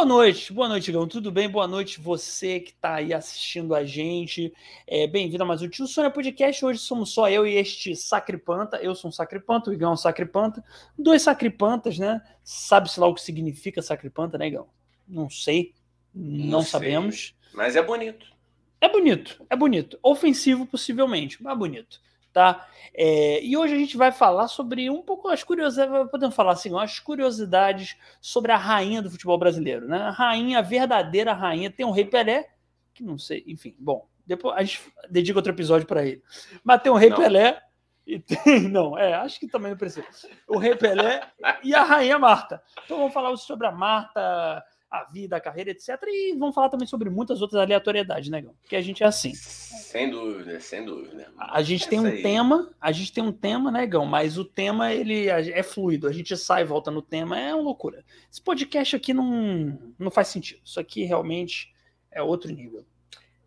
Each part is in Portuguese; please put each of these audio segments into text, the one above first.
Boa noite, boa noite, Gão. Tudo bem? Boa noite, você que está aí assistindo a gente. É, Bem-vindo a mais um Tio Sônia Podcast. Hoje somos só eu e este Sacripanta. Eu sou um Sacripanta, o Igão é um Sacripanta. Dois Sacripantas, né? Sabe-se lá o que significa Sacripanta, né, Igão? Não sei, não, Não sei. sabemos. Mas é bonito. É bonito, é bonito. Ofensivo, possivelmente, mas bonito, tá? É, e hoje a gente vai falar sobre um pouco as curiosidades, podemos falar assim, as curiosidades sobre a rainha do futebol brasileiro, né? A rainha, a verdadeira rainha. Tem o Rei Pelé, que não sei, enfim, bom, depois a gente dedica outro episódio para ele. Mas tem o Rei Não. Pelé e tem, não, é, acho que também não precisa. O Rei Pelé e a rainha Marta. Então vamos falar sobre a Marta, a vida, a carreira, etc. E vamos falar também sobre muitas outras aleatoriedades, né, Gão? Porque a gente é assim. Sem dúvida, sem dúvida. A gente tem Essa um aí. tema, a gente tem um tema, né, Gão? Mas o tema ele é fluido. A gente sai e volta no tema, é uma loucura. Esse podcast aqui não, não faz sentido. Isso aqui realmente é outro nível.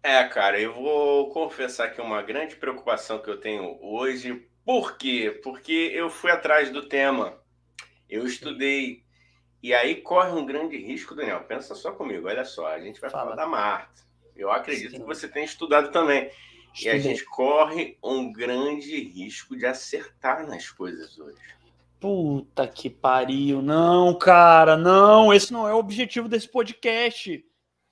É, cara, eu vou confessar que uma grande preocupação que eu tenho hoje. Por quê? Porque eu fui atrás do tema. Eu estudei. E aí corre um grande risco, Daniel. Pensa só comigo, olha só. A gente vai Fala. falar da Marta. Eu acredito Sim. que você tenha estudado também. E a Estudei. gente corre um grande risco de acertar nas coisas hoje. Puta que pariu. Não, cara, não. Esse não é o objetivo desse podcast.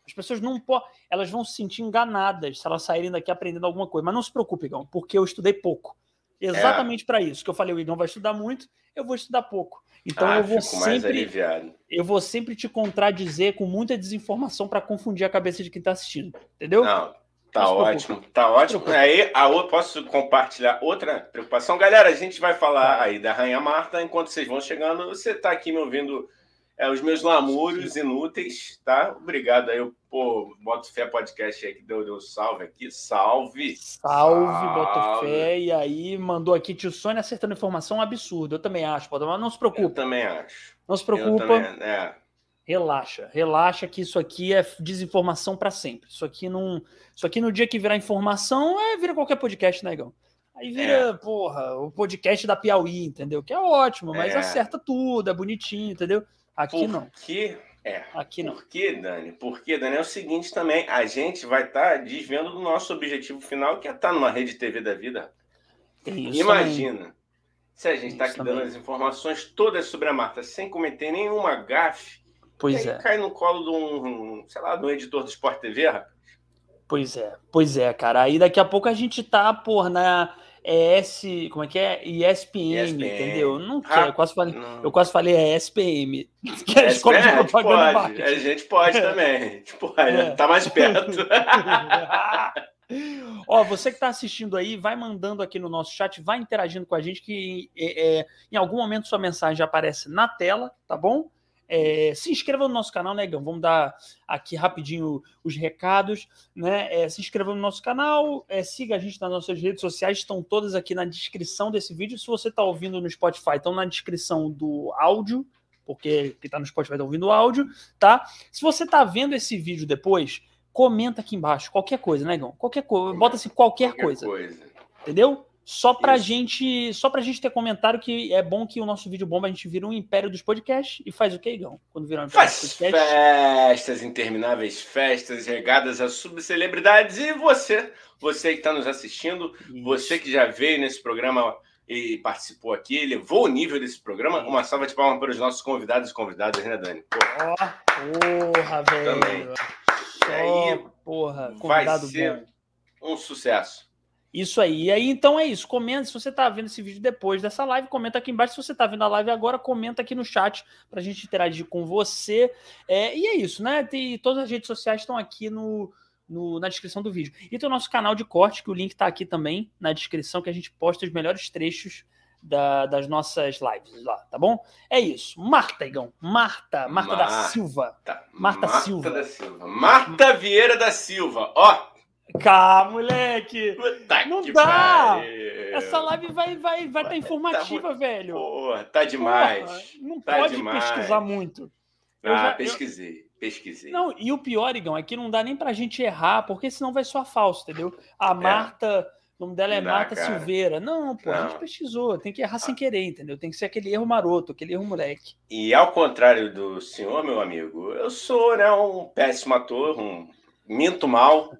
As pessoas não podem. Elas vão se sentir enganadas se elas saírem daqui aprendendo alguma coisa. Mas não se preocupe, Igão, porque eu estudei pouco. Exatamente para isso. Que eu falei, o Igão vai estudar muito, eu vou estudar pouco. Então ah, eu vou sempre. aliviado. Eu vou sempre te contradizer com muita desinformação para confundir a cabeça de quem tá assistindo. Entendeu? Não, tá Não ótimo, tá ótimo. Aí, a outra, posso compartilhar outra preocupação? Galera, a gente vai falar aí da Rainha Marta. Enquanto vocês vão chegando, você tá aqui me ouvindo é, os meus lamúrios inúteis, tá? Obrigado aí, pô, Boto Fé Podcast aí que deu, deu salve aqui. Salve! Salve, Salve. Boto Fé. E aí, mandou aqui tio Sônia acertando informação um absurdo. Eu também acho, pode, mas não se Eu preocupa. também acho. Não se Eu preocupa. também, é. Relaxa, relaxa que isso aqui é desinformação para sempre. Isso aqui não, isso aqui no dia que virar informação é vira qualquer podcast, né, Igão? Aí vira, porra, o podcast da Piauí, entendeu? Que é ótimo, mas É. acerta tudo, é bonitinho, entendeu? Aqui Por não, quê? É. aqui não. Por quê, Dani? Porque, Dani, é o seguinte também, a gente vai estar desvendo do nosso objetivo final, que é estar numa rede TV da vida. Isso Imagina se a gente está aqui dando também. as informações todas sobre a Marta sem cometer nenhuma gafe. também. Pois é, cai no colo de um, sei lá, de um editor do Sport TV, rapaz. pois é, pois é, cara. Aí daqui a pouco a gente tá, porra, na ES, como é que é? ESPM, ESPM. entendeu? Não Ah, quero, eu quase falei, Não. eu quase falei é SPM, que é a É, escola de propaganda pode, a gente pode também. A gente pode, É. tá mais perto. Ó, você que está assistindo aí, vai mandando aqui no nosso chat, vai interagindo com a gente, que é, é, em algum momento sua mensagem aparece na tela, tá bom? É, se inscreva no nosso canal, Negão. Vamos dar aqui rapidinho os recados, né? É, se inscreva no nosso canal, é, siga a gente nas nossas redes sociais, estão todas aqui na descrição desse vídeo. Se você está ouvindo no Spotify, estão na descrição do áudio, porque quem está no Spotify está ouvindo o áudio, tá? Se você está vendo esse vídeo depois, comenta aqui embaixo, qualquer coisa, né, Negão? Qualquer coisa, bota assim qualquer, coisa, entendeu? Só pra Isso. gente, só pra gente ter comentário que é bom que o nosso vídeo bomba, a gente vira um império dos podcasts e faz o que, Igão? Quando virar um império dos Faz podcasts? festas, intermináveis festas regadas a subcelebridades. E você, você que está nos assistindo, você que já veio nesse programa e participou aqui, elevou o nível desse programa. Isso. Uma salva de palmas para os nossos convidados e convidadas, né, Dani? Pô, Ó, porra, velho. Também. Só, aí, porra, vai convidado ser- bom. um sucesso. Isso aí. E aí, então é isso. Comenta se você tá vendo esse vídeo depois dessa live, comenta aqui embaixo. Se você tá vendo a live agora, comenta aqui no chat pra gente interagir com você. É, e é isso, né? Tem, todas as redes sociais estão aqui no, no- na descrição do vídeo. E tem o nosso canal de corte, que o link tá aqui também na descrição, que a gente posta os melhores trechos da- das nossas lives lá, tá bom? É isso. Marta, Igão. Marta, Marta da Marta. Silva. Tá. Marta Silva. da Silva. Marta Vieira da Silva. Ó, Cá, moleque! puta Não dá! pariu. Essa live vai vai vai tá informativa, velho. Porra, tá demais. Porra, não Tá pode demais. pesquisar muito. eu ah, já- eu- pesquisei, pesquisei. Não, e o pior, Igão, é que não dá nem pra gente errar, porque senão vai soar falso, entendeu? É. A Marta O nome dela é Não dá, Marta cara. Silveira. Não, pô, a gente Não. pesquisou. Tem que errar sem querer, entendeu? Tem que ser aquele erro maroto, aquele erro moleque. E ao contrário do senhor, meu amigo, eu sou né, um péssimo ator, um minto mal.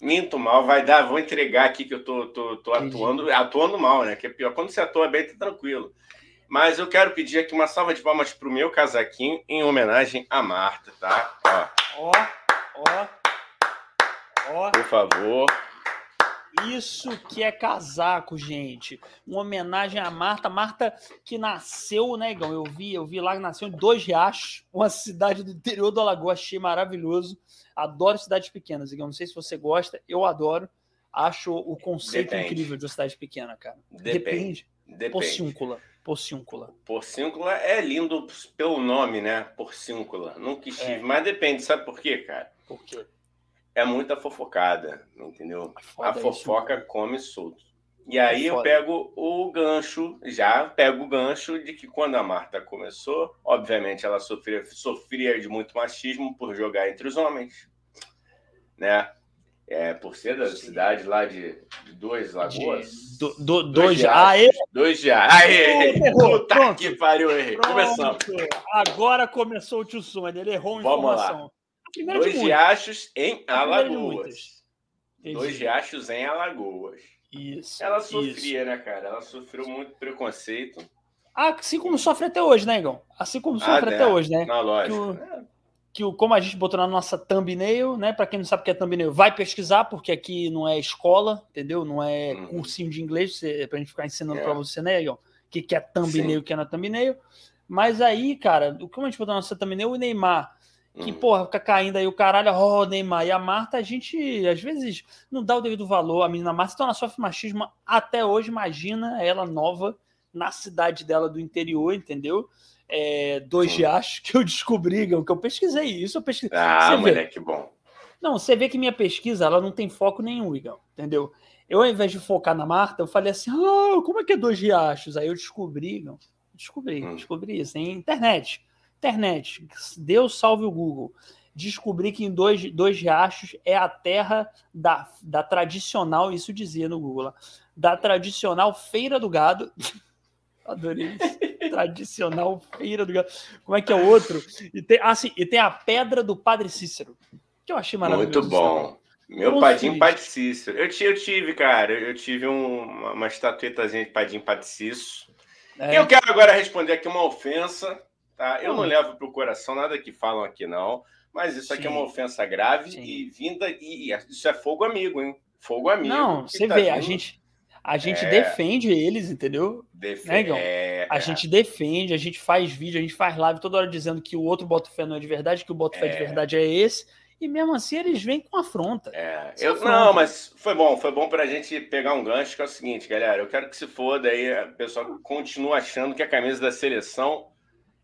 Minto mal, vai dar, vou entregar aqui que eu tô, tô, tô atuando, atuando mal, né? Que é pior. Quando você atua bem, tá tranquilo. Mas eu quero pedir aqui uma salva de palmas pro meu casaquinho em homenagem a Marta, tá? Ó, Ó, ó, ó. por favor. Isso que é casaco, gente. Uma homenagem à Marta. Marta que nasceu, né, Igão? Eu vi, eu vi lá que nasceu em Dois Riachos, uma cidade do interior do Alagoas. Achei maravilhoso. Adoro cidades pequenas, Igão. Não sei se você gosta, eu adoro. Acho o conceito Depende. incrível de uma cidade pequena, cara. Depende. Depende. Porciúncula. Porciúncula. Porciúncula é lindo pelo nome, né? Porciúncula. Nunca estive. É. Mas depende, sabe por quê, cara? Por quê? É muita fofocada, entendeu? É foda a isso, fofoca mano. come solto. E aí É eu pego o gancho, já pego o gancho de que quando a Marta começou, obviamente ela sofria, sofria de muito machismo por jogar entre os homens, né? É, por ser da Sim. cidade lá de, de Dois Lagoas. De- do, do, dois. Riachos. Aê! Dois já. Aê! Puta pronto. que pariu, errei. Começamos. Agora começou o tio Sônia. Ele errou a Vamos lá. informação. Primeira Dois de riachos em de Alagoas. Dois riachos em Alagoas. Isso. Ela isso. sofria, né, cara? Ela sofreu muito preconceito. Ah, assim como sofre até hoje, né, Igão? Assim como sofre Ah, até é. hoje, né? Na lógica. Que o- né? Como a gente botou na nossa thumbnail, né? Pra quem não sabe o que é thumbnail, vai pesquisar, porque aqui não é escola, entendeu? Não é Uhum. cursinho de inglês cê- pra gente ficar ensinando É. pra você, né, Igão? O que, que é thumbnail, o que é na thumbnail. Mas aí, cara, o- como a gente botou na nossa thumbnail, o Neymar, que, Uhum. porra, fica caindo aí o caralho, ó, Neymar. E a Marta, a gente, às vezes, não dá o devido valor. A menina Marta, então ela sofre machismo até hoje. Imagina ela nova na cidade dela do interior, entendeu? É, dois riachos que eu descobri, que eu pesquisei isso. Eu pesquisei. Ah, Você vê. moleque bom. Não, você vê que minha pesquisa, ela não tem foco nenhum, Igão, entendeu? Eu, ao invés de focar na Marta, eu falei assim, ah, como é que é dois riachos? Aí eu descobri, Igão, descobri, Hum. descobri isso, em internet, internet, Deus salve o Google. Descobri que em dois, dois riachos é a terra da, da tradicional, isso dizia no Google, lá, da tradicional Feira do Gado. Adorei isso. tradicional Feira do Gado. Como é que é o outro? E tem, ah, sim, e tem a Pedra do Padre Cícero, que eu achei maravilhoso. Muito bom. Meu Bom Padim. Padre Cícero. Eu, eu tive, cara, eu tive um- uma, uma estatuetazinha de Padim Padre Cícero. É, Eu quero agora responder aqui uma ofensa, tá? Eu não Hum. levo pro coração nada que falam aqui, não. Mas isso aqui é uma Sim. ofensa grave Sim. e vinda. E isso é fogo amigo, hein? Fogo amigo. não, você tá vê, a vindo gente, a gente É. defende eles, entendeu? defe- né, é, A é. gente defende, a gente faz vídeo, a gente faz live toda hora dizendo que o outro Botafé não é de verdade, que o Botafé de É. verdade é esse. E mesmo assim eles vêm com afronta. É, Se eu, afronta. não, mas foi bom, foi bom pra gente pegar um gancho, que é o seguinte, galera, eu quero que se foda aí, a pessoa continua achando que a camisa da seleção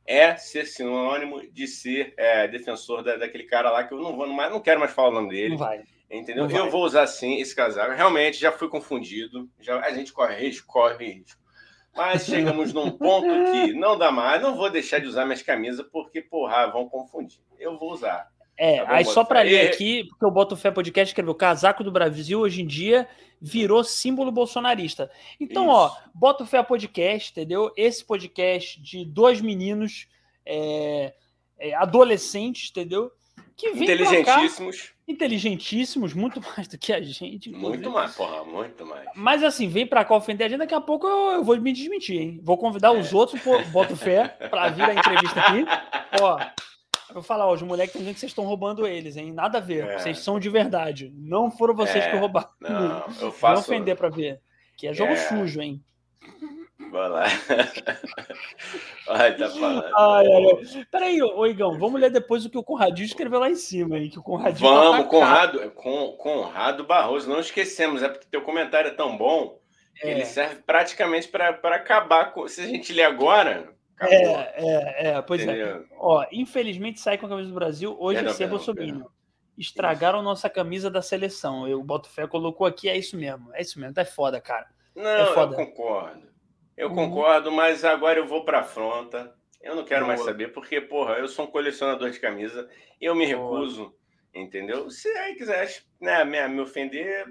é ser sinônimo de ser é, defensor da- daquele cara lá, que eu não vou mais, não quero mais falar o nome dele, Não vai. entendeu? não vai. Eu vou usar sim esse casaco, realmente já fui confundido, já, a gente corre risco, corre risco. Mas chegamos num ponto que não dá mais, não vou deixar de usar minhas camisas, porque, porra, vão confundir. Eu vou usar. É, Tá bom, aí só para ler E- aqui, porque o Boto Fé Podcast escreveu casaco do Brasil hoje em dia virou símbolo bolsonarista. Então, ó, Isso. Boto Fé Podcast, entendeu? Esse podcast de dois meninos é, é, adolescentes, entendeu? Que vem pra cá, Inteligentíssimos, inteligentíssimos, muito mais do que a gente. muito mais, porra, muito mais. Mas assim, vem pra cá ofender a gente, daqui a pouco eu, eu vou me desmentir, hein? Vou convidar os É. outros, pô, boto fé, pra vir a entrevista aqui. Ó, eu vou falar, ó, os moleques estão dizendo que vocês estão roubando eles, hein? Nada a ver. É. Vocês são de verdade. Não foram vocês É. que roubaram. Não, eu faço. ofender pra ver. Que é jogo É. sujo, hein? Vai lá. Ai, tá falando. Ai, ai, ai. Peraí, ô, ô Igão, vamos ler depois o que o Conradinho escreveu lá em cima, hein? Que o Conradinho tá Vamos. Conrado, Con, Conrado Barroso, não esquecemos, é porque teu comentário é tão bom que É. ele serve praticamente para acabar com. Se a gente ler agora, acabou. É, é, é, pois é. entendeu? Ó, infelizmente sai com a camisa do Brasil, hoje é ser perdão, bolsominion. Estragaram nossa camisa da seleção. Eu boto fé, colocou aqui, é isso mesmo. É isso mesmo, tá foda, cara. Não, É eu foda. concordo. Eu Uhum. concordo, mas agora eu vou para afronta. Eu não quero mais Boa. saber, porque, porra, eu sou um colecionador de camisa e eu me Boa. recuso, entendeu? Se aí quiser né, me, me ofender,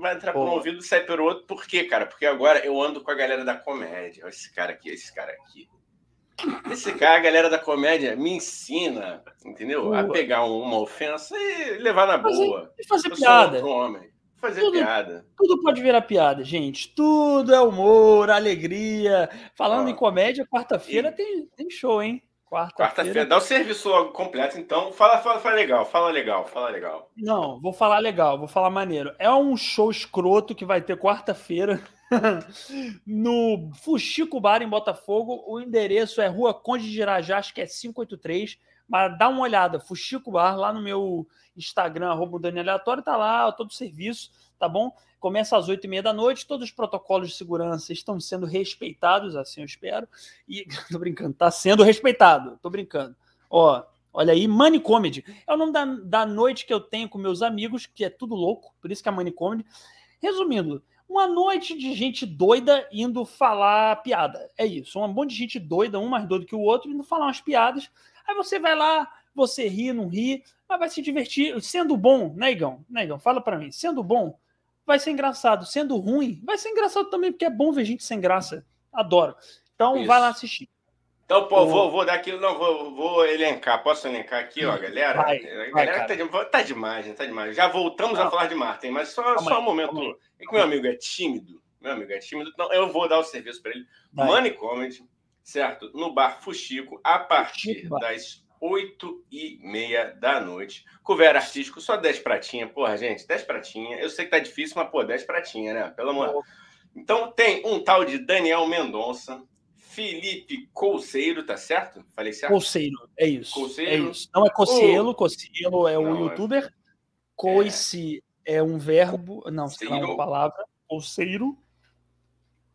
vai entrar por um ouvido e sai pelo outro. Por quê, cara? Porque agora eu ando com a galera da comédia. Olha esse cara aqui, esse cara aqui. Esse cara, a galera da comédia, me ensina, entendeu? A pegar uma ofensa e levar na boa. E fazer eu piada. homem. Fazer tudo, piada. Tudo pode virar piada, gente. Tudo é humor, alegria. Falando em comédia, quarta-feira e... tem, tem show, hein? Quarta-feira. Quarta dá o serviço completo, então. Fala, fala, fala legal, fala legal, fala legal. Não, vou falar legal, vou falar maneiro. É um show escroto que vai ter quarta-feira no Fuxico Bar em Botafogo. O endereço é Rua Conde de Irajá, acho que é 583. Mas dá uma olhada, Fuxico Bar, lá no meu Instagram, arroba Dani Aleatório, tá lá, todo o serviço, tá bom? Começa às oito e meia da noite, todos os protocolos de segurança estão sendo respeitados, assim eu espero. E tô brincando, tá sendo respeitado, tô brincando. Ó, olha aí, Money Comedy. É o nome da, da noite que eu tenho com meus amigos, que é tudo louco, por isso que é Money Comedy. Resumindo, uma noite de gente doida indo falar piada. É isso, um monte de gente doida, um mais doido que o outro, indo falar umas piadas Aí você vai lá, você ri, não ri, mas vai se divertir. Sendo bom, né, Igão? Né, Igão? Fala para mim. Sendo bom, vai ser engraçado. Sendo ruim, vai ser engraçado também, porque é bom ver gente sem graça. Adoro. Então, Isso. vai lá assistir. Então, pô, vou, vou dar aqui, não, vou, vou elencar. Posso elencar aqui, ó, galera? Vai, a galera vai, tá, tá, demais, tá demais. Já voltamos não. a falar de Martin, mas só, só um momento. É que meu amigo é tímido. Meu amigo é tímido, então eu vou dar o serviço para ele. Vai. Money Comedy certo? No bar Fuxico, a partir das 8 e meia da noite. Cover artístico, só 10 pratinha. Porra, gente, 10 pratinha. Eu sei que tá difícil, mas, pô, 10 pratinha, né? Pelo amor. Então, tem um tal de Daniel Mendonça, Felipe Colseiro, tá certo? Falei certo? Colseiro, é isso. É isso. Não é Cocielo, o... Cocielo é o é youtuber. É... Coice é... é um verbo, não, sei lá uma palavra. Colseiro.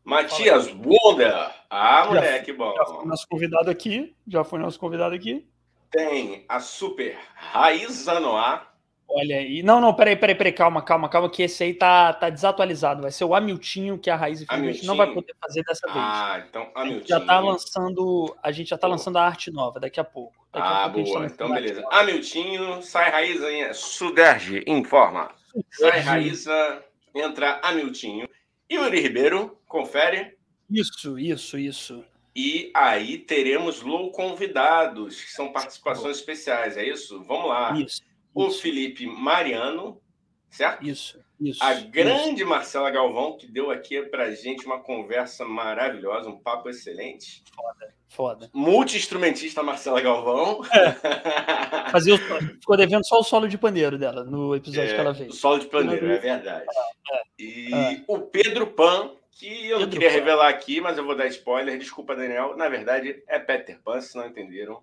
Matias Wonder. Ah, moleque, bom. Já foi nosso convidado aqui. Já foi nosso convidado aqui. Tem a super Raíza Noir. Olha aí. Não, não, peraí, peraí, peraí, calma, calma, calma, que esse aí tá, tá desatualizado. Vai ser o Amiltinho, que a Raiz infelizmente não vai poder fazer dessa vez. Ah, então Amiltinho. Já tá lançando, a gente já tá lançando a arte nova daqui a pouco. Daqui ah, a pouco boa. Tá então, beleza. Amiltinho, sai Raíza, Suderge, informa. Sai Raíza, entra Amiltinho. Yuri Ribeiro, confere. Isso, isso, isso. E aí teremos low convidados, que são participações especiais, é isso? Vamos lá. Isso. O isso. Felipe Mariano, certo? Isso, isso. A grande isso. Marcela Galvão, que deu aqui pra gente uma conversa maravilhosa, um papo excelente. Foda, foda. Multi-instrumentista Marcela Galvão. É. Fazia o... Ficou devendo só o solo de paneiro dela no episódio é, que ela fez. O solo de paneiro, é verdade. É, é. e o Pedro Pan, que eu não queria revelar aqui, mas eu vou dar spoiler. Desculpa, Daniel. Na verdade, é Peter Pan, se não entenderam.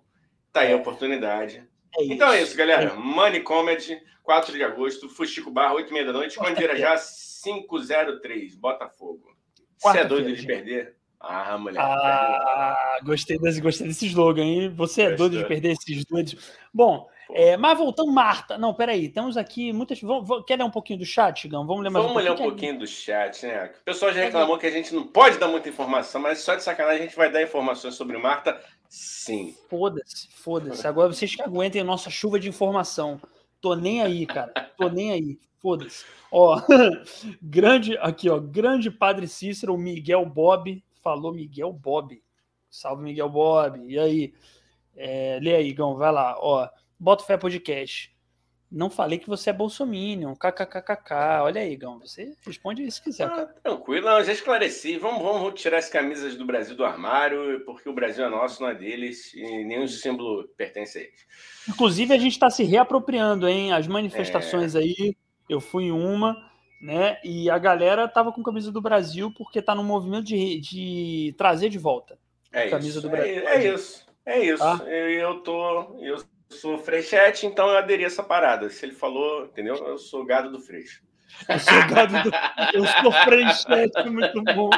Tá aí a oportunidade. É então é isso, galera. É. Money Comedy, 4 de agosto, Fuxico Bar, 8 e meia da noite, Condira já 503, Botafogo. Você é doido de perder? Ah, mulher. Ah, gostei desse, gostei desse slogan, hein? Você é Gostou. doido de perder esses doidos. Bom, é, mas voltando, Marta. Não, peraí, temos aqui muitas. Vamos, quer ler um pouquinho do chat, Gão? Vamos ler mais Vamos um ler um pouquinho do chat, né? O pessoal já reclamou que a gente não pode dar muita informação, mas só de sacanagem a gente vai dar informações sobre Marta Sim. Foda-se, foda-se. Agora vocês que aguentem a nossa chuva de informação. Tô nem aí, cara. Tô nem aí. Foda-se. Ó, grande, aqui, ó, grande Padre Cícero, Miguel Bob, falou Miguel Bob. Salve, Miguel Bob. E aí? É, lê aí, Gão, vai lá. Ó, Bota Fé Podcast. Não falei que você é bolsominion, kkkk. Olha aí, Gão, você responde se quiser. Ah, tranquilo, não, já esclareci. Vamos, vamos tirar as camisas do Brasil do armário, porque o Brasil é nosso, não é deles, e nenhum símbolo pertence a eles. Inclusive, a gente está se reapropriando, hein? As manifestações é... aí, eu fui em uma, né? E a galera tava com camisa do Brasil porque tá no movimento de, de trazer de volta. É camisa isso, do Brasil. É, é isso, é isso. Tá? Eu, eu tô. Eu sou frechete, então eu aderi a essa parada. Se ele falou, entendeu? Eu sou gado do freixo. Eu sou gado do. Eu sou frechete, muito bom.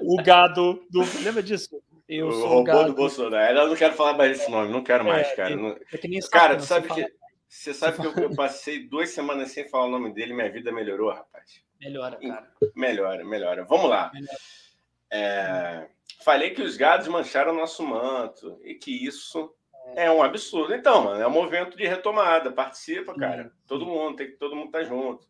O gado do. Lembra disso? Eu o sou robô gado... do Bolsonaro. Eu não quero falar mais desse nome, não quero mais, é, cara. É que nem cara, tu sabe que. Você sabe que eu, eu, passei duas semanas sem falar o nome dele, minha vida melhorou, rapaz. Melhora, cara. Melhora, melhora. Vamos lá. Melhora. É, falei que os gados mancharam nosso manto e que isso é um absurdo. Então, mano, é um movimento de retomada. Participa, cara. Todo mundo, tem que todo mundo tá junto.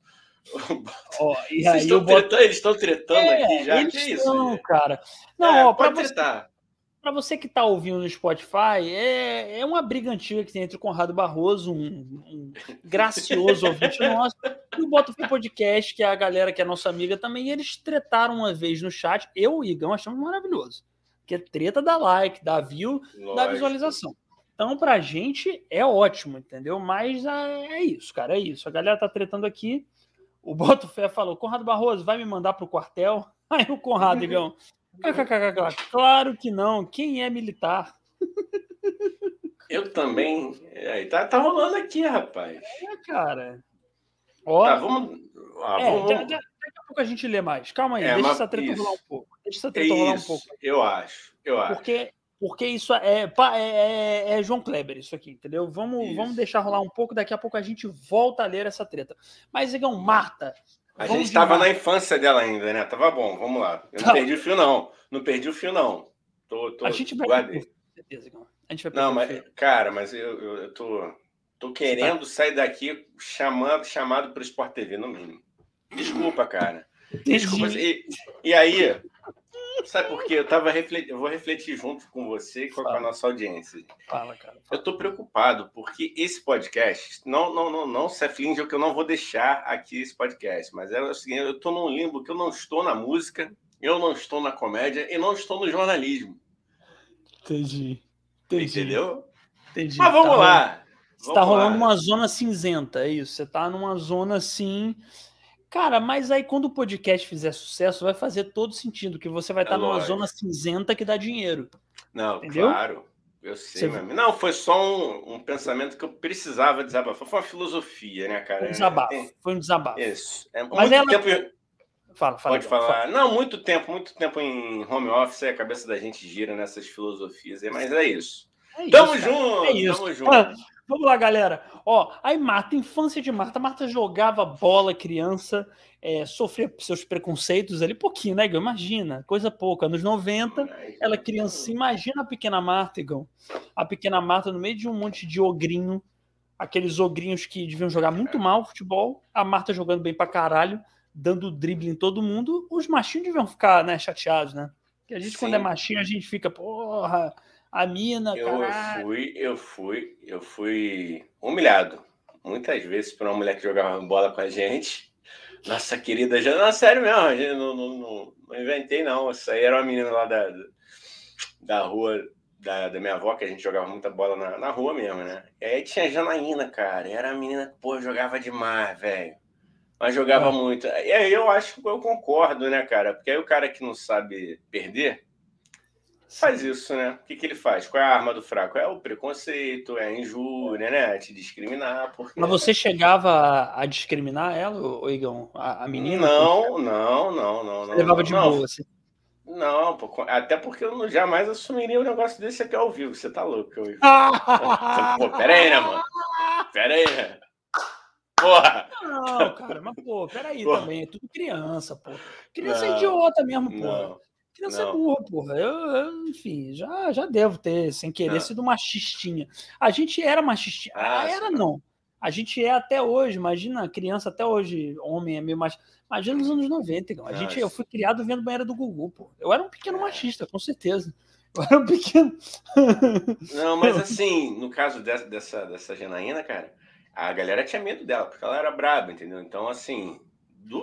Ó, e aí estão boto... tretando, eles estão tretando é, aqui já. Eles que estão, isso, cara. Não, é, ó, pode você... tretar. Para você que está ouvindo no Spotify, é, é uma briga antiga que tem entre o Conrado Barroso, um, um gracioso ouvinte nosso, e o Botafogo Podcast, que é a galera que é nossa amiga também, e eles tretaram uma vez no chat. Eu e o Igão achamos maravilhoso. Que é treta da like, da view, Lógico. da visualização. Então, pra gente é ótimo, entendeu? Mas é, é isso, cara, é isso. A galera tá tretando aqui. O Botafé falou: Conrado Barroso, vai me mandar pro quartel? Aí o Conrado, Igão. Claro que não. Quem é militar? Eu também. Aí, tá, tá rolando aqui, rapaz. É, cara. Ó, tá, vamos. Ah, é, vamos... Daqui a pouco a gente lê mais. Calma aí, é, deixa essa treta rolar um pouco. Deixa essa treta rolar um pouco. Eu acho, eu acho. Porque, porque isso é, é, é, é João Kleber, isso aqui, entendeu? Vamos, vamos deixar rolar um pouco, daqui a pouco a gente volta a ler essa treta. Mas, Igão, Marta, a gente estava na infância dela ainda, né? Tava bom, vamos lá. Eu não tá. perdi o fio, não. Não perdi o fio, não. Tô, tô, a gente vai guardei. certeza, A gente vai Não, mas, cara, mas eu, eu, eu tô, tô querendo tá. sair daqui chamando, chamado para o Sport TV, no mínimo. Desculpa, cara. Desculpa. E, e aí, Sabe por quê? Eu tava refletindo, eu vou refletir junto com você e com a nossa audiência. Fala, cara. Fala. Eu tô preocupado porque esse podcast, não, não, não, não se aflige que eu não vou deixar aqui esse podcast, mas é o seguinte, eu tô num limbo que eu não estou na música, eu não estou na comédia e não estou no jornalismo. Entendi. Entendi. Entendeu? Entendi. Mas vamos tá lá. Rolando. Você tá rolando uma zona cinzenta, é isso. Você tá numa zona assim Cara, mas aí quando o podcast fizer sucesso, vai fazer todo sentido, que você vai estar é numa zona cinzenta que dá dinheiro. Não, entendeu? claro. Eu sei, você... Não, foi só um, um, pensamento que eu precisava desabafar. Foi uma filosofia, né, cara? Um desabafo. Tem... Foi um desabafo. Isso. É Mas muito ela... tempo. Fala, fala. Pode falar. Fala. Não, muito tempo, muito tempo em home office, a cabeça da gente gira nessas filosofias. Mas é isso. É tamo isso, junto! É isso. Tamo junto. Vamos lá, galera. Ó, aí Marta, infância de Marta. Marta jogava bola criança, é, sofria seus preconceitos ali, pouquinho, né, Igor? Imagina, coisa pouca. Anos 90, ela criança. Imagina a pequena Marta, Igor. A pequena Marta no meio de um monte de ogrinho, aqueles ogrinhos que deviam jogar muito mal futebol. A Marta jogando bem pra caralho, dando drible em todo mundo. Os machinhos deviam ficar, né, chateados, né? Porque a gente, Sim. quando é machinho, a gente fica, porra a mina, eu caralho. fui, eu fui, eu fui humilhado muitas vezes por uma mulher que jogava bola com a gente. Nossa querida, já não, sério mesmo, não, não, não, não inventei não. Isso aí era uma menina lá da, da rua da, da minha avó, que a gente jogava muita bola na, na rua mesmo, né? E aí tinha a Janaína, cara. Era a menina que, pô, jogava demais, velho. Mas jogava é. muito. E aí eu acho que eu concordo, né, cara? Porque aí o cara que não sabe perder, faz isso, né? O que, que ele faz? Qual é a arma do fraco? É o preconceito, é a injúria, né? Te discriminar. Porque... Mas você chegava a discriminar ela, Igão? A, a menina? Não, não, não, não. não levava não, de boa, assim. Não, até porque eu não, jamais assumiria um negócio desse aqui ao vivo. Você tá louco? Eu... pô, pera aí, né, mano? Pera aí, né? Porra! Não, cara, mas pô, peraí porra. também. É tudo criança, pô. Criança é não, é idiota mesmo, pô. Não. Criança não. é burra, porra. Eu, eu, enfim, já, já devo ter, sem querer, não. sido machistinha. A gente era machistinha. Ah, ah era não. A gente é até hoje, imagina, criança até hoje, homem é meio mais. Imagina nos anos 90, então. A gente, eu fui criado vendo banheira do Gugu, pô. Eu era um pequeno é. machista, com certeza. Eu era um pequeno. Não, mas assim, no caso dessa, dessa, dessa Janaína, cara, a galera tinha medo dela, porque ela era braba, entendeu? Então, assim,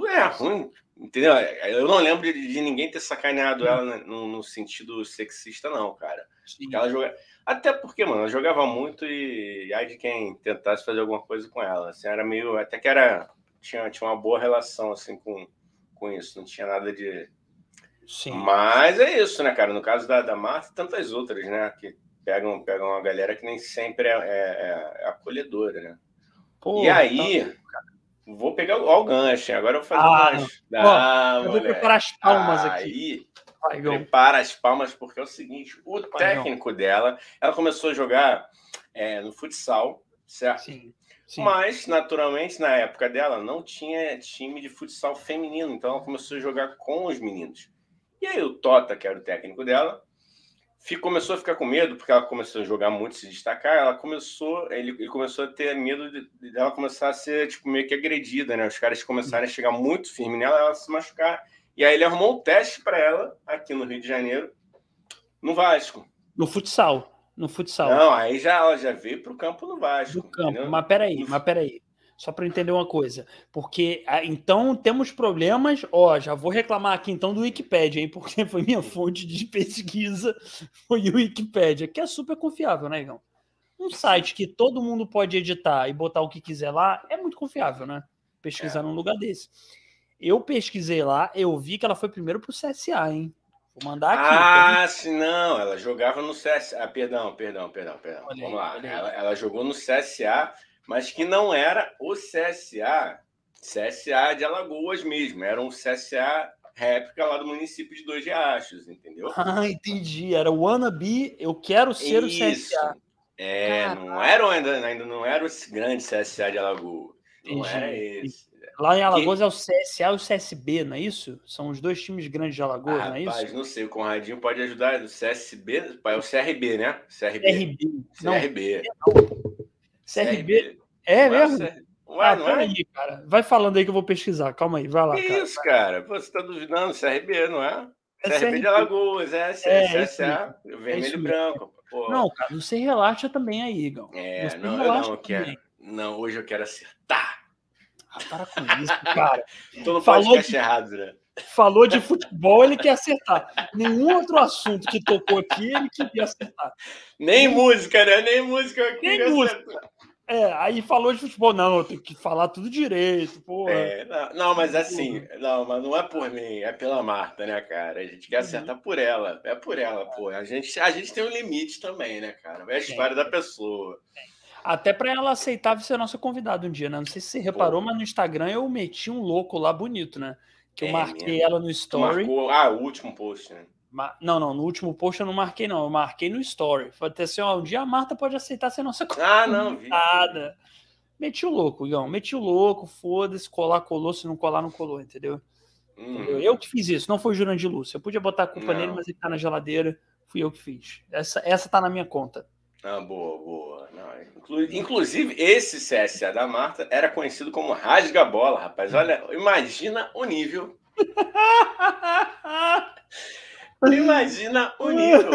é ruim, entendeu? Eu não lembro de, de ninguém ter sacaneado ela no, no, sentido sexista, não, cara. Ela joga... Até porque, mano, ela jogava muito e ai de quem tentasse fazer alguma coisa com ela. Assim, era meio. Até que era. Tinha, tinha uma boa relação, assim, com, com isso. Não tinha nada de. Sim. Mas é isso, né, cara? No caso da, da Marta, tantas outras, né? Que pegam, pegam uma galera que nem sempre é, é, é acolhedora, né? Pô, e aí. Tá... Vou pegar o gancho, agora eu vou fazer ah, o gancho. Ah, eu vou preparar as palmas aqui. Aí, prepara as palmas, porque é o seguinte: o técnico dela, ela começou a jogar é, no futsal, certo? Sim, sim. Mas, naturalmente, na época dela, não tinha time de futsal feminino, então ela começou a jogar com os meninos. E aí o Tota, que era o técnico dela, começou a ficar com medo, porque ela começou a jogar muito, se destacar, ela começou, ele, ele começou a ter medo de, de, ela começar a ser tipo, meio que agredida, né? Os caras começarem a chegar muito firme nela, ela se machucar. E aí ele arrumou um teste para ela, aqui no Rio de Janeiro, no Vasco. No futsal. No futsal. Não, aí já, ela já veio para o campo no Vasco. No campo, entendeu? mas peraí, mas peraí. Só para entender uma coisa. Porque ah, então temos problemas. Ó, já vou reclamar aqui então do Wikipedia, hein? Porque foi minha fonte de pesquisa, foi o Wikipedia, que é super confiável, né, Igão? Um site que todo mundo pode editar e botar o que quiser lá é muito confiável, né? Pesquisar é. num lugar desse. Eu pesquisei lá, eu vi que ela foi primeiro pro CSA, hein? Vou mandar aqui. Ah, sim, não. Ela jogava no CSA. Ah, perdão, perdão, perdão, perdão. Olha Vamos aí, lá. Ela, ela jogou no CSA mas que não era o CSA, CSA de Alagoas mesmo, era um CSA réplica lá do município de Dois Riachos, entendeu? Ah, entendi. Era o wannabe, eu quero ser Isso. o CSA. É, não era ainda, ainda não era o grande CSA de Alagoas. Não entendi. era esse. Lá em Alagoas é o CSA e o CSB, não é isso? São os dois times grandes de Alagoas, ah, não é isso? Rapaz, não sei, o Conradinho pode ajudar. O CSB, é o CRB, né? CRB. CRB. CRB. Não. CRB. É mesmo? Ué, ah, não é? aí, cara. Vai falando aí que eu vou pesquisar. Calma aí, vai lá. Que cara. isso, cara? Você tá duvidando? CRB, não é? é CRB, CRB de Alagoas, é, é, CSA, é vermelho e branco. Pô. Não, cara, você relaxa também aí, Igão. É, você não, relaxa eu não quero. Não, hoje eu quero acertar. Ah, para com isso, cara. Todo Falou de... errado, né? Falou de futebol, ele quer acertar. Nenhum outro assunto que tocou aqui, ele queria acertar. Nem, Nem... música, né? Nem música eu Nem música. Acertar. É, aí falou de futebol, não, eu tenho que falar tudo direito, porra. É, não, não, mas assim, não, mas não é por mim, é pela Marta, né, cara? A gente quer uhum. acertar uhum. por ela, é por ela, pô. A gente, a gente tem um limite também, né, cara? É a história é. da pessoa. Até para ela aceitar ser nossa convidada um dia, né? Não sei se você reparou, pô. mas no Instagram eu meti um louco lá bonito, né? Que eu é marquei mesmo. ela no story. Marcou, ah, o último post, né? Não, não, no último post eu não marquei, não. Eu marquei no story. Falei assim: ó, um dia a Marta pode aceitar ser nossa Ah, não, vi. Meti o louco, Igão. Meti o louco, foda-se, colar, colou, se não colar, não colou, entendeu? Hum. Eu que fiz isso, não foi o Jurandir Lúcio. Eu podia botar a culpa não. nele, mas ele tá na geladeira. Fui eu que fiz. Essa, essa tá na minha conta. Ah, boa, boa. Não, inclusive, esse CSA da Marta era conhecido como Rasga Bola, rapaz. Olha, imagina o nível. Imagina o nível.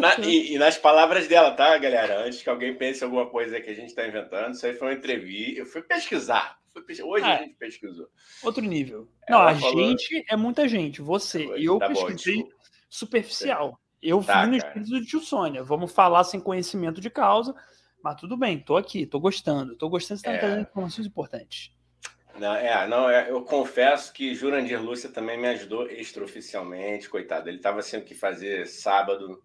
Na, e, e, nas palavras dela, tá, galera? Antes que alguém pense alguma coisa que a gente está inventando, isso aí foi uma entrevista. Eu fui pesquisar. Hoje ah, a gente pesquisou. Outro nível. Não, a falou... gente é muita gente. Você e eu tá pesquisei bom, superficial. Eu tá, fui no espírito do tio Sônia. Vamos falar sem conhecimento de causa. Mas tudo bem, tô aqui, tô gostando. Tô gostando de estar é... trazendo informações importantes. Não, é, não, é, eu confesso que Jurandir Lúcia também me ajudou extraoficialmente, coitado. Ele estava sem o que fazer sábado.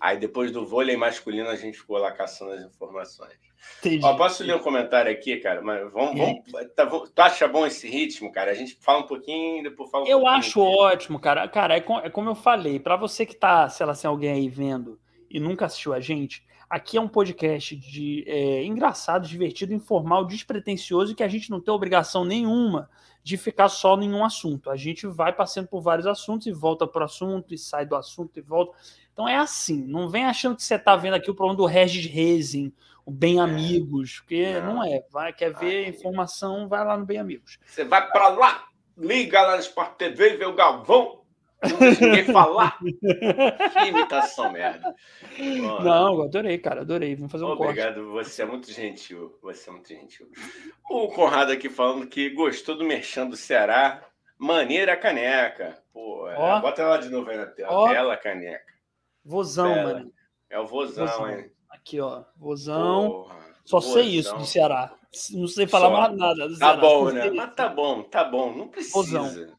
Aí depois do vôlei masculino a gente ficou lá caçando as informações. Ó, posso ler um comentário aqui, cara? Mas vamos, vamos tá, tu acha bom esse ritmo, cara? A gente fala um pouquinho, depois fala um Eu acho aqui. ótimo, cara. Cara, é, com, é como eu falei, para você que tá, sei lá, sem alguém aí vendo e nunca assistiu a gente, Aqui é um podcast de é, engraçado, divertido, informal, despretensioso e que a gente não tem obrigação nenhuma de ficar só em um assunto. A gente vai passando por vários assuntos e volta para o assunto e sai do assunto e volta. Então é assim. Não vem achando que você está vendo aqui o problema do Regis Rezin, o Bem é. Amigos, porque não, não é. Vai, quer ver informação, vai lá no Bem Amigos. Você vai para lá, liga lá no Sport TV e vê o Galvão ninguém falar. que imitação merda. Mano. Não, adorei, cara, adorei. Vamos fazer um Obrigado, corte. você é muito gentil. Você é muito gentil. O Conrado aqui falando que gostou do merchan do Ceará. Maneira caneca. Pô, é, bota ela de novo aí na tela. Ó. Bela caneca. Vozão, Bela. mano. É o vozão, vozão, hein? Aqui, ó. Vozão. Porra, Só vozão. sei isso do Ceará. Não sei falar Só. mais nada. Do tá bom, né? Mas tá bom, tá bom. Não precisa. Vozão.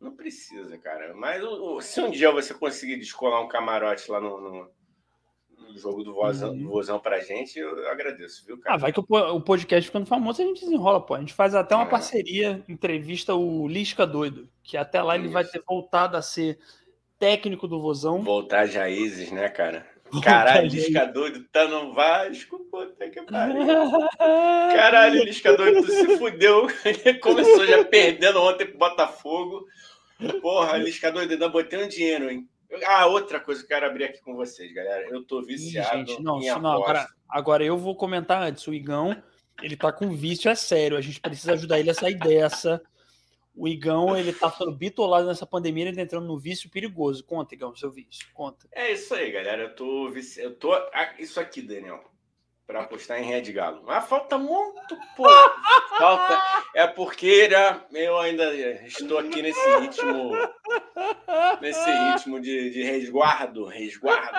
Não precisa, cara. Mas se um dia você conseguir descolar um camarote lá no, no, no jogo do Vozão, uhum. do Vozão pra gente, eu agradeço, viu, cara? Ah, vai que o, o podcast ficando famoso, a gente desenrola, pô. A gente faz até uma é. parceria, entrevista o Lisca Doido, que até lá Isso. ele vai ter voltado a ser técnico do Vozão. Voltar às raízes, né, cara? Caralho, Lisca doido tá no Vasco, puta que pariu. Caralho, Lisca doido, tu se fudeu. Começou já perdendo ontem pro Botafogo. Porra, Lisca doido, ainda botei um dinheiro, hein? Ah, outra coisa que eu quero abrir aqui com vocês, galera. Eu tô viciado Ih, gente, não, agora, agora eu vou comentar antes. O Igão, ele tá com vício, é sério. A gente precisa ajudar ele a sair dessa. O Igão, ele tá ficando bitolado nessa pandemia, ele tá entrando no vício perigoso. Conta, Igão, seu vício. Conta. É isso aí, galera. Eu tô vici... eu tô ah, isso aqui, Daniel para apostar em Red Galo. Mas falta muito pouco. falta. É porque né, eu ainda estou aqui nesse ritmo. Nesse ritmo de, de resguardo, resguardo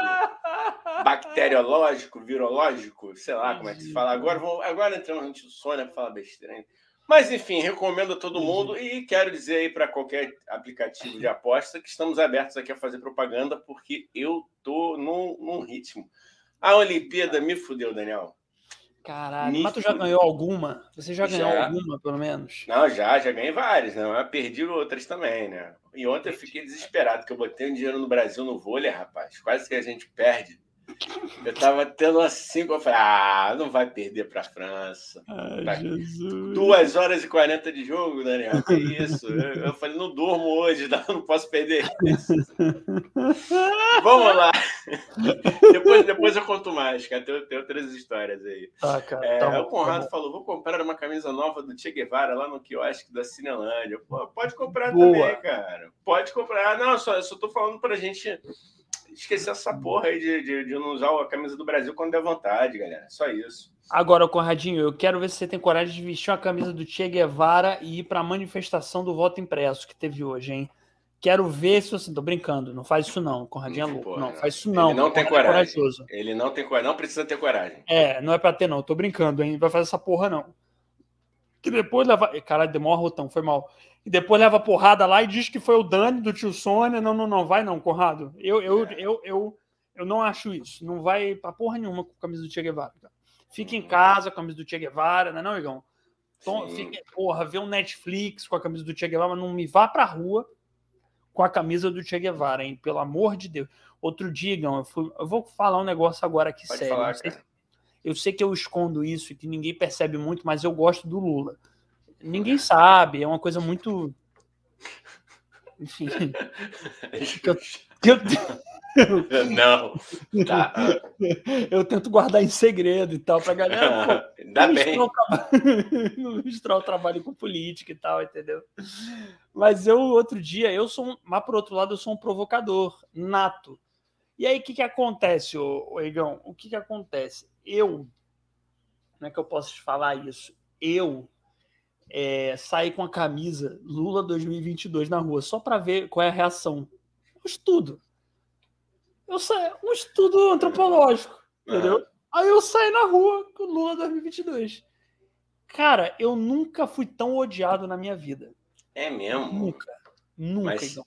bacteriológico, virológico, sei lá como é que se fala. Agora, vou, agora entramos no Sônia para falar besteira ainda. Mas, enfim, recomendo a todo mundo e quero dizer aí para qualquer aplicativo de aposta que estamos abertos aqui a fazer propaganda, porque eu tô num, num ritmo. A Olimpíada me fudeu, Daniel. Caralho, me mas tu já ganhou alguma? Você já ganhou já. alguma, pelo menos? Não, já, já ganhei várias, né? Mas perdi outras também, né? E ontem eu fiquei desesperado, porque eu botei um dinheiro no Brasil no vôlei, rapaz. Quase que a gente perde. Eu tava tendo assim, eu falei, ah, não vai perder para a França. Ai, tá Jesus. Duas horas e quarenta de jogo, Daniel, que isso? Eu, eu falei, não durmo hoje, não posso perder isso. Vamos lá. depois, depois eu conto mais, cara, tem, tem outras histórias aí. Tá, cara, é, tá o Conrado tá falou, vou comprar uma camisa nova do Che Guevara lá no quiosque da Cinelândia. Pô, pode comprar Boa. também, cara. Pode comprar. Não, só, eu só tô falando pra gente esquecer essa porra aí de, de, de, não usar a camisa do Brasil quando der vontade, galera. Só isso. Agora, Conradinho, eu quero ver se você tem coragem de vestir uma camisa do Che Guevara e ir para a manifestação do voto impresso que teve hoje, hein? Quero ver se você. Tô brincando, não faz isso não. Conradinho é louco. Porra, não, faz isso não. Ele não tem coragem. É Ele não tem coragem. Não precisa ter coragem. É, não é para ter, não. Tô brincando, hein? Não vai fazer essa porra, não. Que depois leva. Caralho, demora rotão, foi mal e depois leva porrada lá e diz que foi o Dani do tio Sônia. Não, não, não, vai não, Conrado. Eu, eu, é. eu, eu, eu não acho isso. Não vai pra porra nenhuma com a camisa do Che Guevara. Cara. Fica em casa com a camisa do Che Guevara, não é não, Igão? Então, fica, porra, vê um Netflix com a camisa do Che Guevara, mas não me vá pra rua com a camisa do Che Guevara, hein? Pelo amor de Deus. Outro dia, Igão, eu, fui, eu vou falar um negócio agora aqui Pode sério. Falar, eu sei que eu escondo isso e que ninguém percebe muito, mas eu gosto do Lula ninguém sabe, é uma coisa muito. Enfim. eu, eu, não. Tá. Eu tento guardar em segredo e tal, pra galera. Pô, Ainda bem. Não misturar o trabalho com política e tal, entendeu? Mas eu, outro dia, eu sou um. Mas por outro lado, eu sou um provocador nato. E aí, o que, que acontece, ô, ô Egão? O que, que acontece? Eu. Como é que eu posso te falar isso? Eu é, sair com a camisa Lula 2022 na rua, só para ver qual é a reação. Um estudo. Eu saio, um estudo antropológico, entendeu? Aí eu saí na rua com Lula 2022. Cara, eu nunca fui tão odiado na minha vida. É mesmo? Nunca. Nunca, Mas então.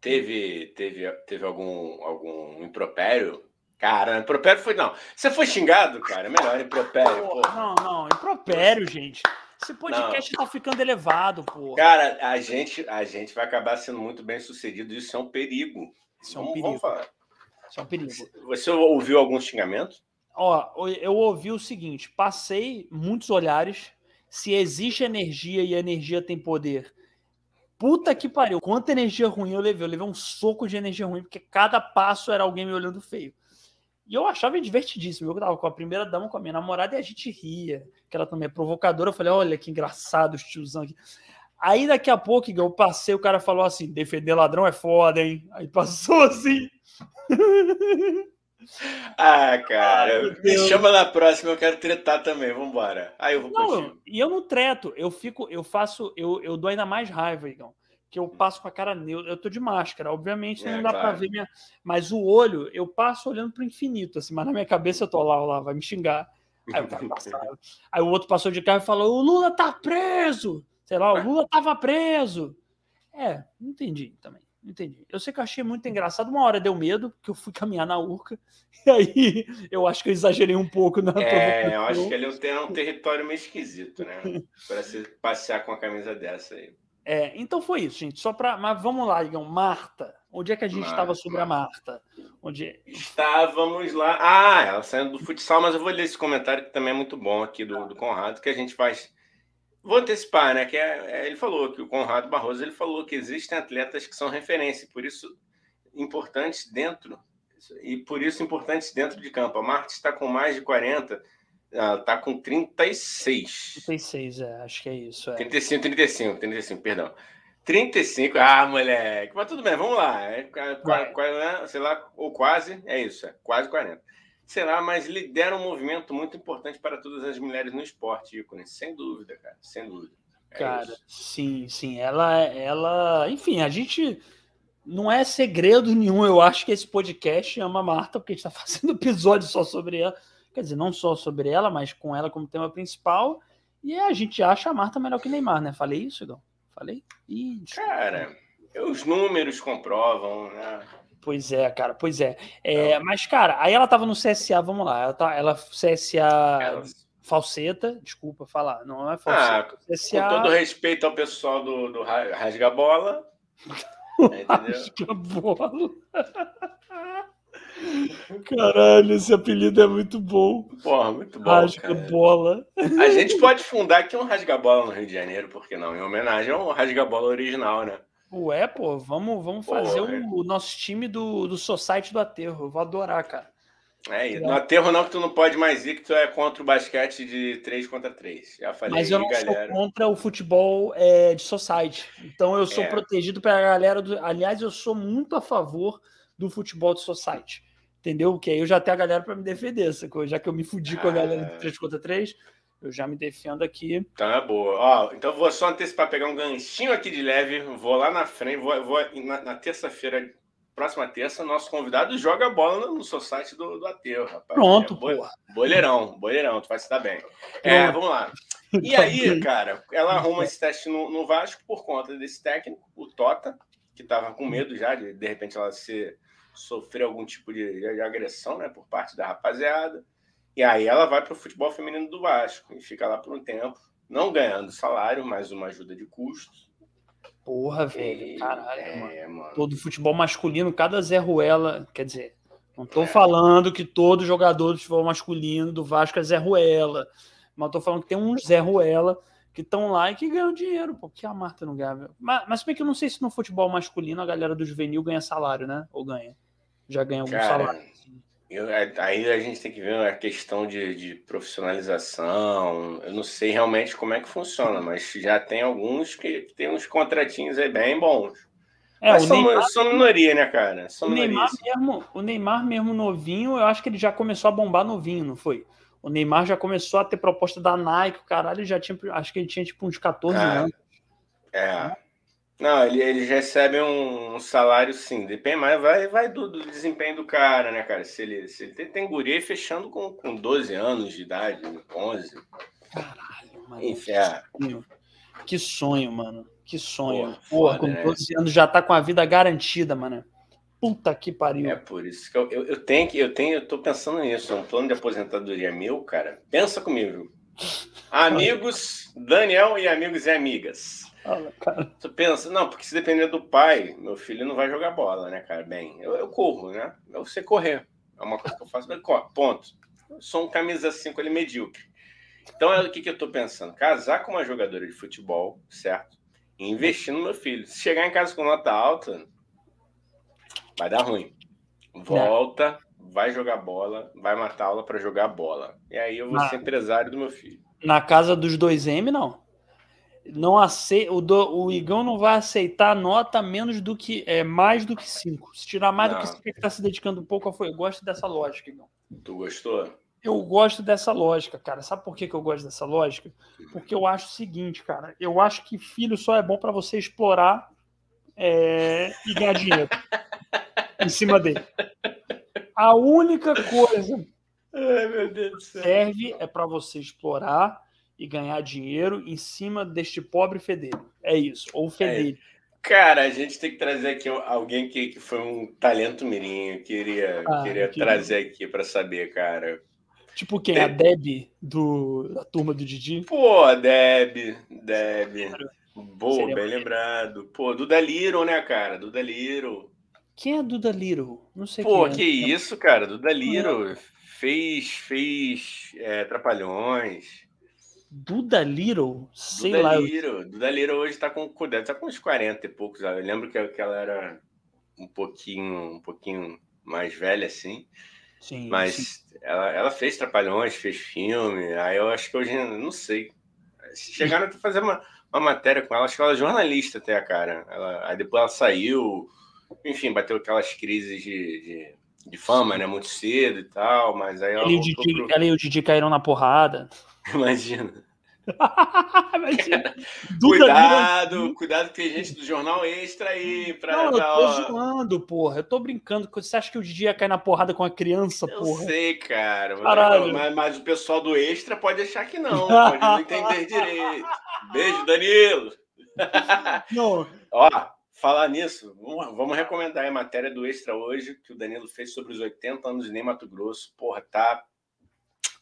Teve, teve, teve algum, algum impropério? Cara, impropério foi. Não. Você foi xingado, cara? Melhor impropério. Pô, Não, não, impropério, gente. Esse podcast não. tá ficando elevado, pô. Cara, a gente, a gente vai acabar sendo muito bem sucedido. Isso é um perigo. Isso é um perigo. falar. Isso é um perigo. Você ouviu algum xingamento? Ó, eu ouvi o seguinte: passei muitos olhares. Se existe energia e a energia tem poder. Puta que pariu. Quanta energia ruim eu levei. Eu levei um soco de energia ruim, porque cada passo era alguém me olhando feio. E eu achava divertidíssimo. Eu tava com a primeira dama, com a minha namorada, e a gente ria. Que ela também é provocadora. Eu falei, olha que engraçado os tiozão aqui. Aí daqui a pouco eu passei, o cara falou assim: defender ladrão é foda, hein? Aí passou assim. Ah, cara, me chama na próxima, eu quero tretar também, vambora. Aí eu vou não, E eu não treto, eu fico, eu faço, eu, eu dou ainda mais raiva, Igão que eu passo com a cara neutra. Eu tô de máscara, obviamente não é, dá claro. para ver minha. Mas o olho, eu passo olhando para o infinito, assim, mas na minha cabeça eu tô lá, lá, vai me xingar. Aí, Aí o outro passou de carro e falou: o Lula tá preso! Sei lá, o Lula tava preso. É, não entendi também. Não entendi. Eu sei que eu achei muito engraçado. Uma hora deu medo, porque eu fui caminhar na Urca. E aí eu acho que eu exagerei um pouco na É, eu acho que ele tem um território meio esquisito, né? Para se passear com a camisa dessa aí. É, então foi isso, gente. Só para, mas vamos lá, Igão. Marta, onde é que a gente estava sobre a Marta? Onde estávamos lá? Ah, ela saindo do futsal, mas eu vou ler esse comentário que também é muito bom aqui do, do Conrado, que a gente faz. Vou antecipar, né? Que é, é, ele falou que o Conrado Barroso ele falou que existem atletas que são referência, por isso importantes dentro, e por isso importantes dentro de campo. A Marta está com mais de 40, ela está com 36. 36, é, acho que é isso. É. 35, 35, 35, perdão. 35, ah, moleque, mas tudo bem, vamos lá. É, é, sei lá, ou quase, é isso, é quase 40. Sei lá, mas lidera um movimento muito importante para todas as mulheres no esporte, ícone, sem dúvida, cara, sem dúvida. É cara, isso. sim, sim, ela, ela, enfim, a gente não é segredo nenhum, eu acho que esse podcast ama a Marta, porque a gente está fazendo episódio só sobre ela, quer dizer, não só sobre ela, mas com ela como tema principal, e a gente acha a Marta melhor que Neymar, né? Falei isso, Igor? Falei? Ih, cara, os números comprovam, né? Pois é, cara, pois é. é mas, cara, aí ela tava no CSA, vamos lá, ela, tá, ela CSA ela... falseta, desculpa falar, não é falseta. Ah, CSA... Com todo respeito ao pessoal do, do Rasga Bola. Rasga Bola. Caralho, esse apelido é muito bom. Porra, muito bom. Rasga bola. A gente pode fundar aqui um rasga bola no Rio de Janeiro, por que não? Em homenagem ao rasga bola original, né? Ué, pô, vamos, vamos fazer o, é. o, nosso time do, do Society do Aterro. Eu vou adorar, cara. É isso. No aterro não, que tu não pode mais ir, que tu é contra o basquete de 3 contra 3. Já falei Mas eu não galera. sou contra o futebol é, de society. Então eu sou é. protegido pela galera do. Aliás, eu sou muito a favor do futebol de society entendeu? Que aí eu já tenho a galera para me defender, sacou? Já que eu me fudi com a galera de 3 contra 3, eu já me defendo aqui. É boa. Ó, então vou só antecipar, pegar um ganchinho aqui de leve, vou lá na frente, vou, vou na, na terça-feira, próxima terça, nosso convidado joga bola no, no site do, do Ateu, rapaz. Pronto, é, bo, Boleirão, boleirão, tu vai se dar bem. É, vamos lá. E tá aí, cara, ela arruma esse teste no, no Vasco por conta desse técnico, o Tota, que tava com medo já de, de repente, ela ser sofrer algum tipo de, de agressão né, por parte da rapaziada. E aí ela vai para o futebol feminino do Vasco e fica lá por um tempo, não ganhando salário, mas uma ajuda de custos. Porra, velho, caralho, é, mano. mano. Todo futebol masculino, cada Zé Ruela, quer dizer, não tô é. falando que todo jogador do futebol masculino do Vasco é Zé Ruela, mas tô falando que tem uns Zé Ruela que estão lá e que ganham dinheiro, porque a Marta não ganha. Mas, mas bem que eu não sei se no futebol masculino a galera do juvenil ganha salário, né? Ou ganha. Já ganha algum Cara, salário. Eu, aí a gente tem que ver a questão de, de, profissionalização. Eu não sei realmente como é que funciona, mas já tem alguns que, tem uns contratinhos aí bem bons. É, mas são, Neymar, são minoria, né, cara? São o, Neymar mesmo, o Neymar mesmo novinho, eu acho que ele já começou a bombar novinho, não foi? O Neymar já começou a ter proposta da Nike, o caralho já tinha, acho que ele tinha tipo uns 14 é, anos. É. Não, ele, eles recebem um, um, salário sim, depende, mas vai, vai do, do, desempenho do cara, né, cara? Se ele, se ele tem, tem guri fechando com, com 12 anos de idade, 11. Caralho, mano. Enfim, é. Que sonho, mano. Que sonho. Porra, com 12 né? anos já tá com a vida garantida, mano. Puta que pariu. É por isso que eu, eu, eu, tenho que, eu tenho, eu tô pensando nisso. É um plano de aposentadoria meu, cara. Pensa comigo. Amigos, Daniel e amigos e amigas. Cara. Tu pensa, não, porque se depender do pai, meu filho não vai jogar bola, né, cara? Bem, eu, eu corro, né? Eu sei correr. É uma coisa que eu faço, bem, ponto. Eu sou um camisa 5 ali medíocre. Então, é o que, que eu tô pensando? Casar com uma jogadora de futebol, certo? E investir no meu filho. Se chegar em casa com nota alta, vai dar ruim. Volta, vai jogar bola, vai matar aula para jogar bola. E aí eu vou na, ser empresário do meu filho. Na casa dos 2M, não. Não ace... o, do... o Igão não vai aceitar nota menos do que é mais do que 5. Se tirar mais não. do que 5, ele está se dedicando um pouco. Eu gosto dessa lógica, Igão. Tu gostou? Eu gosto dessa lógica, cara. Sabe por que, que eu gosto dessa lógica? Porque eu acho o seguinte, cara. Eu acho que filho só é bom para você explorar é... e ganhar dinheiro. em cima dele. A única coisa Ai, que serve é para você explorar e ganhar dinheiro em cima deste pobre fedelho. É isso, ou fedelho. É. Cara, a gente tem que trazer aqui alguém que, que foi um talento mirim. Queria, ah, queria que... trazer aqui para saber, cara. Tipo quem? Tem... A Deb do, da turma do Didi? Pô, Deb, Deb. Boa, Seria bem lembrado. Pô, do Daliro, né, cara? Do Daliro. Quem é Duda Little? Não sei Pô, quem é. que isso, cara. Duda Little fez, fez é, Trapalhões. Duda Little? Sei Duda lá. Little. Duda Little hoje tá com, deve tá com uns 40 e poucos. Eu lembro que, que ela era um pouquinho, um pouquinho mais velha, assim. Sim, Mas sim. Ela, ela fez Trapalhões, fez filme. Aí eu acho que hoje, não sei. Chegaram a fazer uma, uma matéria com ela, acho que ela é jornalista até, cara. Ela, aí depois ela saiu, enfim, bateu aquelas crises de, de, de fama, né? Muito cedo e tal, mas aí ela. Ela e, o Didi, pro... ela e o Didi caíram na porrada. Imagina. Cuidado, cuidado que tem gente do jornal extra aí pra. Não, eu tô zoando, porra. Eu tô brincando. Você acha que o Didi ia cair na porrada com a criança, Eu porra? sei, cara. mas-. Mas, mas o pessoal do extra pode achar que não, pode não entender direito. Beijo, Danilo. Não, Ó, falar nisso, vamos, vamos recomendar a matéria do Extra hoje, que o Danilo fez sobre os 80 anos de Ney Mato Grosso. Porra, tá.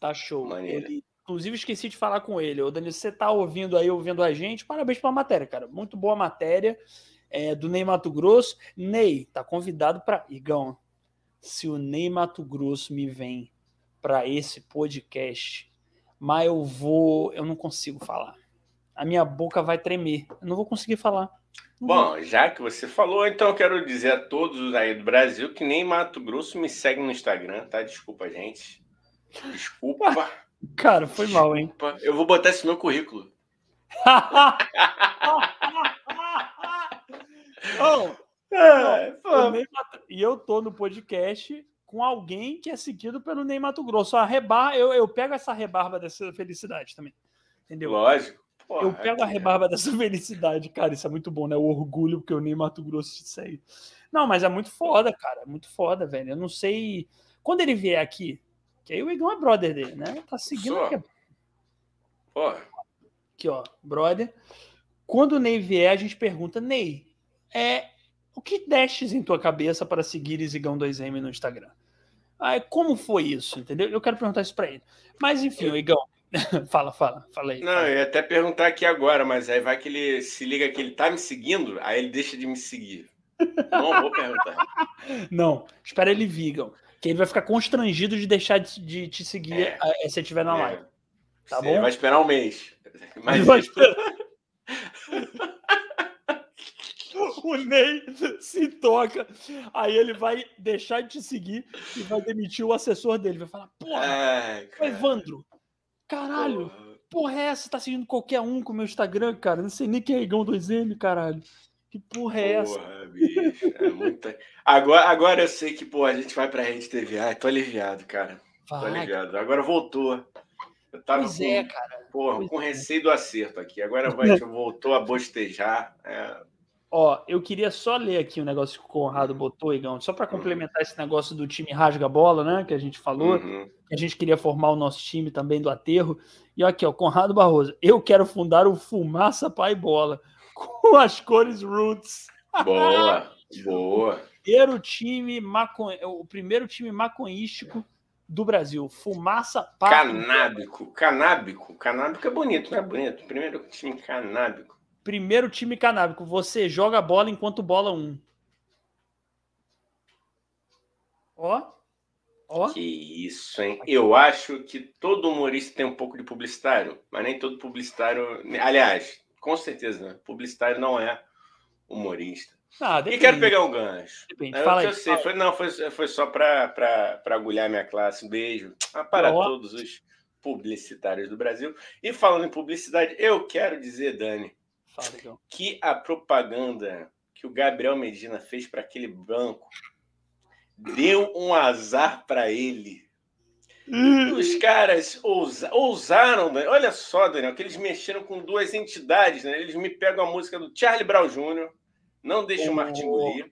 tá show. Maneiro. Ele- inclusive, esqueci de falar com ele. Ô, Danilo, você tá ouvindo aí, ouvindo a gente? Parabéns pela matéria, cara. Muito boa matéria é, do Ney Mato Grosso. Ney, tá convidado para Igão, se o Ney Mato Grosso me vem para esse podcast, mas eu vou. Eu não consigo falar. A minha boca vai tremer. Eu não vou conseguir falar. Não vou. Bom, já que você falou, então eu quero dizer a todos aí do Brasil que nem Mato Grosso me segue no Instagram, tá? Desculpa, gente. Desculpa. Cara, foi mal, hein? Eu vou botar esse no meu currículo. Não, É, o Ney E eu tô no podcast com alguém que é seguido pelo Ney Mato Grosso. A rebar... eu, eu pego essa rebarba dessa felicidade também. Entendeu? Lógico. Porra, eu pego a que- rebarba dessa felicidade, cara. Isso é muito bom, né? O orgulho porque eu nem Mato Grosso te segue. Não, mas é muito foda, cara. É muito foda, velho. Eu não sei. Quando ele vier aqui, que aí o Igão é brother dele, né? Tá seguindo Sou. aqui, Porra. aqui, ó, brother. Quando o Ney vier, a gente pergunta, Ney, é, o que destes em tua cabeça para seguir Igão 2M no Instagram? Ah, como foi isso, entendeu? Eu quero perguntar isso pra ele. Mas enfim, o Igão, fala, fala, fala aí. Não, fala. eu ia até perguntar aqui agora, mas aí vai que ele se liga que ele tá me seguindo, aí ele deixa de me seguir. Não vou perguntar. Não, espera ele vir, Igão. Que ele vai ficar constrangido de deixar de, de te seguir É. eh, se estiver na live. Tá Você bom? vai esperar um mês. Mas vai esperar. o Ney se toca, aí ele vai deixar de te seguir e vai demitir o assessor dele. Vai falar, porra, Ai, ô, cara, Evandro, caralho, porra. porra é essa? Tá seguindo qualquer um com o meu Instagram, cara? Não sei nem quem é Igão 2M, caralho. Que porra é essa? Porra, bicho, é muita... agora, agora eu sei que, pô, a gente vai pra Rede TV. Ai, tô aliviado, cara. Tô Vai, aliviado. Agora voltou. Eu tava pois com, é, cara. porra, pois com é. receio do acerto aqui. Agora vai, voltou a bostejar. É, Ó, eu queria só ler aqui o negócio que o Conrado botou, Igão, só para complementar esse negócio do time rasga-bola, né? Que a gente falou. uhum. que a gente queria formar o nosso time também do aterro. E aqui, ó, Conrado Barroso. Eu quero fundar o Fumaça Pai Bola com as cores Roots. Boa, boa. Primeiro time macon... O primeiro time maconhístico do Brasil. Fumaça Pai Canábico, canábico. Canábico é bonito, não é bonito? Primeiro time canábico. Primeiro time canábico. Você joga bola enquanto bola um. Ó. Ó. Que isso, hein? Eu acho que todo humorista tem um pouco de publicitário, mas nem todo publicitário. Aliás, com certeza, né? publicitário não é humorista. Ah, E quero pegar um gancho. depende. O Fala aí. eu sei. fala Foi, não, foi, foi só para agulhar minha classe. Um beijo Ah, para todos os publicitários do Brasil. E falando em publicidade, eu quero dizer, Dani. Fala, Igão. que a propaganda que o Gabriel Medina fez para aquele banco deu um azar para ele. Os caras ousa- ousaram, Dani. olha só, Daniel, que eles mexeram com duas entidades, né? Eles me pegam a música do Charlie Brown Jr., Não Deixa o Martin Oh. engolir.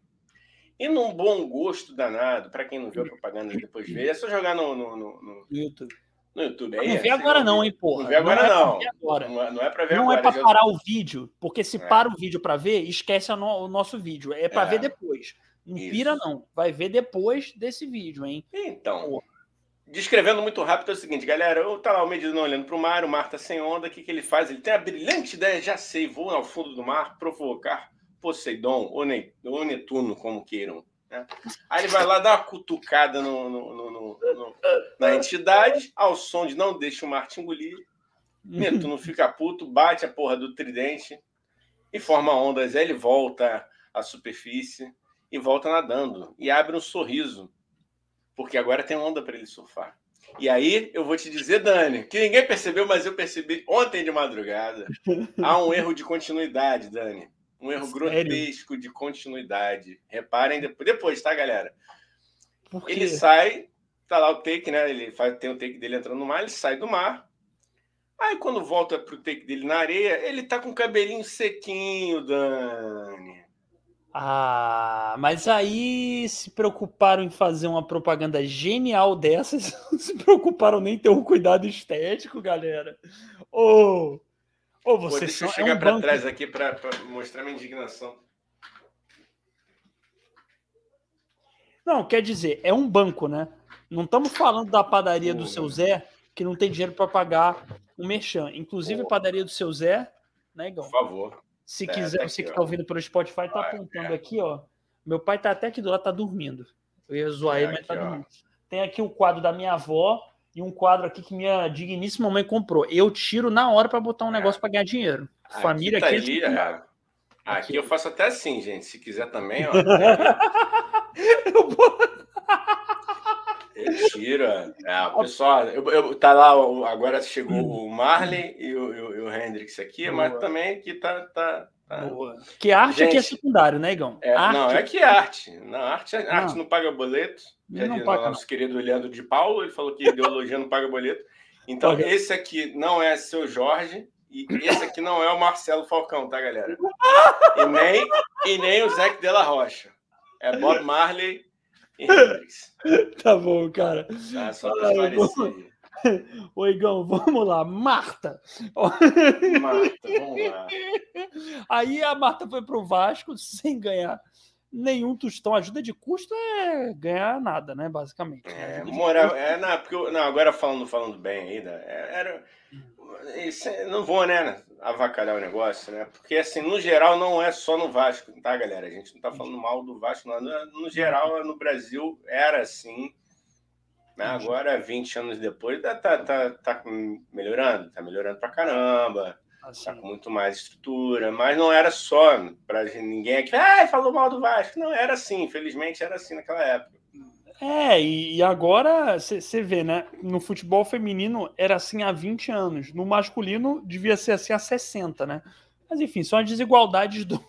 E num bom gosto danado, para quem não viu a propaganda depois vê, é só jogar no, no, no, no- YouTube. no YouTube. Não Aí, vê você agora vai não, hein, porra. Não vê agora é pra não. agora. Não é, não é para ver Não é agora. para já- parar o vídeo, porque se É. para o vídeo para ver, esquece no- o nosso vídeo. É para É. ver depois. Não Isso. pira, não. Vai ver depois desse vídeo, hein? Então, descrevendo muito rápido é o seguinte, galera, eu tá lá o Medina olhando para o mar, o mar tá sem onda, o que, que ele faz? Ele tem a brilhante ideia, já sei, vou ao fundo do mar provocar Poseidon ou, Ne- ou Netuno, como queiram. né? Aí ele vai lá dar uma cutucada no- no- no- no- na entidade, ao som de não deixa o mar te engolir, Netuno fica puto, bate a porra do tridente e forma ondas. Aí ele volta à superfície e volta nadando e abre um sorriso, porque agora tem onda para ele surfar. E aí eu vou te dizer, Dani, que ninguém percebeu, mas eu percebi ontem de madrugada. Há um erro de continuidade, Dani. Um erro Sério? grotesco de continuidade. Reparem depois, tá, galera? Ele sai, tá lá o take, né? Ele faz, tem o take dele entrando no mar, ele sai do mar. Aí quando volta pro take dele na areia, ele tá com o cabelinho sequinho, Dani. Ah, mas aí se preocuparam em fazer uma propaganda genial dessas, não se preocuparam nem em ter um cuidado estético, galera. Ô, oh, oh, vocês Deixa eu chegar é um para banco... trás aqui para mostrar minha indignação. Não, quer dizer, é um banco, né? Não estamos falando da padaria do seu Zé, que não tem dinheiro para pagar o um merchan. Inclusive, a padaria do seu Zé, né, Igão? Por favor. Se é, quiser, tá você que está ouvindo pelo Spotify, tá apontando é. aqui, ó. Meu pai tá até aqui do lado, tá dormindo. Eu ia zoar é, ele, mas tá dormindo. Tem aqui o quadro da minha avó e um quadro aqui que minha digníssima mãe comprou. Eu tiro na hora para botar um é. negócio para ganhar dinheiro. Aqui Família tá aqui. Ali, é. aqui, aqui eu faço até assim, gente. Se quiser também, ó. eu vou... Tira. É, pessoal, eu, eu, tá lá, agora chegou hum. o Marley e o, e o Hendrix aqui, Boa. mas também aqui tá. tá, tá... Que arte Gente, aqui é secundário, né, Igão? É, não, é que arte. Na arte, não. arte não paga boleto. Já não paga, nosso não. querido Leandro de Paulo, ele falou que ideologia não paga boleto. Então, paga. esse aqui não é seu Jorge, e esse aqui não é o Marcelo Falcão, tá, galera? E nem, e nem o Zé de la Rocha. É Bob Marley tá bom, cara. Tá, só pra esclarecer. Igão, vamos lá. Marta. Marta, vamos lá. Aí a Marta foi pro Vasco sem ganhar nenhum tostão. Ajuda de custo é ganhar nada, né? Basicamente. É, moral, é, não, porque, não, agora falando, falando bem ainda, é, era, não vou, né, avacalhar o negócio, né? Porque, assim, no geral, não é só no Vasco, tá, galera? A gente não tá falando mal do Vasco, não. No geral, no Brasil, era assim. Né? Agora, 20 anos depois, tá, tá, tá, tá melhorando, tá melhorando pra caramba. Assim. Tá com muito mais estrutura, mas não era só para ninguém aqui, ah, falou mal do Vasco. Não, era assim, infelizmente era assim naquela época. É, e agora você vê, né? No futebol feminino era assim há 20 anos, no masculino devia ser assim há 60, né? Mas enfim, são as desigualdades do,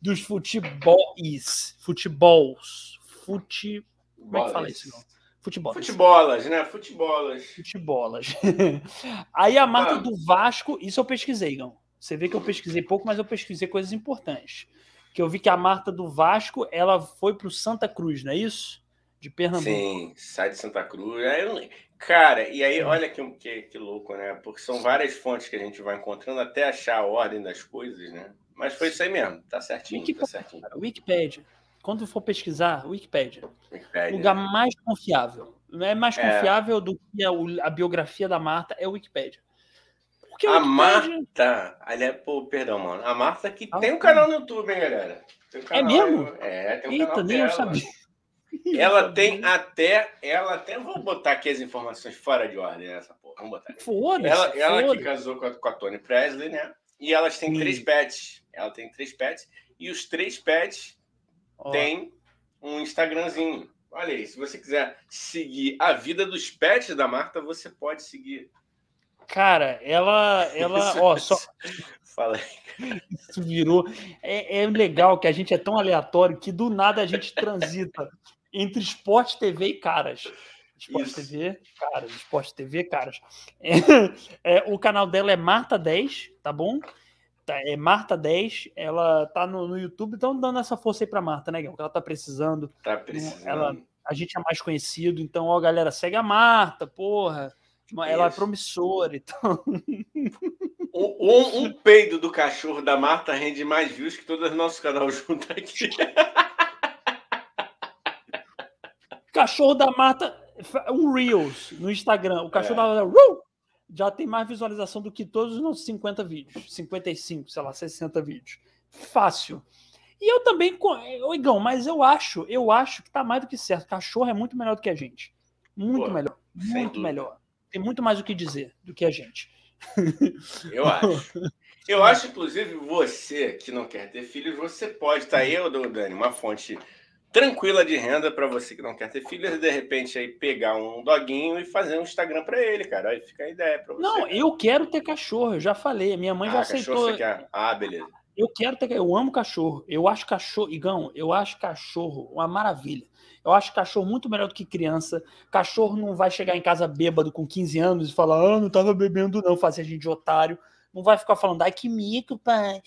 dos futebols. Futebols. Fute. Como é que fala isso? Não? Futebol. Futebolas, né? Futebolas. Futebolas. Aí a marca ah. do Vasco, isso eu pesquisei, Gão. Você vê que eu pesquisei pouco, mas eu pesquisei coisas importantes. Que eu vi que a marca do Vasco, ela foi para o Santa Cruz, não é isso? De Pernambuco. Sim, sai de Santa Cruz. Cara, e aí, olha que, que, que louco, né? Porque são várias fontes que a gente vai encontrando até achar a ordem das coisas, né? Mas foi isso aí mesmo, tá certinho, Wikipedia, tá certinho. Wikipedia quando for pesquisar, Wikipedia, Wikipedia. lugar mais confiável. É mais é. confiável do que a, a, biografia da Marta, é o Wikipedia. Porque a Wikipedia... Marta, aliás, pô, perdão, mano. A Marta que ah, tem um canal no YouTube, hein, galera? Um canal, é mesmo? É, tem um Eita, canal nem dela. eu sabia. Ela tem até, ela até, vou botar aqui as informações fora de ordem nessa porra, vamos botar. Foda-se. Ela, ela que casou com a, com a Tony Presley, né? E elas têm Sim. três pets. Ela tem três pets e os três pets tem um Instagramzinho. Olha aí, se você quiser seguir a vida dos pets da Marta, você pode seguir. Cara, ela, ela, ó, só. Fala aí. Isso virou. É, é legal que a gente é tão aleatório que do nada a gente transita entre esporte, TV e caras. Esporte. TV, caras. Esporte TV, caras. É, é, o canal dela é Marta 10, tá bom? Tá, é Marta 10, ela tá no, no YouTube, então dando essa força aí pra Marta, né, Que ela tá precisando. Tá precisando. Ela, a gente é mais conhecido, então, ó, galera, segue a Marta, porra. Ela Isso. é promissora, então. Um, um, peido do cachorro da Marta rende mais views que todo o nosso canal junto aqui. Cachorro da Marta, um Reels no Instagram. O cachorro é. da Marta, já tem mais visualização do que todos os nossos 50 vídeos, 55, sei lá, 60 vídeos. Fácil. E eu também, Igão, mas eu acho, eu acho que tá mais do que certo. Cachorro é muito melhor do que a gente. Muito Pô, melhor. Muito melhor. Tem muito mais o que dizer do que a gente. Eu acho. Eu acho, inclusive, você que não quer ter filhos, você pode, tá aí, Dani, uma fonte tranquila de renda para você que não quer ter filhos de repente aí pegar um doguinho e fazer um Instagram para ele, cara. Aí fica a ideia para você. Não, eu quero ter cachorro, eu já falei, minha mãe ah, já aceitou. Você quer? Ah, beleza. Eu quero ter, eu amo cachorro. Eu acho cachorro, Igão, eu acho cachorro uma maravilha. Eu acho cachorro muito melhor do que criança. Cachorro não vai chegar em casa bêbado com 15 anos e falar: "Ah, não tava bebendo não", fazer a gente de otário. Não vai ficar falando: "Ai, que mico, pai".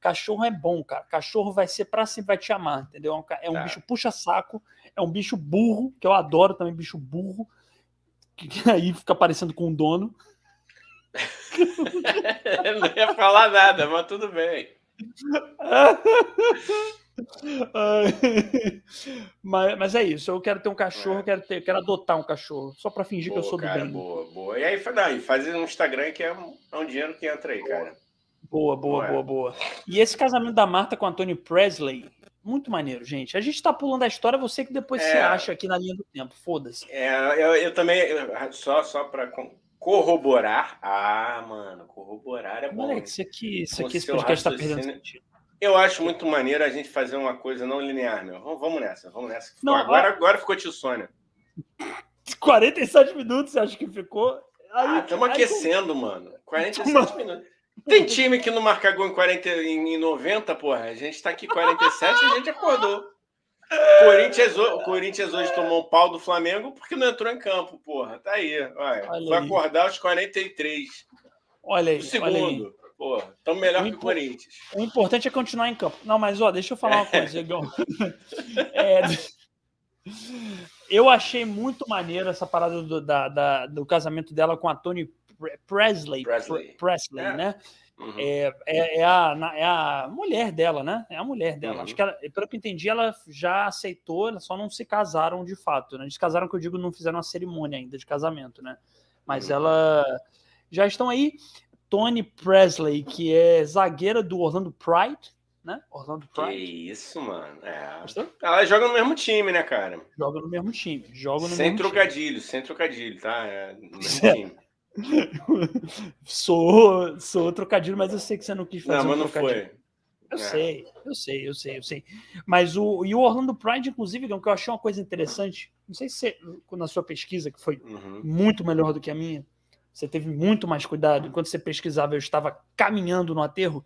Cachorro é bom, cara. Cachorro vai ser para sempre vai te amar, entendeu? É um tá. bicho puxa-saco, é um bicho burro, que eu adoro também, bicho burro, que aí fica parecendo com o dono. não ia falar nada, mas tudo bem. mas, mas é isso, eu quero ter um cachorro, é. quero, ter, quero adotar um cachorro, só para fingir boa, que eu sou cara, do bem. Boa, boa. E aí, não, fazer um Instagram que é um, é um dinheiro que entra aí, cara. Boa, boa, boa, boa. E esse casamento da Marta com Antônio Presley, muito maneiro, gente. A gente tá pulando a história, você que depois é, se acha aqui na linha do tempo. Foda-se. É, eu, eu também, eu, só, só para corroborar. Ah, mano, corroborar é bom. Moleque, isso aqui, isso aqui esse podcast tá perdendo sentido. Eu acho muito maneiro a gente fazer uma coisa não linear, meu. Vamos nessa, vamos nessa. Não, agora, agora ficou tio Sônia. 47 minutos, você acha que ficou? Aí, ah, estamos aquecendo, mano. 47 minutos. Tem time que não marca gol em, 40, em 90, porra. A gente tá aqui 47 e a gente acordou. Corinthians, o Corinthians hoje tomou um pau do Flamengo porque não entrou em campo, porra. Tá aí. Olha, aí. acordar aos 43. Olha aí. O segundo. Porra, tão melhor o que o Corinthians. O importante é continuar em campo. Não, mas ó, deixa eu falar uma coisa, Igor. é, eu achei muito maneiro essa parada do, da, da, do casamento dela com a Tony Presley, Presley, Presley é. né? Uhum. É, é, é, a, é a mulher dela, né? É a mulher dela. Uhum. Acho que ela, pelo que eu entendi, ela já aceitou, só não se casaram de fato. Né? Eles casaram, que eu digo, não fizeram uma cerimônia ainda de casamento, né? Mas uhum. ela já estão aí. Tony Presley, que é zagueira do Orlando Pride, né? Orlando Pride. Que isso, mano. É. Ela joga no mesmo time, né, cara? Joga no mesmo time. Joga no sem trocadilho, time. sem trocadilho, tá? É no mesmo time. sou, sou trocadilho, mas eu sei que você não quis fazer não, mas um não trocadilho. Foi. Eu é. sei, eu sei, eu sei, eu sei. Mas o, e o Orlando Pride, inclusive, que eu achei uma coisa interessante, não sei se você, na sua pesquisa, que foi uhum. muito melhor do que a minha, você teve muito mais cuidado. Enquanto você pesquisava, eu estava caminhando no aterro.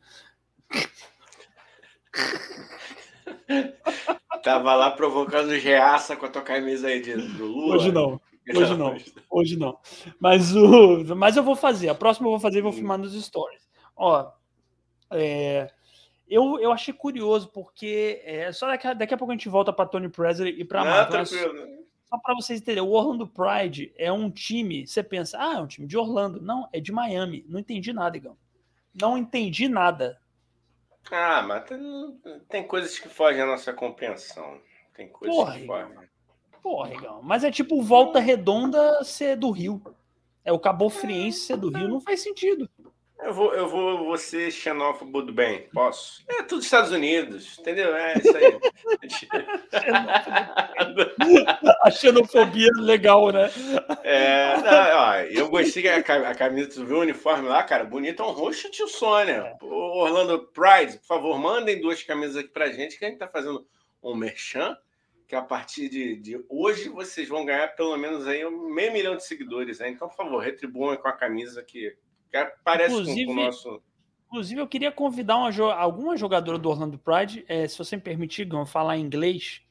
Tava lá provocando geaça com a tua camisa aí de, do Lula. Hoje não. Hoje não. Hoje não. Mas, o, mas eu vou fazer. A próxima eu vou fazer e vou filmar nos stories. Ó, é, eu, eu achei curioso, porque é, só daqui a, daqui a pouco a gente volta para Tony Presley e para Marvel. Só para vocês entenderem, o Orlando Pride é um time. Você pensa, ah, é um time de Orlando. Não, é de Miami. Não entendi nada, Igão. Não entendi nada. Ah, mas tem, tem coisas que fogem à nossa compreensão. Tem coisas Porra, que fogem. Porra, Igão. Mas é tipo Volta Redonda ser do Rio. É o Cabo Friense ser do Rio. Não faz sentido. Eu vou, eu vou, vou ser xenófobo do bem, posso? É tudo Estados Unidos, entendeu? É isso aí. a xenofobia legal, né? É, não, ó, eu gostei que a, camisa, tu viu o uniforme lá, cara, bonito, é um roxo tio Sônia. É. Orlando Pride, por favor, mandem duas camisas aqui pra gente, que a gente tá fazendo um merchan, que a partir de, de hoje vocês vão ganhar pelo menos aí um meio milhão de seguidores, né? Então, por favor, retribuam com a camisa que Parece inclusive, com, o nosso. Inclusive, eu queria convidar uma, alguma jogadora do Orlando Pride, é, se você me permitir, Gão, falar inglês,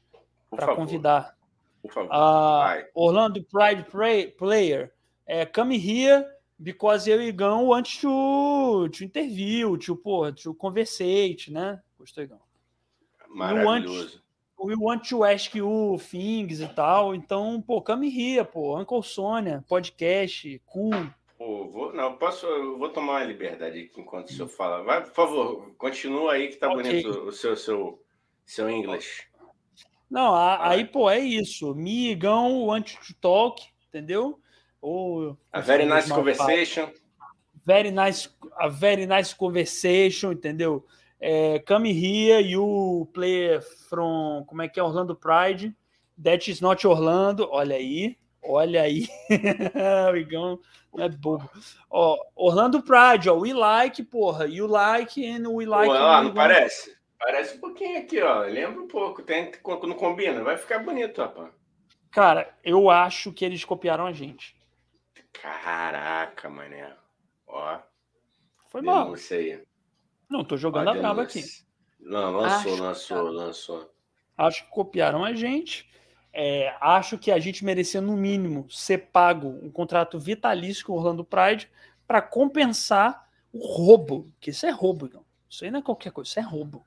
para convidar. Por favor. Uh, Orlando Pride play, Player, é, come here, because eu e Gão want to, to interview, to, pô, to conversate, né? Gostei, Gão. Maravilhoso. We want, we want to ask you things e tal. Então, pô, come here, pô. Uncle Sônia, podcast, cool. Pô, vou, não, posso, vou tomar uma liberdade aqui enquanto o senhor fala. Vai, por favor, continua aí que tá okay. bonito o seu, seu, seu inglês. Não, a, aí, pô, é isso. Migão, want to talk, entendeu? Ou, a very nice conversation. Very nice, a very nice conversation, entendeu? É, come here, you play from, como é que é, Orlando Pride. That is not Orlando, olha aí. Olha aí, o Igão não é bobo. Ó, Orlando Pride, ó, we like, porra, you like and we like. Lá, não parece? Parece um pouquinho aqui, ó. Lembra um pouco. Tem, quando combina, vai ficar bonito, rapaz. Cara, eu acho que eles copiaram a gente. Caraca, mané. Ó. Foi mal. Não sei. Não, tô jogando a braba aqui. Não, lançou, acho, lançou, cara. lançou. Acho que copiaram a gente. É, acho que a gente merecia, no mínimo, ser pago um contrato vitalício com o Orlando Pride para compensar o roubo. Que isso é roubo, não. Isso aí não é qualquer coisa, isso é roubo.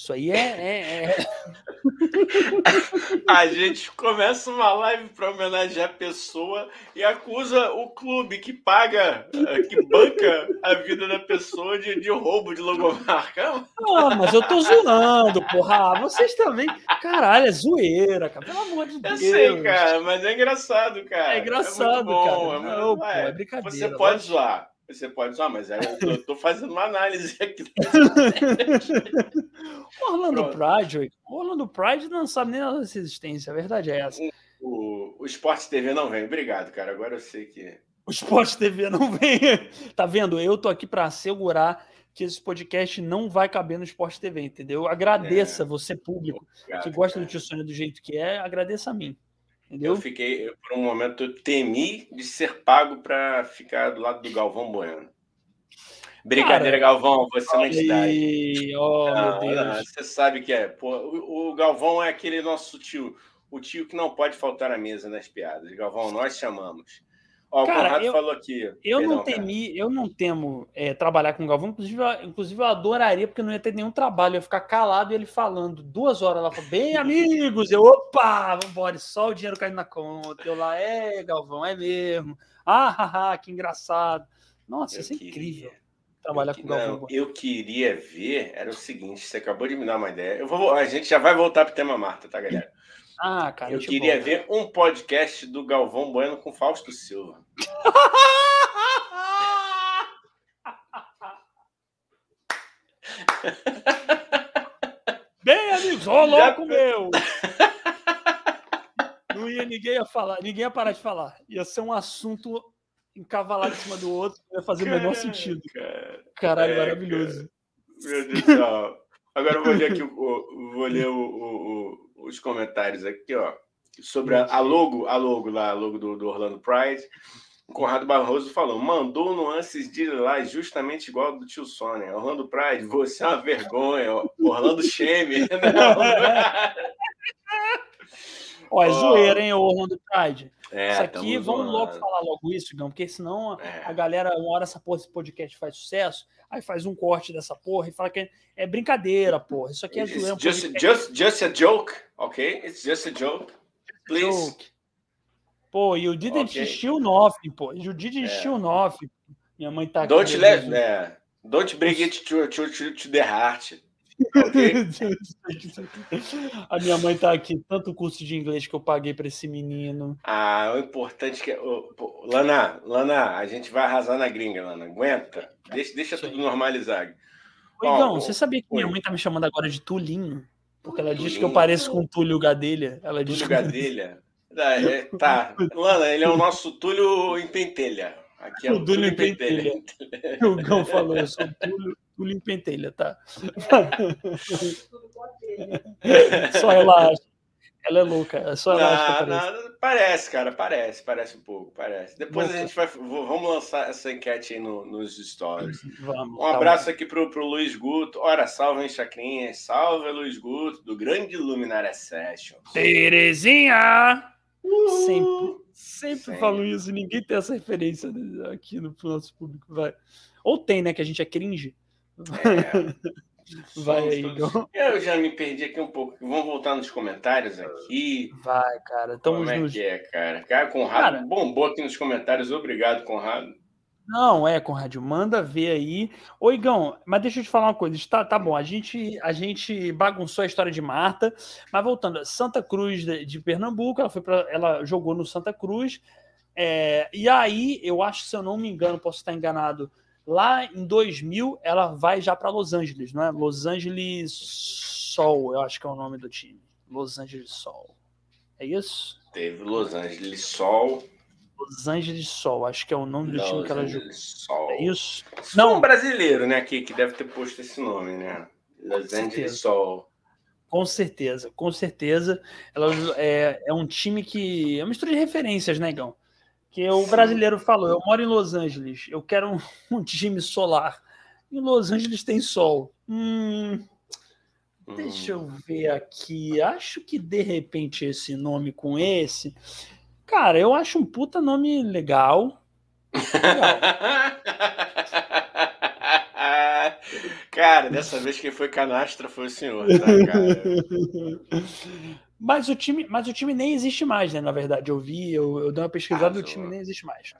Isso aí é. é, é... a gente começa uma live para homenagear a pessoa e acusa o clube que paga, eh, que banca a vida da pessoa de, de roubo de logomarca. Ah, mas eu tô zoando, porra. Ah, vocês também. Caralho, é zoeira, cara. Pelo amor de Deus. Eu sei, cara, mas é engraçado, cara. É engraçado, é bom, cara. É, Não, pô, é, é brincadeira. Você pode zoar. Você pode usar, mas é, eu estou fazendo uma análise aqui. Orlando Pride, o Orlando Pride não sabe nem a nossa existência, a verdade é essa. O, o Sport TV não vem, obrigado, cara. Agora eu sei que. O Sport TV não vem. Tá vendo? Eu tô aqui para assegurar que esse podcast não vai caber no Sport TV, entendeu? Agradeça é. você, público, obrigado, que gosta cara. do Tio Sônia do jeito que é, agradeça a mim. Entendeu? Eu fiquei, eu, por um momento, eu temi de ser pago para ficar do lado do Galvão Bueno. Brincadeira, Cara, Galvão, você é uma entidade. Oh, não, não, você sabe que é. Pô, o, o, Galvão é aquele nosso tio, o tio que não pode faltar na mesa nas piadas. Galvão, nós chamamos. Ó, cara, o Conrado eu, falou aqui. Eu Perdão, não temi, cara. eu não temo é, trabalhar com o Galvão, inclusive, inclusive eu adoraria, porque não ia ter nenhum trabalho, eu ia ficar calado e ele falando duas horas lá, bem amigos, eu, opa, vambora, só o dinheiro caindo na conta. Eu lá, é, Galvão, é mesmo. Ah, haha, que engraçado. Nossa, eu isso é queria. incrível. Trabalhar eu, com o Galvão. Não, eu queria ver, era o seguinte, você acabou de me dar uma ideia. Eu vou, a gente já vai voltar para o tema Marta, tá, galera? Ah, cara. Eu queria bom. ver um podcast do Galvão Bueno com Fausto Silva. Bem, amigos, ó, louco meu! Não ia ninguém ia falar, ninguém ia parar de falar. Ia ser um assunto encavalado em cima do outro, ia fazer o menor sentido. Cara, Caralho, é, maravilhoso. Cara. Meu Deus do céu. Agora eu vou ler aqui, vou ler o, o os comentários aqui, ó, sobre a, a logo, a logo lá, a logo do, do Orlando Pride. Conrado Barroso falou: mandou nuances de lá justamente igual do tio Sônia. Orlando Pride, você é uma vergonha. Orlando Cheme. Ó, é zoeira, hein, Orlando Pride. É, isso aqui, vamos zoando. logo falar logo isso, Gão, porque senão é. a galera, uma hora essa porra, esse podcast faz sucesso, aí faz um corte dessa porra e fala que é brincadeira, porra. Isso aqui é zoeira. Just, just, just a joke, ok? It's just a joke. Please. Joke. Pô, you didn't okay. steal nothing, pô. You didn't é. steal nothing. Minha mãe tá aqui. Don't let, é, don't bring it to, to, to, to the heart. a minha mãe tá aqui, tanto curso de inglês que eu paguei para esse menino. Ah, o importante é que. Lana, Lana, a gente vai arrasar na gringa, Lana. Aguenta. Deixa, deixa tudo normalizar. Igão, oh, você sabia que minha mãe tá me chamando agora de Tulinho? Porque ela diz que eu pareço com o Túlio Gadelha. Ela diz Túlio que... Gadelha? É, tá. Lana, ele é o nosso Túlio em pentelha. Aqui é o, o Túlio em pentelha. pentelha. O Gão falou, eu sou o Túlio Túlio em pentelha, tá? só ela acha. Ela é louca, é só ela parece. Não, parece, cara, parece, parece um pouco, parece. Depois a gente vai, vamos lançar essa enquete aí no, nos stories. Vamos, um abraço tá aqui pro, pro Luiz Guto. Ora, salve, hein, Chacrinhas. Salve, Luiz Guto, do grande Luminária Sessions. Terezinha! Uhul. Sempre, sempre, sempre falo isso, ninguém tem essa referência aqui no nosso público, vai. Ou tem, né, que a gente é cringe. É. Vai aí, todos... Eu já me perdi aqui um pouco. Vamos voltar nos comentários aqui. Vai, cara. Estamos Como é nos... que é, cara? Cara, Conrado cara... bombou aqui nos comentários. Obrigado, Conrado. Não, é, Conrado, manda ver aí. Ô, Igão, mas deixa eu te falar uma coisa. Tá, tá bom, a gente, a gente bagunçou a história de Marta, mas voltando, Santa Cruz de, de Pernambuco, ela foi para, ela jogou no Santa Cruz, é, e aí, eu acho, se eu não me engano, posso estar enganado, Lá em 2000, ela vai já para Los Angeles, não é? Los Angeles Sol, eu acho que é o nome do time. Los Angeles Sol. É isso? Teve Los Angeles Sol. Los Angeles Sol, acho que é o nome do Los time que ela jogou. Sol. É isso? Não, um brasileiro, né, aqui que deve ter posto esse nome, né? Los Angeles Sol. Com certeza, com certeza. Ela é, é um time que. É uma mistura de referências, né, Igão? Que o brasileiro falou: eu moro em Los Angeles, eu quero um, um time solar. Em Los Angeles tem sol. Hum, deixa eu hum. ver aqui. Acho que de repente esse nome com esse. Cara, eu acho um puta nome legal. legal. Cara, dessa vez quem foi canastra foi o senhor, tá, cara? mas o time, mas o time nem existe mais, né? Na verdade, eu vi, eu, eu dei uma pesquisada, ah, o time nem existe mais.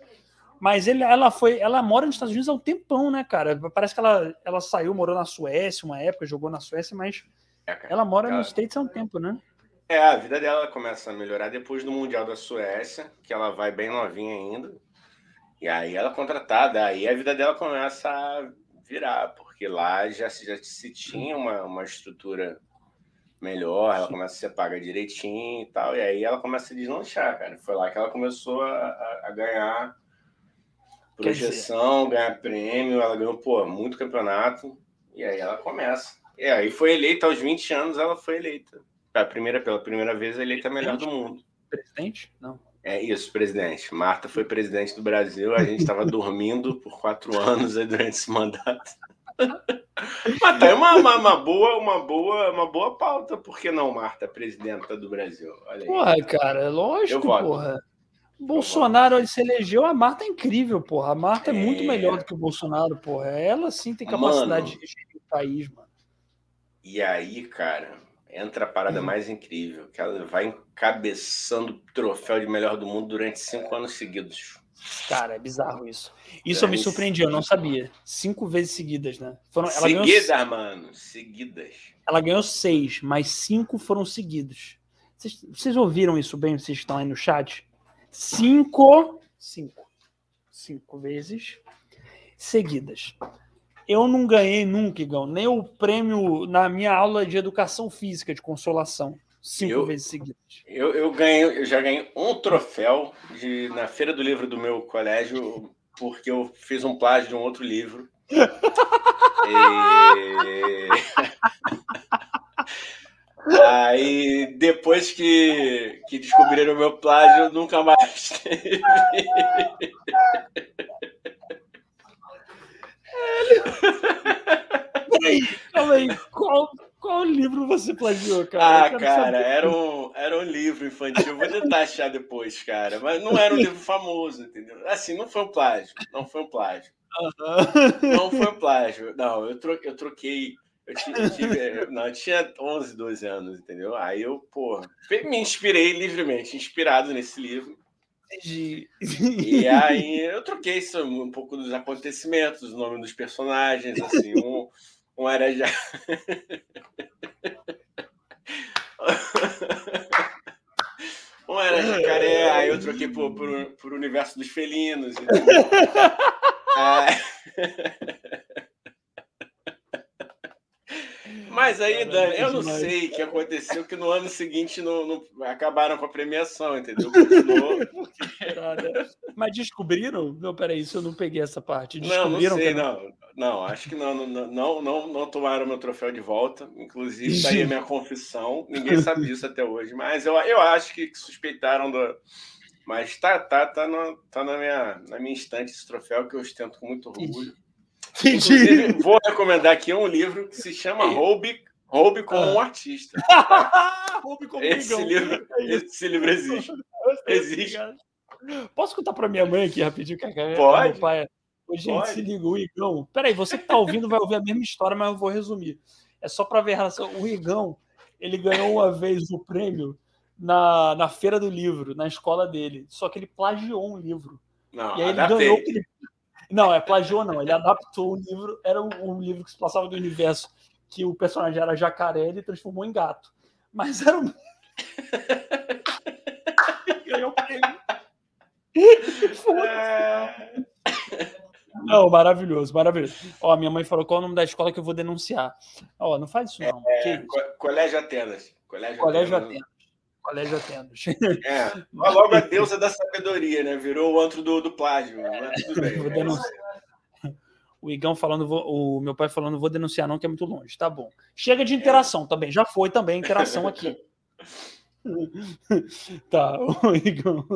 Mas ele, ela foi, ela mora nos Estados Unidos há um tempão, né, cara? Parece que ela, ela saiu, morou na Suécia uma época, jogou na Suécia, mas é, ela mora cara, nos States há um tempo, né? É, a vida dela começa a melhorar depois do Mundial da Suécia, que ela vai bem novinha ainda. E aí ela é contratada, aí a vida dela começa a virar, porque lá já, já se tinha uma, uma estrutura melhor, ela começa a ser paga direitinho e tal, e aí ela começa a deslanchar, cara. Foi lá que ela começou a, a ganhar projeção, ganhar prêmio, ela ganhou, pô, muito campeonato, e aí ela começa. E aí foi eleita aos 20 anos, ela foi eleita. A primeira, pela primeira vez, eleita a melhor do mundo. Presidente? Não. É isso, presidente. Marta foi presidente do Brasil, a gente estava dormindo por quatro anos durante esse mandato. Mas tá uma, uma, uma, boa, uma, boa, uma boa pauta, por que não, Marta, presidenta do Brasil? Olha aí. Porra, cara, é lógico, porra. Bolsonaro ele se elegeu, a Marta é incrível, porra. A Marta é, é muito melhor do que o Bolsonaro, porra. Ela sim tem capacidade mano, de gerir o país, mano. E aí, cara, entra a parada hum. mais incrível, que ela vai encabeçando o troféu de melhor do mundo durante cinco anos seguidos. Cara, é bizarro isso. Isso eu me surpreendi, eu não sabia. Cinco vezes seguidas, né? Foram, seguidas, ganhou... mano. Seguidas. Ela ganhou seis, mas cinco foram seguidos. Vocês, vocês ouviram isso bem? Vocês estão aí no chat? Cinco. Cinco. Cinco vezes seguidas. Eu não ganhei nunca, Igão, nem o prêmio na minha aula de educação física de consolação. Cinco eu, vezes seguidas. Eu, eu, ganhei, eu já ganhei um troféu de, na feira do livro do meu colégio, porque eu fiz um plágio de um outro livro. e... Aí, depois que, que descobriram o meu plágio, nunca mais teve. Peraí, calma aí. Qual, qual livro você plagiou, cara? Ah, cara, era um, era um livro infantil. Vou tentar achar depois, cara. Mas não era um livro famoso, entendeu? Assim, não foi um plágio. Não foi um plágio. Uhum. Não foi um plágio. Não, eu, tro, eu troquei. Eu, eu tive, não, eu tinha 11, 12 anos, entendeu? Aí eu, pô, me inspirei livremente, inspirado nesse livro. E aí eu troquei um pouco dos acontecimentos, o nome dos personagens, assim, um, um era já. um era jacaré, aí eu troquei por, por, por universo dos felinos. ah... Mas aí, Dani, eu não sei o que aconteceu, que no ano seguinte não, não acabaram com a premiação, entendeu? Mas descobriram? Não, peraí, isso eu não peguei essa parte. Não, não sei, não. Não, acho que não, não, não, não, não tomaram meu troféu de volta. Inclusive, daí a minha confissão. Ninguém sabe disso até hoje. Mas eu, eu acho que suspeitaram do. Mas tá, tá, tá, no, tá na, minha, na minha estante esse troféu que eu ostento com muito orgulho. Inclusive, vou recomendar aqui um livro que se chama Roube, Roube como ah. um artista. Roube como esse livro, é esse livro existe. Existe. Posso contar para minha mãe aqui rapidinho? Que é Pode. Meu pai. gente, Pode. se liga, o Igão. Peraí, você que tá ouvindo vai ouvir a mesma história, mas eu vou resumir. É só para ver a relação. O Igão, ele ganhou uma vez o prêmio na, na feira do livro, na escola dele. Só que ele plagiou um livro. Não, e aí ele ganhou aquele não, é plagiou não. Ele adaptou o livro. Era um, um, livro que se passava do universo que o personagem era jacaré, ele transformou em gato. Mas era um. Ganhou prêmio. É... Não, maravilhoso, maravilhoso. Ó, minha mãe falou qual é o nome da escola que eu vou denunciar. Ó, não faz isso não. É, isso? Colégio Atenas. Colégio, Colégio Atenas. Atenas. Colégio Atenas. É, logo a deusa da sabedoria, né? Virou o antro do, do plágio. Né? Tudo bem. O Igão falando, vou, o meu pai falando, vou denunciar não, que é muito longe. Tá bom. Chega de interação também, já foi também interação aqui. tá, Igão.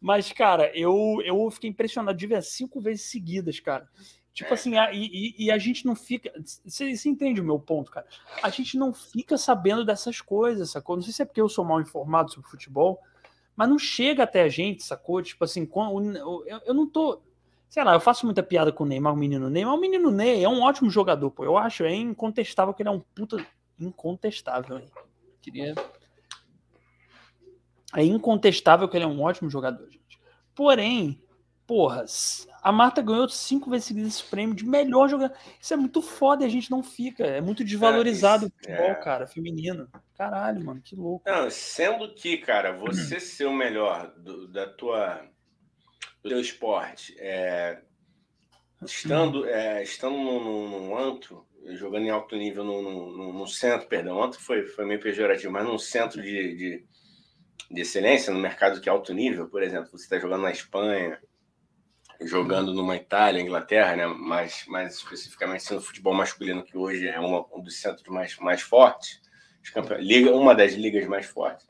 Mas, cara, eu, eu fiquei impressionado de ver cinco vezes seguidas, cara. Tipo assim, a, e, e, a gente não fica. Você, você, entende o meu ponto, cara? A gente não fica sabendo dessas coisas, sacou? Não sei se é porque eu sou mal informado sobre futebol, mas não chega até a gente, sacou? Tipo assim, eu, eu não tô sei lá, eu faço muita piada com o Neymar, o menino Neymar. O menino Ney é um ótimo jogador, pô. Eu acho, é incontestável que ele é um puta. Incontestável, hein? Queria. É incontestável que ele é um ótimo jogador, gente. Porém, porra, a Marta ganhou cinco vezes seguidas esse prêmio de melhor jogador. Isso é muito foda e a gente não fica. É muito desvalorizado é, o futebol, é... cara, feminino. Caralho, mano, que louco. Não, sendo que, cara, você ser o melhor do, da tua do teu esporte, é, estando, é, estando num, num, antro, jogando em alto nível no, centro, perdão, antro foi, foi meio pejorativo, mas num centro de, de, de excelência, no mercado que é alto nível, por exemplo, você está jogando na Espanha, jogando numa Itália, Inglaterra, né? mais, mais especificamente no futebol masculino, que hoje é uma, um dos centros mais, mais fortes, liga, uma das ligas mais fortes.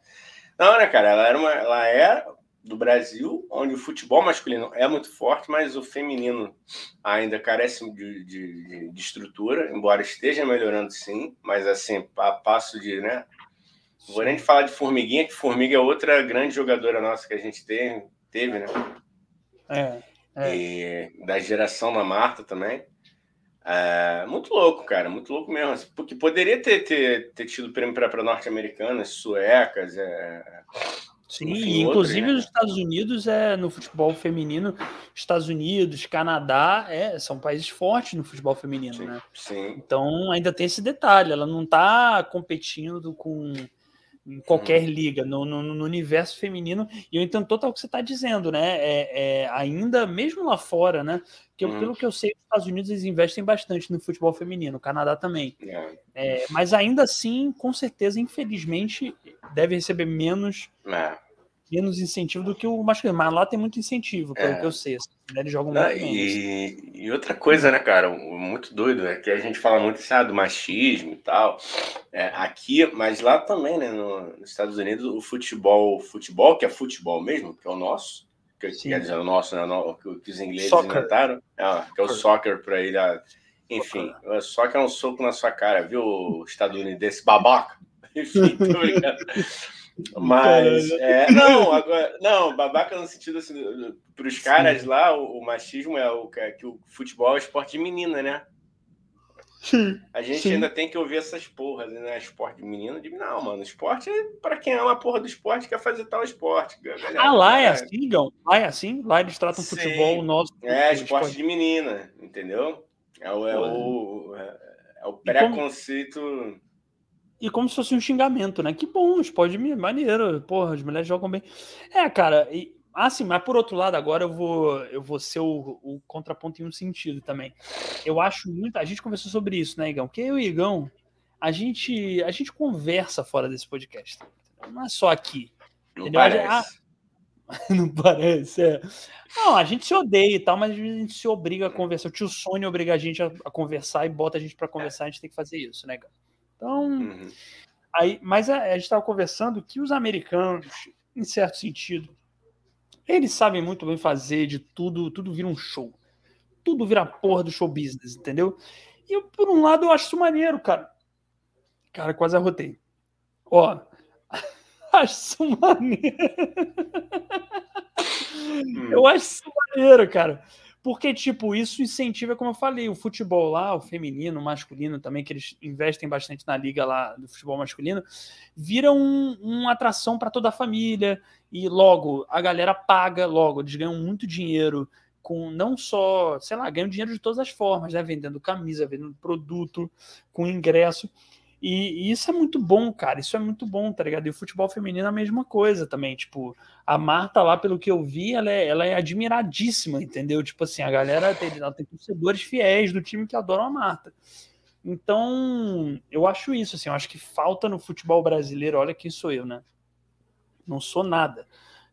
Não, né, cara? Ela era uma, ela é do Brasil, onde o futebol masculino é muito forte, mas o feminino ainda carece de, de, de estrutura, embora esteja melhorando sim, mas assim, a passo de, né? Não vou nem falar de Formiguinha, que Formiga é outra grande jogadora nossa que a gente tem, teve, né? É. é. E da geração da Marta também. É, muito louco, cara, muito louco mesmo. Assim, porque poderia ter, ter, ter tido prêmio para norte-americanas, suecas, é, Sim, Enfim, inclusive outro, né? os Estados Unidos é no futebol feminino, Estados Unidos, Canadá, é, são países fortes no futebol feminino, sim, né? Sim. Então ainda tem esse detalhe, ela não está competindo com em qualquer liga, no, no, no, universo feminino, e eu entendo total o que você está dizendo, né? É, é, ainda, mesmo lá fora, né? Porque hum. pelo que eu sei, os Estados Unidos eles investem bastante no futebol feminino, o Canadá também. É. é mas ainda assim, com certeza, infelizmente, deve receber menos é menos incentivo do que o masculino, mas lá tem muito incentivo, pelo é. que eu sei. As mulheres jogam muito e, e, outra coisa, né, cara, muito doido, é que a gente fala muito assim, ah, do machismo e tal, é, aqui, mas lá também, né, no, nos Estados Unidos, o futebol, futebol, que é futebol mesmo, que é o nosso, que Sim. quer dizer, o nosso, né, o, que os ingleses soccer. inventaram, é, que é o soccer para ele, enfim, só que é um soco na sua cara, viu, estadunidense babaca? Enfim, tô brincando. Mas, é, não, agora, não, babaca no sentido assim, para os caras lá, o, o, machismo é o é que o futebol é esporte de menina, né? Sim, a gente sim. ainda tem que ouvir essas porras, né? Esporte de menino, de não, mano, esporte é para quem ama a porra do esporte, quer fazer tal esporte. Galera, ah, lá é assim, Gão? Lá é assim? Lá eles tratam sim. futebol nosso. É, esporte, esporte de menina, entendeu? É o, é o, é, é o preconceito. E como se fosse um xingamento, né? Que bom, pode me maneiro, porra, as mulheres jogam bem. É, cara, e, assim, mas por outro lado, agora eu vou eu vou ser o, o contraponto em um sentido também. Eu acho muito, a gente conversou sobre isso, né, Igão? Que eu e o Igão, a gente a gente conversa fora desse podcast, não é só aqui. Não entendeu? parece. Ah, não parece, é. Não, a gente se odeia e tal, mas a gente se obriga a conversar. O tio Sônia obriga a gente a, a conversar e bota a gente para conversar, a gente tem que fazer isso, né, Igão? Então, uhum. aí, mas a, a gente estava conversando que os americanos, em certo sentido, eles sabem muito bem fazer de tudo, tudo vira um show. Tudo vira porra do show business, entendeu? E eu, por um lado, eu acho isso maneiro, cara. Cara, quase arrotei. Ó, acho isso maneiro. Hum. Eu acho isso maneiro, cara. Porque, tipo, isso incentiva, como eu falei, o futebol lá, o feminino, o masculino também, que eles investem bastante na liga lá do futebol masculino, vira um, uma atração para toda a família. E logo, a galera paga, logo, eles ganham muito dinheiro com não só, sei lá, ganham dinheiro de todas as formas, né? Vendendo camisa, vendendo produto, com ingresso. E, e, isso é muito bom, cara. Isso é muito bom, tá ligado? E o futebol feminino é a mesma coisa também. Tipo, a Marta lá, pelo que eu vi, ela é, ela é admiradíssima, entendeu? Tipo assim, a galera tem, ela tem torcedores fiéis do time que adoram a Marta. Então, eu acho isso, assim, eu acho que falta no futebol brasileiro, olha quem sou eu, né? Não sou nada.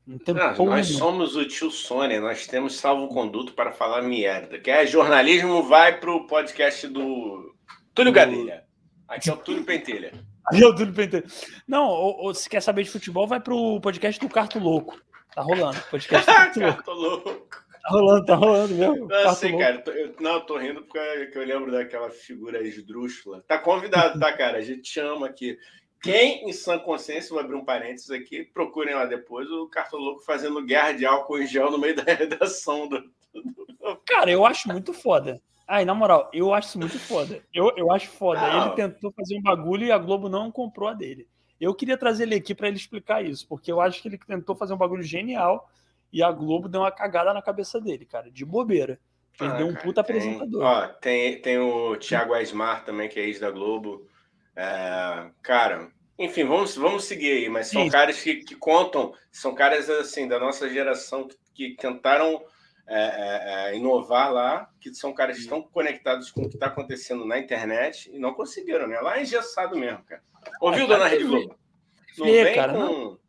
Não, nós somos o tio Sônia, nós temos salvo-conduto para falar merda. Quer jornalismo, vai para o podcast do Túlio Gadelha. Aqui é o Túlio Pentelha. Aqui é o Túlio Pentelha. Não, ou, ou, se quer saber de futebol, vai para o podcast do Carto Louco. Tá rolando. Podcast do Carto, Carto Louco. Louco. Tá rolando, tá rolando mesmo. Não, sei, cara. Eu, não, eu tô rindo porque eu lembro daquela figura esdrúxula. Tá convidado, tá, cara? A gente chama aqui. Quem em sã consciência, vou abrir um parênteses aqui, procurem lá depois o Cartoloco fazendo guerra de álcool em gel no meio da redação do. Cara, eu acho muito foda. Ai, na moral, eu acho isso muito foda. Eu, eu acho foda. Não. Ele tentou fazer um bagulho e a Globo não comprou a dele. Eu queria trazer ele aqui para ele explicar isso, porque eu acho que ele tentou fazer um bagulho genial e a Globo deu uma cagada na cabeça dele, cara, de bobeira. Perdeu ah, um puta tem, apresentador. Ó, tem, tem o Thiago Aismar também, que é ex da Globo. É, cara, enfim, vamos, vamos seguir aí, mas são Sim. caras que, que, contam, são caras assim da nossa geração que, que tentaram é, é, é inovar lá, que são caras que estão conectados com o que está acontecendo na internet e não conseguiram, né? Lá é engessado mesmo, cara. Ouviu, dona Rede Globo? Não vem cara, com, não,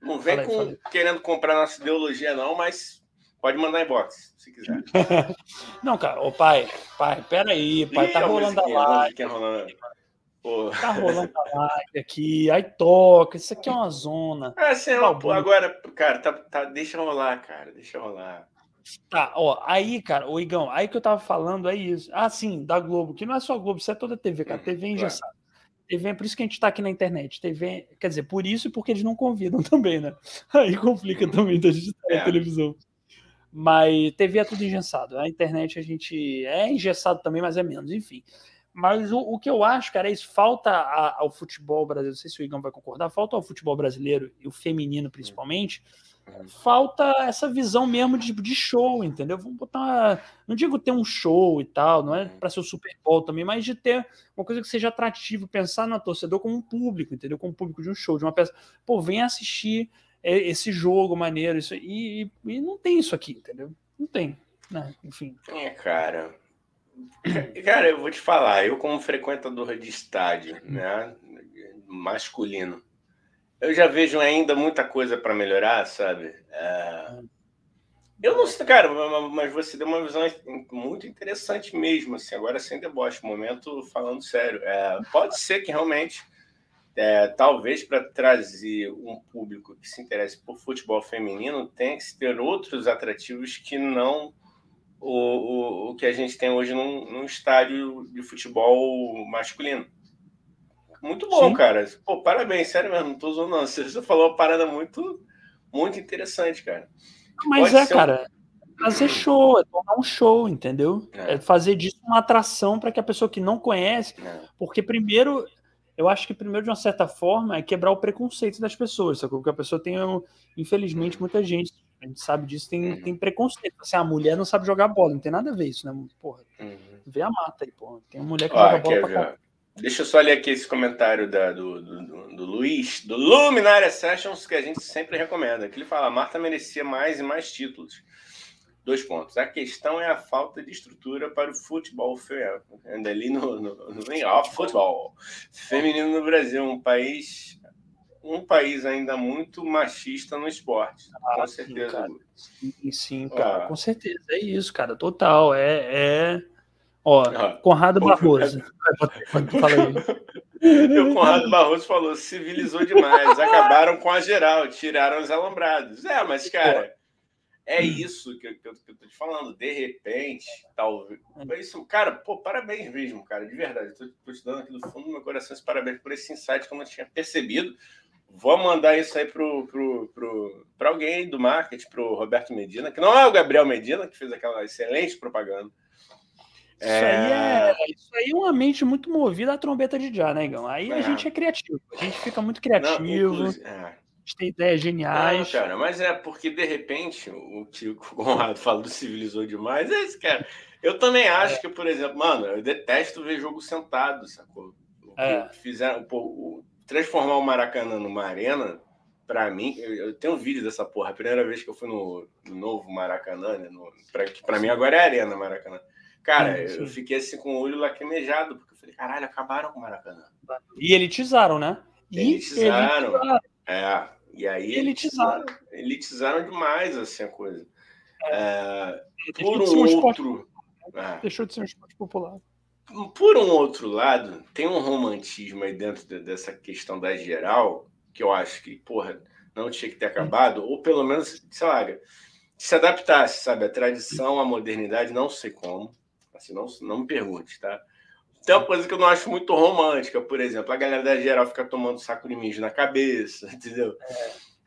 não vem falei, com falei. querendo comprar nossa ideologia, não, mas pode mandar inbox, se quiser. não, cara, ô pai, pai, peraí, pai, tá rolando a live. Rolando. Pô. Tá rolando a live aqui, aí toca, isso aqui é uma zona. É, assim, tá agora, cara, tá, tá, deixa rolar, cara, deixa rolar. Tá, ó, aí, cara, o Igão, aí que eu tava falando é isso. Ah, sim, da Globo, que não é só Globo, isso é toda TV, cara. Hum, TV é engessada. TV é por isso que a gente tá aqui na internet. TV, quer dizer, por isso e porque eles não convidam também, né? Aí complica também da gente estar é. televisão. Mas TV é tudo engessado. A internet a gente é engessado também, mas é menos, enfim. Mas o, o, que eu acho, cara, é isso. Falta a, ao futebol brasileiro, não sei se o Igão vai concordar, falta ao futebol brasileiro e o feminino principalmente, uhum. Falta essa visão mesmo de, de show, entendeu? Vamos botar. Não digo ter um show e tal, não é para ser o Super Bowl também, mas de ter uma coisa que seja atrativo, pensar no torcedor como um público, entendeu? Como um público de um show, de uma peça. Pô, vem assistir esse jogo maneiro, isso e, e não tem isso aqui, entendeu? Não tem, né? Enfim. É, cara. Cara, eu vou te falar, eu como frequentador de estádio, né, masculino, eu já vejo ainda muita coisa para melhorar, sabe? É... Eu não sei, cara, mas você deu uma visão muito interessante mesmo, assim, agora sem deboche, momento falando sério. É, pode ser que realmente, é, talvez para trazer um público que se interesse por futebol feminino, tenha que ter outros atrativos que não o, o, o que a gente tem hoje num, num estádio de futebol masculino. Muito bom, Sim. cara. Pô, parabéns, sério mesmo, não tô usando não. Você falou uma parada muito, muito interessante, cara. Mas Pode é, cara, um... fazer show, é tomar um show, entendeu? É, é fazer disso uma atração para que a pessoa que não conhece, é. porque primeiro, eu acho que primeiro, de uma certa forma, é quebrar o preconceito das pessoas, sacou? Porque a pessoa tem, infelizmente, muita gente a gente sabe disso, tem, uhum. tem preconceito. Assim, a mulher não sabe jogar bola, não tem nada a ver isso, né? Porra, uhum. vê a mata aí, porra. Tem uma mulher que joga bola pra. Deixa eu só ler aqui esse comentário da, do, do, do, do Luiz, do Luminária Sessions, que a gente sempre recomenda. Que ele fala: Marta merecia mais e mais títulos. Dois pontos. A questão é a falta de estrutura para o futebol feminino. Ali no, no, no, no futebol feminino no Brasil, um país um país ainda muito machista no esporte. Ah, com certeza. Sim, cara. Sim, sim, cara. Com certeza. É isso, cara. Total. É. é... Ó, ah, Conrado Barroso. Fala aí. o Conrado Barroso falou: civilizou demais. Acabaram com a geral, tiraram os alambrados. É, mas, cara. É isso que, que, eu, que eu tô te falando. De repente, talvez. É isso, cara, pô, parabéns mesmo, cara, de verdade. Tô, tô te dando aqui do fundo do meu coração esse parabéns por esse insight que eu não tinha percebido. Vou mandar isso aí pro, pro, pro, para alguém do marketing, para o Roberto Medina, que não é o Gabriel Medina, que fez aquela excelente propaganda. Isso, é... Aí é, isso aí é uma mente muito movida à trombeta de já, né, Igão? Aí é. a gente é criativo, a gente fica muito criativo, não, é. a gente tem ideias geniais. Não, cara, mas é porque, de repente, o que o Conrado fala do civilizou demais é esse, cara. Eu também acho é. que, por exemplo, mano, eu detesto ver jogo sentado, sacou? É. Fizeram, pô, transformar o Maracanã numa arena, para mim, eu, eu, tenho um vídeo dessa porra. A primeira vez que eu fui no, no novo Maracanã, né? No, pra, para mim agora é arena Maracanã. Cara, sim, sim. eu fiquei assim com o olho lacrimejado, porque eu falei, caralho, acabaram com o Maracanã. E elitizaram, né? Elitizaram. elitizaram. É. E aí elitizaram. elitizaram demais assim, a coisa. É, por um outro. É. Deixou de ser um esporte popular. Por um outro lado, tem um romantismo aí dentro dessa questão da geral, que eu acho que, porra, não tinha que ter acabado, ou pelo menos, sei lá, se adaptasse, sabe? A tradição, a modernidade, não sei como. Assim, não, não me pergunte, tá? Tem uma coisa que eu não acho muito romântica, por exemplo, a galera da geral fica tomando saco de mijo na cabeça, entendeu?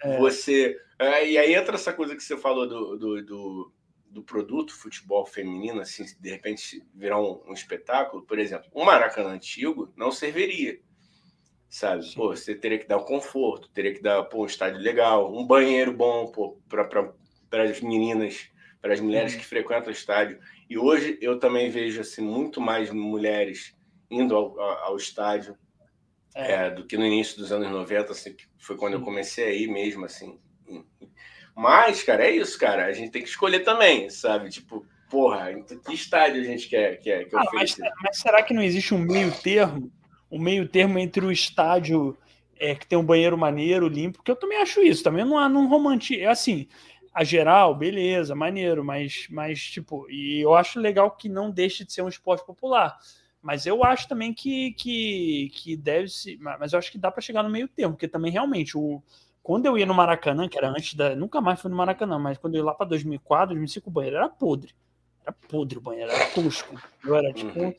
É, é. Você. É, e aí entra essa coisa que você falou do, do, do, do, produto futebol feminino, assim, de repente virar um, um espetáculo, por exemplo, um Maracanã antigo não serviria. Sabe? Pô, você teria que dar um conforto, teria que dar pô, um estádio legal, um banheiro bom para as meninas, para as mulheres que frequentam o estádio. E hoje eu também vejo assim, muito mais mulheres indo ao, ao estádio é. É, do que no início dos anos 90, assim, que foi quando eu comecei a ir mesmo, assim. Mas, cara, é isso, cara. A gente tem que escolher também, sabe? Tipo, porra, que estádio a gente quer, quer que ah, mas, mas, será que não existe um meio termo? Um meio termo entre o estádio é, que tem um banheiro maneiro, limpo, porque eu também acho isso, também não, não romantizo. É assim, a geral, beleza, maneiro, mas, mas tipo, e eu acho legal que não deixe de ser um esporte popular. Mas eu acho também que, que, que deve se. Mas eu acho que dá para chegar no meio termo, porque também realmente o. Quando eu ia no Maracanã, que era antes da. Nunca mais fui no Maracanã, mas quando eu ia lá para 2004, 2005, o banheiro era podre. Era podre o banheiro, era tosco. Eu era tipo. Uhum.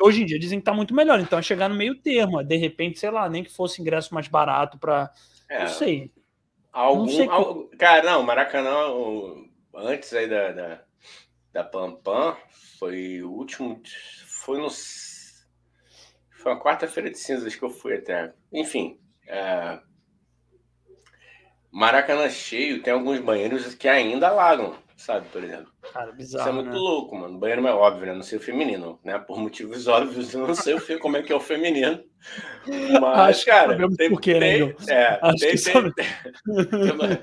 Hoje em dia dizem que tá muito melhor, então é chegar no meio termo. De repente, sei lá, nem que fosse ingresso mais barato para. É. Não sei. Algum, não algum, cara, não, Maracanã, antes aí da, da, da Pam Pam, foi o último. Foi no. Foi uma quarta-feira de cinzas que eu fui até. Enfim. É, Maracanã cheio, tem alguns banheiros que ainda alagam sabe, por exemplo. Cara, bizarro, Isso é muito né? louco, mano. Banheiro é óbvio, né? Não sei o feminino, né? Por motivos óbvios, eu não sei o como é que é o feminino. Mas, Acho cara, tem, por quê, né, tem, né, é, Acho tem, tem, tem,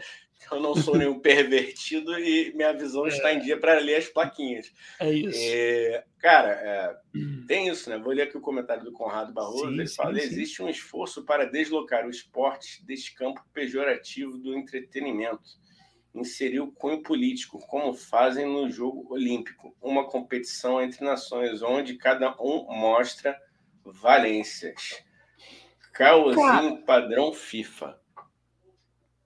eu não sou nenhum pervertido e minha visão é. está em dia para ler as plaquinhas. É isso. É, cara, é, hum. tem isso, né? Vou ler aqui o comentário do Conrado Barroso. Sim, ele sim, fala: sim. existe um esforço para deslocar o esporte deste campo pejorativo do entretenimento inserir o cunho político, como fazem no jogo olímpico, uma competição entre nações, onde cada um mostra valências. Caosinho padrão FIFA.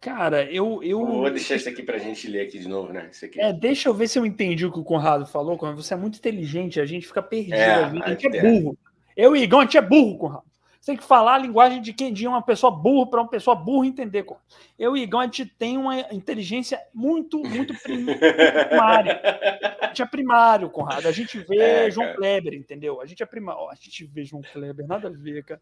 Cara, eu, eu. Vou deixar isso aqui para a gente ler aqui de novo, né? Isso aqui. É, deixa eu ver se eu entendi o que o Conrado falou. Você é muito inteligente, a gente fica perdido. É, a gente é burro. Eu e Igão, a gente é burro, Conrado. Você tem que falar a linguagem de quem de uma pessoa burra para uma pessoa burra entender. Eu e Igão, a gente tem uma inteligência muito, muito primária. A gente é primário, Conrado. A gente vê é, João cara. Kleber, entendeu? A gente é primário. A gente vê João Kleber, nada a ver, cara.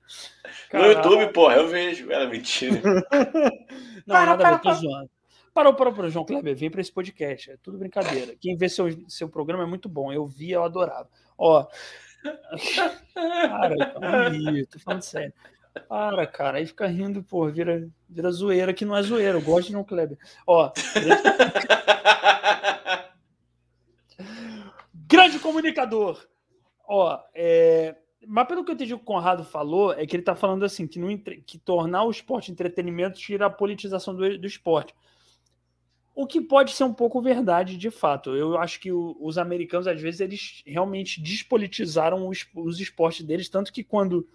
No YouTube, porra, eu vejo. Era mentira. Não, para, nada para, a ver, tô zoando. Parou, parou, parou, João Kleber, vem para esse podcast. É tudo brincadeira. Quem vê seu, seu programa é muito bom. Eu vi, eu adorava. Ó, Cara, tô falando sério. Para, cara, aí fica rindo, pô, vira, vira zoeira que não é zoeira. Eu gosto de não Kleber. Ó. Grande comunicador. Ó, é, mas pelo que eu entendi o que o Conrado falou, é que ele tá falando assim, que, no, que tornar o esporte entretenimento tira a politização do, do esporte. O que pode ser um pouco verdade, de fato. Eu acho que o, os americanos, às vezes, eles realmente despolitizaram os, os esportes deles, tanto que quando,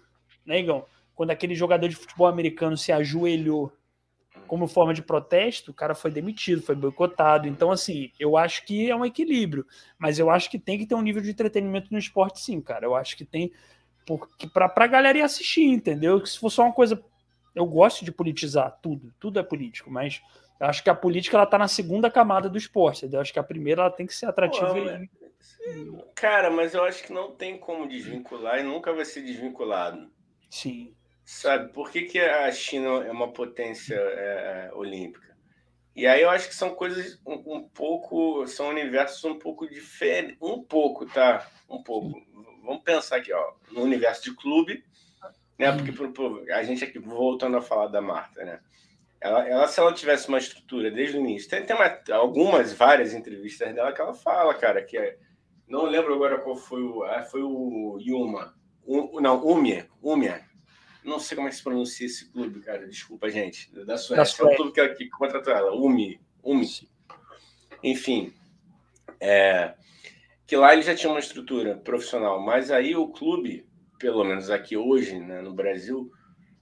né, Igão, quando aquele jogador de futebol americano se ajoelhou como forma de protesto, o cara foi demitido, foi boicotado. Então, assim, eu acho que é um equilíbrio. Mas eu acho que tem que ter um nível de entretenimento no esporte, sim, cara. Eu acho que tem. Porque pra, pra galera ir assistir, entendeu? Que se for só uma coisa. Eu gosto de politizar tudo, tudo é político, mas eu acho que a política ela tá na segunda camada do esporte. Eu acho que a primeira ela tem que ser atrativa. Pô, e... Cara, mas eu acho que não tem como desvincular e nunca vai ser desvinculado. Sim. Sabe, por que, que a China é uma potência é, é, olímpica? E aí eu acho que são coisas um, um, pouco, são universos um pouco diferentes, um pouco, tá? Um pouco. Vamos pensar aqui, ó, no universo de clube, né? Porque uhum. a gente aqui, voltando a falar da Marta, né? Ela, ela, se ela tivesse uma estrutura desde o início, tem, tem uma, algumas, várias entrevistas dela que ela fala, cara, que é, não lembro agora qual foi o. Ah, foi o Yuma. Um, não, Umia. Umia. não sei como é que se pronuncia esse clube, cara. Desculpa, gente. Da Suécia. Da Suécia. É o clube que, que contratou ela. UMI. UMI. Enfim. É, que lá ele já tinha uma estrutura profissional. Mas aí o clube, pelo menos aqui hoje, né, no Brasil,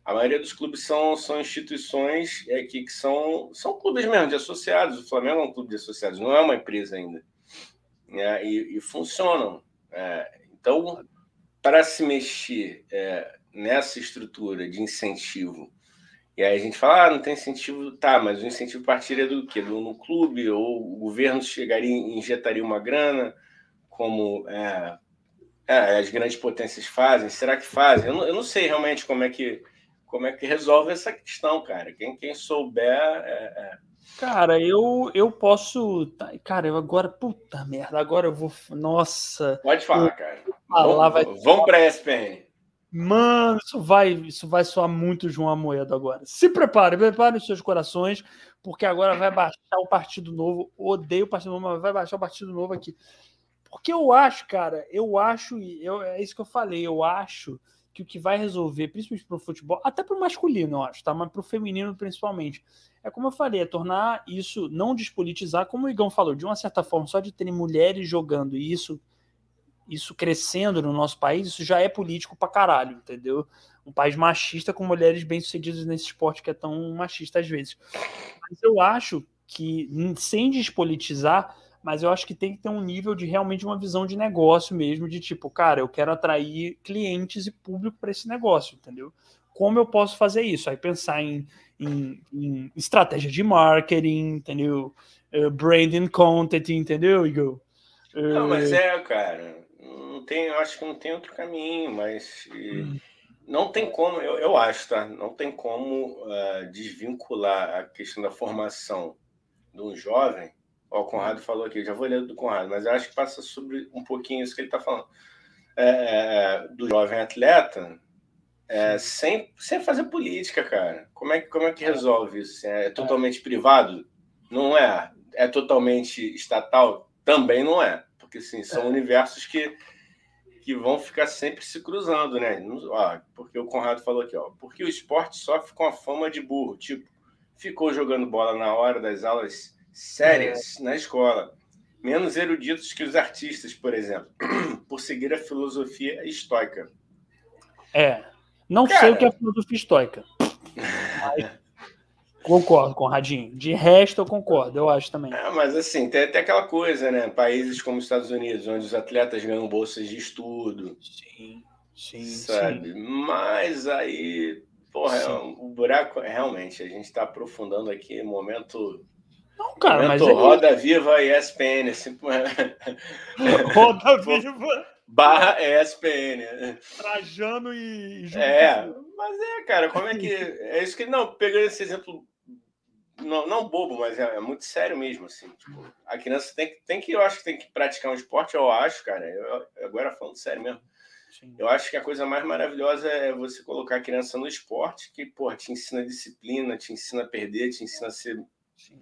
a maioria dos clubes são, são instituições é, que, que são, são clubes mesmo de associados. O Flamengo é um clube de associados, não é uma empresa ainda. É, e, e, funcionam. É, então, para se mexer é, nessa estrutura de incentivo, e aí a gente fala, ah, não tem incentivo, tá, mas o incentivo partiria do quê? Do, no clube, ou o governo chegaria e injetaria uma grana, como é, é, as grandes potências fazem, será que fazem? Eu não, eu não, sei realmente como é que como é que resolve essa questão, cara. Quem, quem souber. É, é... Cara, eu, eu posso. Tá, cara, eu agora. Puta merda, agora eu vou. Nossa. Pode falar, cara. Falar, vamos vai... vamos para a ESPN. Mano, isso vai, isso vai soar muito João Amoedo agora. Se prepare, prepare os seus corações, porque agora vai baixar o Partido Novo. Odeio o Partido Novo, mas vai baixar o Partido Novo aqui. Porque eu acho, cara, eu acho, eu, é isso que eu falei, eu acho que o que vai resolver, principalmente para o futebol, até para o masculino, eu acho, tá? Mas para o feminino principalmente, é como eu falei, é tornar isso, não despolitizar, como o Igão falou, de uma certa forma, só de terem mulheres jogando e isso, isso crescendo no nosso país, isso já é político pra caralho, entendeu? Um país machista com mulheres bem-sucedidas nesse esporte que é tão machista às vezes. Mas eu acho que, sem despolitizar, mas eu acho que tem que ter um nível de realmente uma visão de negócio mesmo, de tipo, cara, eu quero atrair clientes e público para esse negócio, entendeu? Como eu posso fazer isso? Aí pensar em, em, em estratégia de marketing, entendeu? Uh, branding content, entendeu, Igor? Uh... Não, mas é, cara, não tem, eu acho que não tem outro caminho, mas hum. não tem como, eu, eu acho, tá? Não tem como uh, desvincular a questão da formação de um jovem Ó, o Conrado falou aqui, já vou ler do Conrado, mas eu acho que passa sobre um pouquinho isso que ele está falando. É, é, do jovem atleta, é, sem, sem fazer política, cara. Como é, como é que resolve isso? É, é totalmente privado? Não é. É totalmente estatal? Também não é. Porque sim, são é. universos que, que vão ficar sempre se cruzando, né? Ó, porque o Conrado falou aqui, ó. Porque o esporte sofre com a fama de burro. Tipo, ficou jogando bola na hora das aulas sérias é. na escola, menos eruditos que os artistas, por exemplo, por seguir a filosofia estoica. É. Não Cara... sei o que é filosofia estoica. Mas... Concordo com o Radinho. De resto, eu concordo, eu acho também. É, mas assim, tem até aquela coisa, né? Países como os Estados Unidos, onde os atletas ganham bolsas de estudo. Sim, sim. Sabe? Sim. Mas aí, porra, é o buraco, realmente, a gente está aprofundando aqui momento não, cara, Momento, mas. Ele... Roda Viva ESPN. Assim, Roda Viva. Barra ESPN. Trajano e. É, mas é, cara, como é que. É isso que. Não, pegando esse exemplo. Não, não bobo, mas é, é muito sério mesmo, assim. Tipo, a criança tem que, tem que, eu acho que tem que praticar um esporte, eu acho, cara. Eu, agora falando sério mesmo. Sim. Eu acho que a coisa mais maravilhosa é você colocar a criança no esporte, que, pô, te ensina disciplina, te ensina a perder, te ensina a ser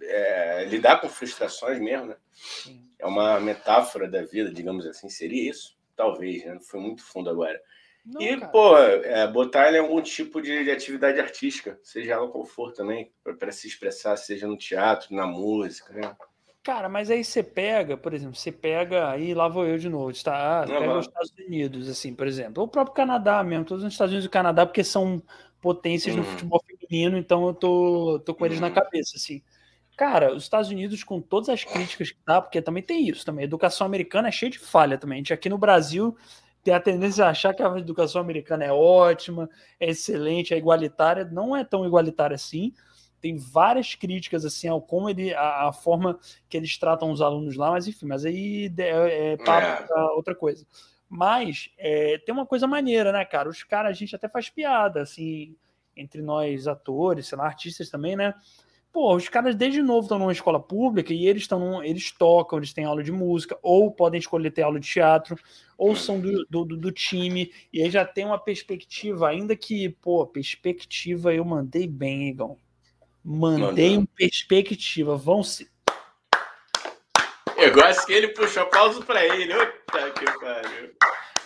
é, lidar com frustrações mesmo, né? É uma metáfora da vida, digamos assim, seria isso? Talvez, né? Não foi muito fundo agora. Não, e, cara. pô, é, botar ele em algum tipo de, de, atividade artística, seja ela qual for também, para se expressar, seja no teatro, na música, né? Cara, mas aí você pega, por exemplo, você pega, aí lá vou eu de novo, está, ah, pega os Estados Unidos, assim, por exemplo, ou o próprio Canadá mesmo, todos os Estados Unidos e o Canadá, porque são potências uhum. no futebol feminino, então eu tô, tô com eles uhum. na cabeça, assim. Cara, os Estados Unidos, com todas as críticas que tá, porque também tem isso também. A educação americana é cheia de falha também. A gente aqui no Brasil tem a tendência a achar que a educação americana é ótima, é excelente, é igualitária. Não é tão igualitária assim. Tem várias críticas assim ao como ele, a, a forma que eles tratam os alunos lá, mas enfim, mas aí é, é papo é. outra coisa. Mas é, tem uma coisa maneira, né, cara? Os caras, a gente até faz piada, assim, entre nós atores, sei lá, artistas também, né? Pô, os caras desde novo estão numa escola pública e eles estão eles tocam, eles têm aula de música, ou podem escolher ter aula de teatro, ou são do, do, do time, e aí já tem uma perspectiva, ainda que, pô, perspectiva eu mandei bem, Igão. Mandei uma perspectiva, vão se. Eu gosto que ele puxou pausa para ele. Opa, que pariu.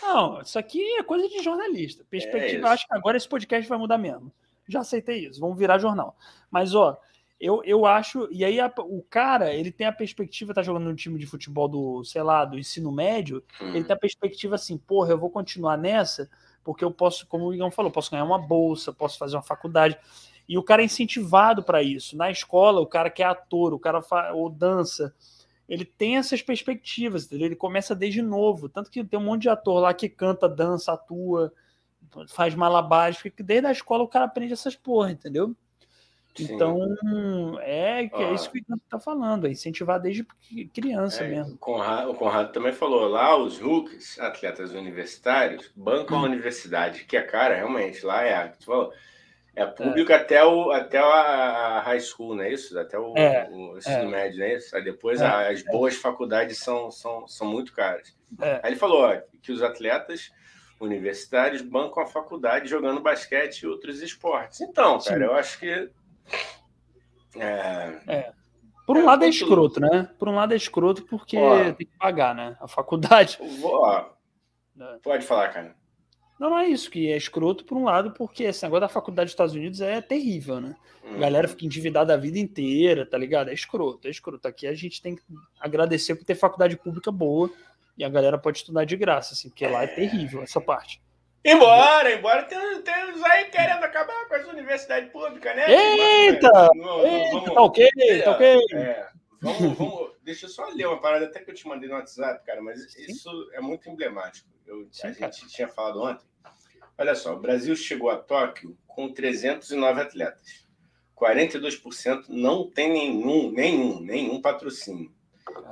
Não, isso aqui é coisa de jornalista. Perspectiva, é acho que agora esse podcast vai mudar mesmo. Já aceitei isso, vamos virar jornal. Mas, ó, eu, eu acho. E aí a, o cara, ele tem a perspectiva, tá jogando no time de futebol do, sei lá, do ensino médio, uhum. ele tem a perspectiva assim, porra, eu vou continuar nessa, porque eu posso, como o Igão falou, posso ganhar uma bolsa, posso fazer uma faculdade. E o cara é incentivado para isso. Na escola, o cara que é ator, o cara ou dança, ele tem essas perspectivas, entendeu? Ele começa desde novo. Tanto que tem um monte de ator lá que canta, dança, atua, faz malabares, porque desde a escola o cara aprende essas porra, entendeu? Sim. Então, é, é isso que ele tá falando, é incentivar desde criança é, mesmo. O Conrado, o Conrado, também falou, lá os rookies, atletas universitários, bancam hum. a universidade, que é cara, realmente, lá é, tu falou, é público é. até, o, até a high school, não é isso? Até o, é, o ensino é. médio, não é isso? Aí depois é, as é. boas faculdades são, são, são muito caras. É. Aí ele falou ó, que os atletas universitários bancam a faculdade jogando basquete e outros esportes. Então, cara, Sim. eu acho que. É. Por um lado é escroto, né? Por um lado é escroto porque ó, tem que pagar, né? A faculdade. Ó, pode falar, cara. Não, não é isso, que é escroto por um lado, porque esse negócio da faculdade dos Estados Unidos é terrível, né? A uhum. galera fica endividada a vida inteira, tá ligado? É escroto, é escroto. Aqui a gente tem que agradecer por ter faculdade pública boa e a galera pode estudar de graça, assim, porque lá é terrível essa parte. Embora, embora tem, tem uns aí querendo acabar com as universidades públicas, né? Eita! Não, eita vamos, tá ok, é, tá ok. É, vamos, vamos, deixa eu só ler uma parada até que eu te mandei no WhatsApp, cara, mas isso é muito emblemático. Eu, Sim, a gente tinha falado ontem. Olha só, o Brasil chegou a Tóquio com 309 atletas. 42% não tem nenhum, nenhum, nenhum patrocínio.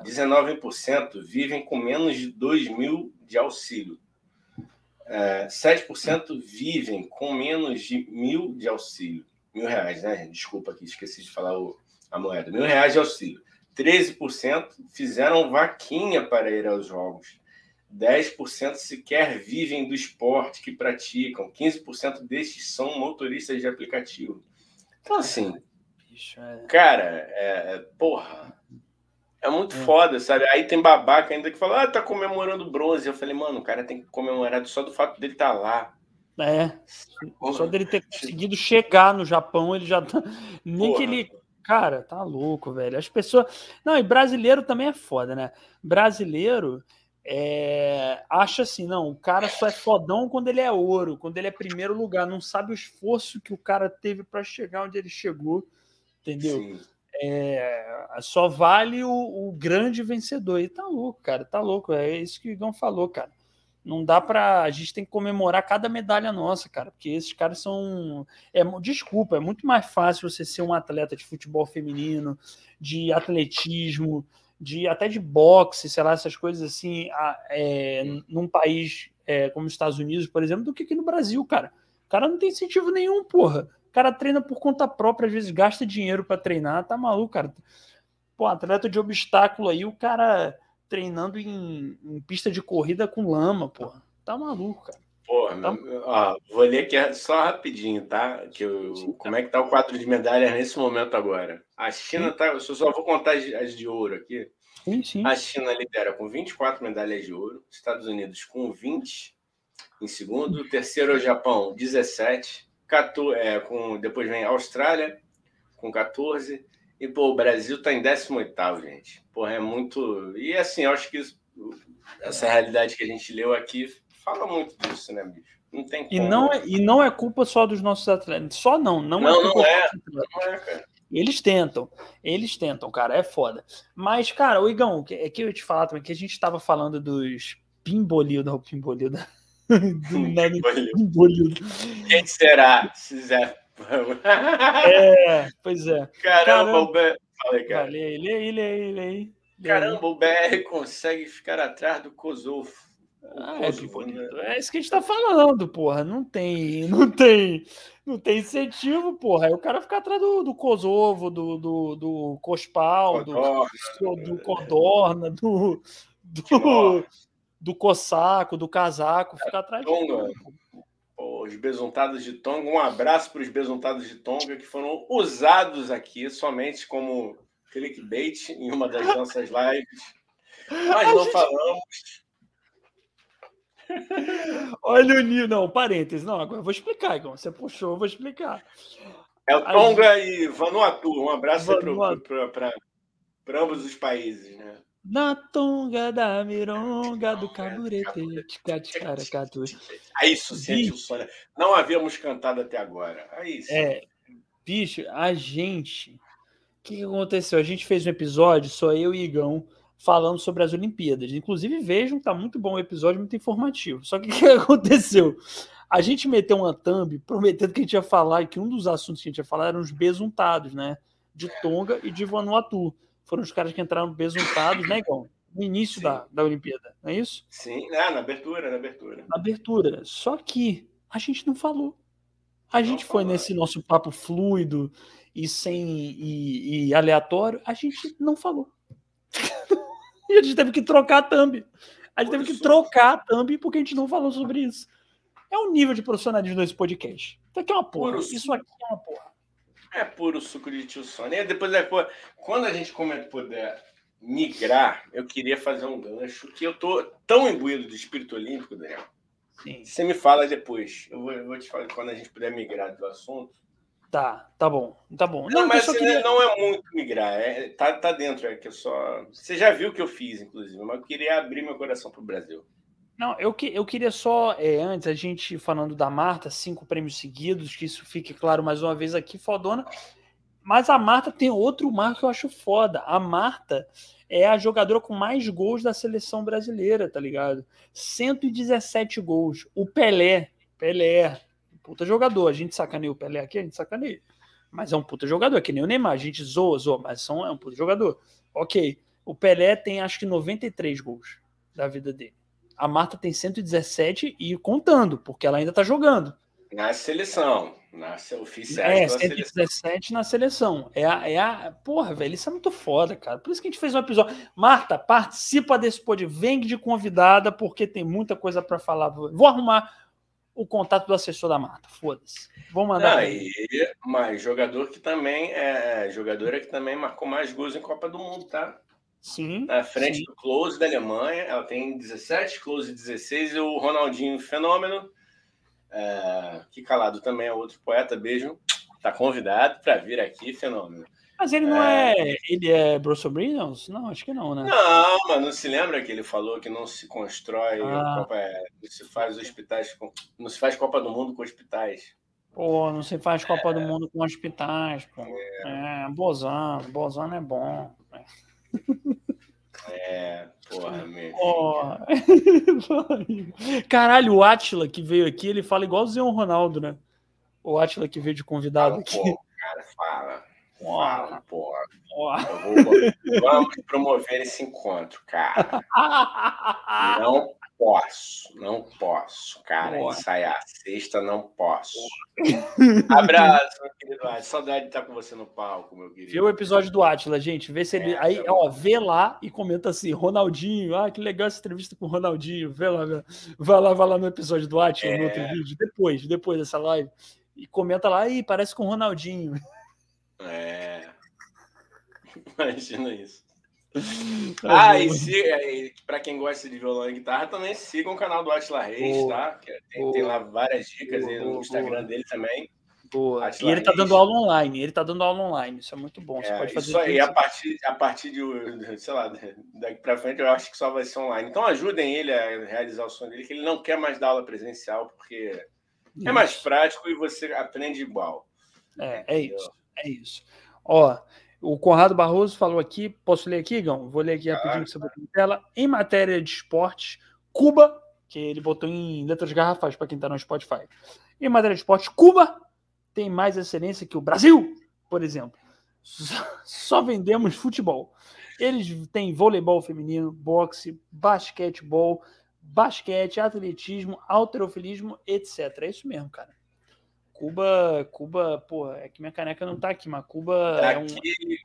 19% vivem com menos de 2 mil de auxílio. É, 7% vivem com menos de mil de auxílio. Mil reais, né? Desculpa aqui, esqueci de falar o, a moeda. Mil reais de auxílio. 13% fizeram vaquinha para ir aos jogos. 10% sequer vivem do esporte que praticam, 15% destes são motoristas de aplicativo. Então, assim, é. cara, é, é, porra, é muito é. foda, sabe? Aí tem babaca ainda que fala, ah, tá comemorando bronze. Eu falei, mano, o cara tem que comemorar só do fato dele estar tá lá. É, porra. só dele ter conseguido chegar no Japão, ele já tá. Nem porra. que ele. Cara, tá louco, velho. As pessoas. Não, e brasileiro também é foda, né? Brasileiro é, acha assim, não, o cara só é fodão quando ele é ouro, quando ele é primeiro lugar, não sabe o esforço que o cara teve para chegar onde ele chegou, entendeu? É, só vale o, o, grande vencedor. E tá louco, cara, tá louco. É isso que o Igão falou, cara. Não dá para A gente tem que comemorar cada medalha nossa, cara, porque esses caras são. É, desculpa, é muito mais fácil você ser um atleta de futebol feminino, de atletismo, de até de boxe, sei lá, essas coisas assim, é, num país é, como os Estados Unidos, por exemplo, do que aqui no Brasil, cara. O cara não tem incentivo nenhum, porra. O cara treina por conta própria, às vezes gasta dinheiro para treinar, tá maluco, cara. Pô, atleta de obstáculo aí, o cara treinando em, em pista de corrida com lama, porra. Tá maluco, cara. Porra, tá... ó, vou ler aqui só rapidinho, tá? Que eu, Sim, tá. Como é que tá o quadro de medalhas nesse momento agora? A China tá. Eu só vou contar as, de ouro aqui. Sim, sim. A China lidera com 24 medalhas de ouro, Estados Unidos com 20 em segundo, terceiro é o Japão, 17, 14, é, com, depois vem a Austrália com 14, e pô, o Brasil tá em 18, gente. Porra, é muito. E assim, eu acho que isso, essa realidade que a gente leu aqui fala muito disso, né, bicho? Não tem como. E não é, e não é culpa só dos nossos atletas. Só não, não, não é culpa não é, não é, cara. Eles tentam, eles tentam, cara, é foda. Mas, cara, o Igão, é que eu ia te falar também, que a gente estava falando dos pimbolildo, não, pimbolildo. pimbolildo. Quem será? Se Zé. é, pois é. Caramba, o BR. Falei, cara. Lê, lê, lê, lê, Caramba, o BR consegue ficar atrás do Kosovo. Ah, é, né? é isso que a gente tá falando, porra. Não tem, não tem, não tem incentivo, porra. Aí o cara fica atrás do, do Kosovo, do, do, do Cospal, do, do Codorna, do, do, do Cossaco, do Casaco, fica atrás Tonga. Os besuntados de Tonga, um abraço para os besuntados de Tonga que foram usados aqui somente como clickbait em uma das nossas lives. Mas não falamos Olha o nível. Não, parênteses. Não, agora eu vou explicar, Igor. Você puxou, eu vou explicar. É o Tonga gente... e Vanuatu. Um abraço para ambos os países, né? Na tonga da mironga do caburete. É isso, sente o sonho. Não havíamos cantado até agora. É isso. É, bicho, a gente. O que, que aconteceu? A gente fez um episódio, só eu e Igão, falando sobre as Olimpíadas. Inclusive, vejam, tá muito bom o episódio, muito informativo. Só que o que aconteceu? A gente meteu uma thumb prometendo que a gente ia falar e que um dos assuntos que a gente ia falar eram os besuntados, né? De Tonga e de Vanuatu foram os caras que entraram besuntados, né, Igor? No início da, da Olimpíada, não é isso? Sim, é, na abertura, na abertura. Na abertura. Só que a gente não falou. A gente não foi falou. nesse nosso papo fluido e sem e, e aleatório, a gente não falou. e a gente teve que trocar a thumb. A gente Por teve que trocar a thumb porque a gente não falou sobre isso. É o nível de profissionalismo desse podcast. Isso aqui é uma porra. Isso aqui é uma porra. É puro suco de tio Sônia. Depois, depois, quando a gente puder migrar, eu queria fazer um gancho que eu tô tão imbuído do espírito olímpico, Daniel. Sim. Você me fala depois. Eu vou, eu vou te falar quando a gente puder migrar do assunto. Tá, tá bom, tá bom. Não, não mas assim, queria... não é muito migrar, é, tá, tá dentro, é que eu só. Você já viu o que eu fiz, inclusive, mas eu queria abrir meu coração para o Brasil. Não, eu, que, eu queria só, é, antes, a gente falando da Marta, cinco prêmios seguidos, que isso fique claro mais uma vez aqui, fodona. Mas a Marta tem outro marco que eu acho foda. A Marta é a jogadora com mais gols da seleção brasileira, tá ligado? 117 gols. O Pelé, Pelé, puta jogador. A gente sacaneia o Pelé aqui, a gente sacaneia. Mas é um puta jogador, é que nem o Neymar. A gente zoa, zoa, mas são, é um puta jogador. Ok. O Pelé tem acho que 93 gols da vida dele. A Marta tem 117 e contando, porque ela ainda tá jogando. Na seleção, na oficial. É, 117 seleção. na seleção. É a, é a. Porra, velho, isso é muito foda, cara. Por isso que a gente fez um episódio. Marta, participa desse podcast. Vem de convidada, porque tem muita coisa para falar. Vou arrumar o contato do assessor da Marta. Foda-se. Vou mandar. Ah, e, mas jogador que também é. Jogadora que também marcou mais gols em Copa do Mundo, tá? Sim. Na frente sim. do Close da Alemanha. Ela tem 17, Close 16 e o Ronaldinho Fenômeno. É, que calado também é outro poeta. Beijo. Tá convidado para vir aqui, Fenômeno. Mas ele não é. é ele é Bruce Williams? Não, acho que não, né? Não, mas não se lembra que ele falou que não se constrói ah. Copa, é, não se faz hospitais, não se faz Copa do Mundo com hospitais. Pô, não se faz Copa é. do Mundo com hospitais, pô. É, é Bozano, Bozano é bom. É, porra, mesmo. Porra. Caralho, o Atila que veio aqui, ele fala igualzinho o Ronaldo, né? O Atila que veio de convidado aqui. Pô, cara, fala. Fala, porra. Vou, vamos promover esse encontro, cara. Não posso, não posso, cara. Boa. Ensaiar sexta, não posso. Abraço, meu querido Saudade de estar com você no palco, meu querido. Vê o episódio do Atila, gente. Vê se ele. É, aí, tá ó, vê lá e comenta assim: Ronaldinho. Ah, que legal essa entrevista com o Ronaldinho. Vê lá, vê. vai lá, vai lá no episódio do Atila, é. no outro vídeo. Depois, depois dessa live. E comenta lá, aí, parece com o Ronaldinho. É. Imagina isso. Ah, e para quem gosta de violão e guitarra, também sigam o canal do Atila Reis, boa, tá? Tem, tem, lá várias dicas boa, no Instagram dele também. Boa. Atila e ele tá Reis. dando aula online, ele tá dando aula online, isso é muito bom. Você é, pode fazer isso aí, a partir, a partir de, sei lá, daqui para frente eu acho que só vai ser online. Então ajudem ele a realizar o sonho dele, que ele não quer mais dar aula presencial, porque isso. é mais prático e você aprende igual. É, é isso, é isso. Ó, o Conrado Barroso falou aqui, posso ler aqui, Gão? Vou ler aqui rapidinho que você botou na tela. Em matéria de esportes, Cuba, que ele botou em letras garrafais para quem está no Spotify. Em matéria de esportes, Cuba tem mais excelência que o Brasil, por exemplo. Só vendemos futebol. Eles têm voleibol feminino, boxe, basquetebol, basquete, atletismo, alterofilismo, etc. É isso mesmo, cara. Cuba, Cuba, pô, é que minha caneca não tá aqui, mas Cuba é um...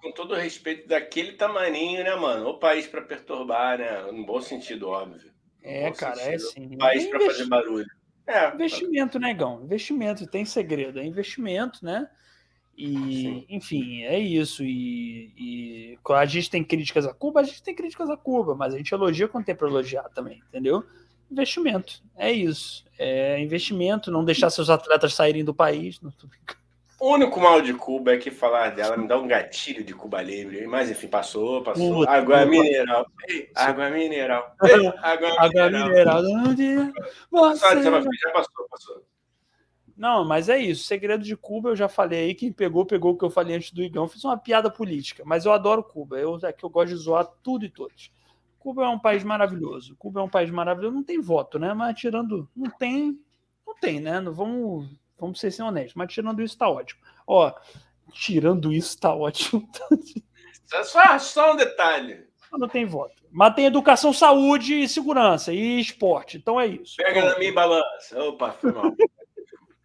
com todo respeito, daquele tamaninho, né, mano? O país para perturbar, né? No bom sentido, óbvio. É, cara, é sentido. é sim. O país para fazer barulho. É, investimento, né, Gão? Investimento, tem segredo, é investimento, né? E, enfim, é isso. E, e a gente tem críticas a Cuba, a gente tem críticas a Cuba, mas a gente elogia quando tem para elogiar também, entendeu? Investimento. É isso. É investimento, não deixar seus atletas saírem do país. Não tô brincando. O único mal de Cuba é que falar dela me dá um gatilho de Cuba Livre. Mas enfim, passou, passou. Puta, água mineral. Ei, água mineral. Ei, água, Água mineral. mineral Você... já já passou, passou. Não, mas é isso. Segredo de Cuba, eu já falei aí. Quem pegou, pegou o que eu falei antes do Igão. Fiz uma piada política, mas eu adoro Cuba. Eu, é que eu gosto de zoar tudo e todos. Cuba é um país maravilhoso. Cuba é um país maravilhoso. Não tem voto, né? Mas tirando. Não tem. Não tem, né? Não vamos, vamos ser honestos. Mas tirando isso, tá ótimo. Ó, tirando isso, tá ótimo. Só, só um detalhe. Não tem voto. Mas tem educação, saúde e segurança e esporte. Então é isso. Pega na minha balança. Opa, foi mal.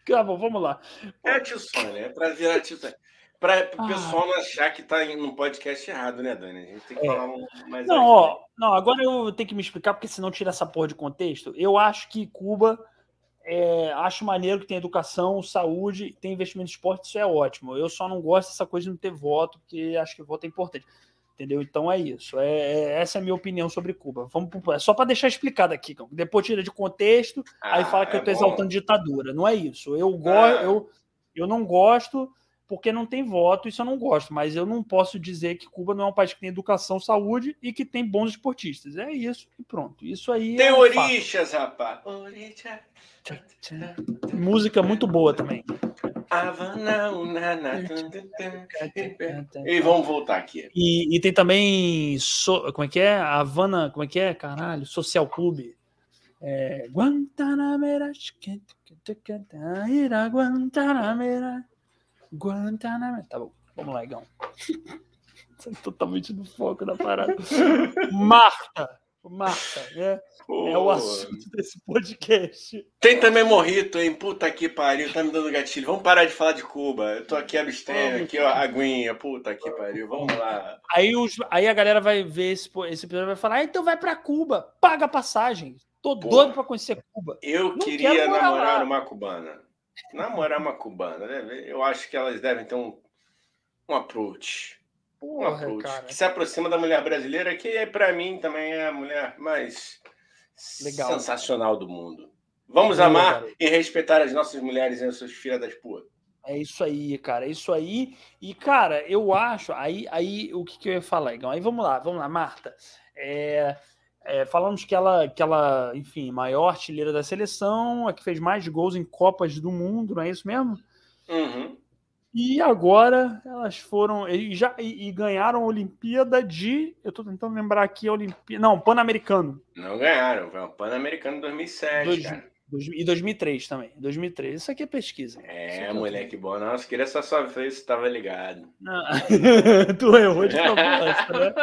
Tá bom, vamos lá. É tio Sônia, é pra virar tio Sônia. Para o Ah. pessoal não achar que tá num podcast errado, né, Dani? A gente tem que É. falar mais Não, aí, ó, não, agora eu tenho que me explicar, porque senão tira essa porra de contexto. Eu acho que Cuba é, acho maneiro que tem educação, saúde, tem investimento em esporte, isso é ótimo. Eu só não gosto dessa coisa de não ter voto, porque acho que voto é importante. Entendeu? Então é isso. É, é- essa é a minha opinião sobre Cuba. Vamos pro- é só para deixar explicado aqui, depois tira de contexto, aí Ah, fala que é eu tô bom. exaltando ditadura. Não é isso. Eu, go Ah. eu, eu não gosto porque não tem voto, isso eu não gosto, mas eu não posso dizer que Cuba não é um país que tem educação, saúde e que tem bons esportistas. É isso e pronto. Isso aí Tem é orixas, rapaz. Orixa. Música muito boa também. E vamos voltar aqui. E, e tem também, so- como é que é? Havana, como é que é? Caralho, Social Clube. É, Guantanamera, Guantanamera, Guantanamera. Tá bom, vamos lá, Igão. Você é totalmente no foco da parada. Marta, Marta, né? É o assunto desse podcast. Tem também morrito, hein? Puta que pariu, tá me dando gatilho. Vamos parar de falar de Cuba. Eu tô aqui Vamos. aqui, ó, aguinha. Puta que pariu. Vamos lá. Aí, os, aí a galera vai ver esse, esse episódio e vai falar: ah, então vai pra Cuba, paga a passagem. Tô Pô. doido pra conhecer Cuba. Eu Não queria namorar lá. uma cubana. Namorar uma cubana, né? Eu acho que elas devem ter um, um approach. Um Porra, approach cara. que se aproxima da mulher brasileira, que é, pra mim também é a mulher mais Legal. sensacional do mundo. Vamos Boa, amar garoto. e respeitar as nossas mulheres e as suas filhas das putas. É isso aí, cara. É isso aí. E, cara, eu acho. Aí, aí o que, que eu ia falar, Igão? Aí vamos lá, vamos lá, Marta. É, é, falamos que ela, que ela, enfim, maior artilheira da seleção, a que fez mais gols em Copas do Mundo, não é isso mesmo? Uhum. E agora elas foram e já e, e ganharam a Olimpíada de. Eu tô tentando lembrar aqui a Olimpíada. Não, Pan-Americano. Não ganharam, foi o Pan-Americano em 2007, Dois- cara. E 2003 também. 2003. Isso aqui é pesquisa. É, aqui moleque bom. Nossa, queria só saber se tava ligado. Não. tu errou de propósito, né?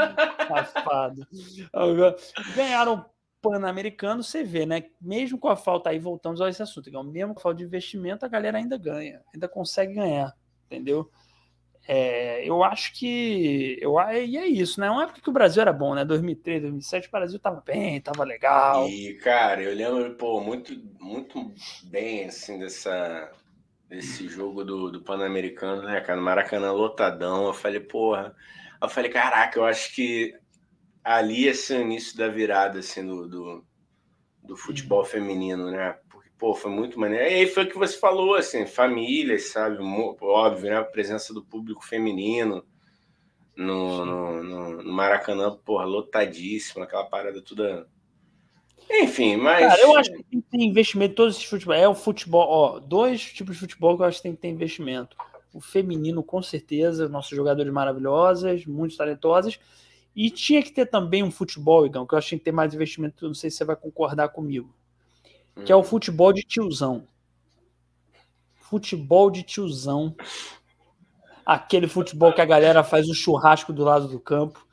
Safado. Agora, Ganharam Pan-Americano, você vê, né? Mesmo com a falta aí, voltamos a esse assunto, mesmo com a falta de investimento, a galera ainda ganha, ainda consegue ganhar, entendeu? É, eu acho que. Eu, e é isso, né? Uma época que o Brasil era bom, né? 2003, 2007, o Brasil tava bem, tava legal. E, cara, eu lembro, pô, muito, muito bem, assim, dessa, desse jogo do, do Pan-Americano, né, cara? No Maracanã lotadão. Eu falei, porra. Eu falei, caraca, eu acho que ali ia ser o início da virada, assim, do, do, do futebol feminino, né? Pô, foi muito maneiro. E aí foi o que você falou, assim, famílias, sabe? Óbvio, né? A presença do público feminino no, no, no, no Maracanã, porra, lotadíssimo, aquela parada toda. Enfim, mas. Cara, eu acho que tem que ter investimento em todos esses futebol. É o futebol, ó, dois tipos de futebol que eu acho que tem que ter investimento. O feminino, com certeza, nossos jogadores maravilhosas, muito talentosas. E tinha que ter também um futebol, Igão, que eu acho que tem que ter mais investimento, não sei se você vai concordar comigo. Que é o futebol de tiozão. Futebol de tiozão. Aquele futebol que a galera faz o churrasco do lado do campo.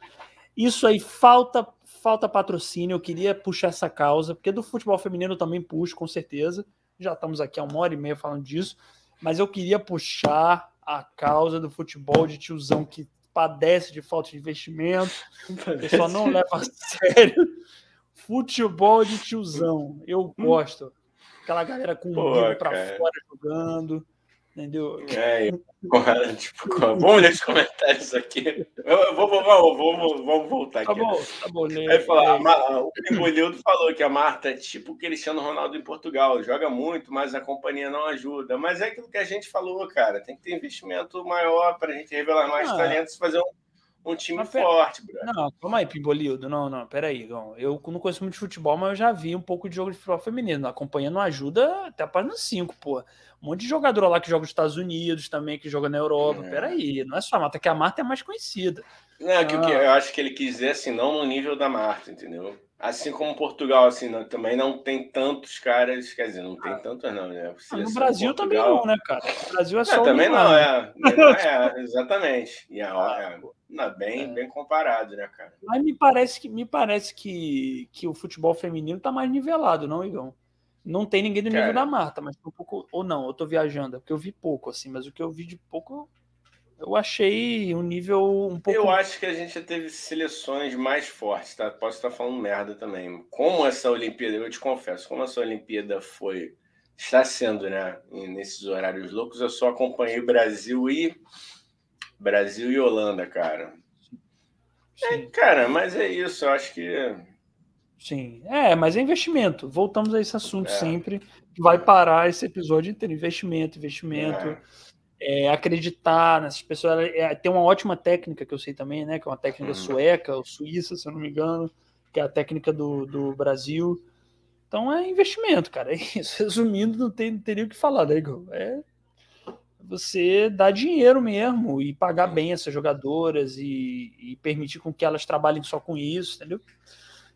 Isso aí falta falta patrocínio. Eu queria puxar essa causa, porque do futebol feminino eu também puxo, com certeza. Já estamos aqui há uma hora e meia falando disso. Mas eu queria puxar a causa do futebol de tiozão que padece de falta de investimento. O pessoal não leva a sério. Futebol de tiozão. Eu gosto. Aquela galera com o Pô, pra cara. fora jogando. Entendeu? É, tipo, vamos ler os comentários aqui. Eu, vou, vou, vou, vamos voltar tá aqui. Tá bom, tá bom. Aí falar, o Pimbolildo falou que a Marta é tipo o Cristiano Ronaldo em Portugal, joga muito, mas a companhia não ajuda. Mas é aquilo que a gente falou, cara. Tem que ter investimento maior para a gente revelar mais ah, talentos e fazer um um time forte. Não, calma aí, Pimbolildo. Não, não, peraí. Eu não conheço muito de futebol, mas eu já vi um pouco de jogo de futebol feminino. Acompanhando ajuda até a página 5, pô. Um monte de jogador lá que joga nos Estados Unidos também, que joga na Europa. É. Peraí, não é só a Marta, que a Marta é mais conhecida. Não, é que ah. eu acho que ele quis dizer assim, não no nível da Marta, entendeu? Assim como Portugal, assim, não, também não tem tantos caras, quer dizer, não tem tantos não, né? Ah, no Brasil Portugal... também não, né, cara? No Brasil é, é só é, também não, é, é, exatamente. E é, é, é bem, é. bem comparado, né, cara? Mas me parece que me parece que, que o futebol feminino tá mais nivelado, não, Igão? Não tem ninguém do nível cara. da Marta, mas um pouco ou não, eu tô viajando, porque eu vi pouco assim, mas o que eu vi de pouco eu achei um nível um pouco. Eu acho que a gente já teve seleções mais fortes, tá? Posso estar falando merda também. Como essa Olimpíada, eu te confesso, como essa Olimpíada foi. Está sendo, né? Nesses horários loucos, eu só acompanhei Brasil e. Brasil e Holanda, cara. É, cara, mas é isso, eu acho que. Sim, é, mas é investimento. Voltamos a esse assunto é. sempre. Vai parar esse episódio inteiro. Investimento, investimento. É é, acreditar nessas pessoas. É, tem uma ótima técnica que eu sei também, né? Que é uma técnica uhum. sueca ou suíça, se eu não me engano, que é a técnica do, do Brasil. Então é investimento, cara. É isso. Resumindo, não, tem, não teria o que falar, né, Igor? É você dar dinheiro mesmo e pagar bem essas jogadoras e, e permitir com que elas trabalhem só com isso, entendeu?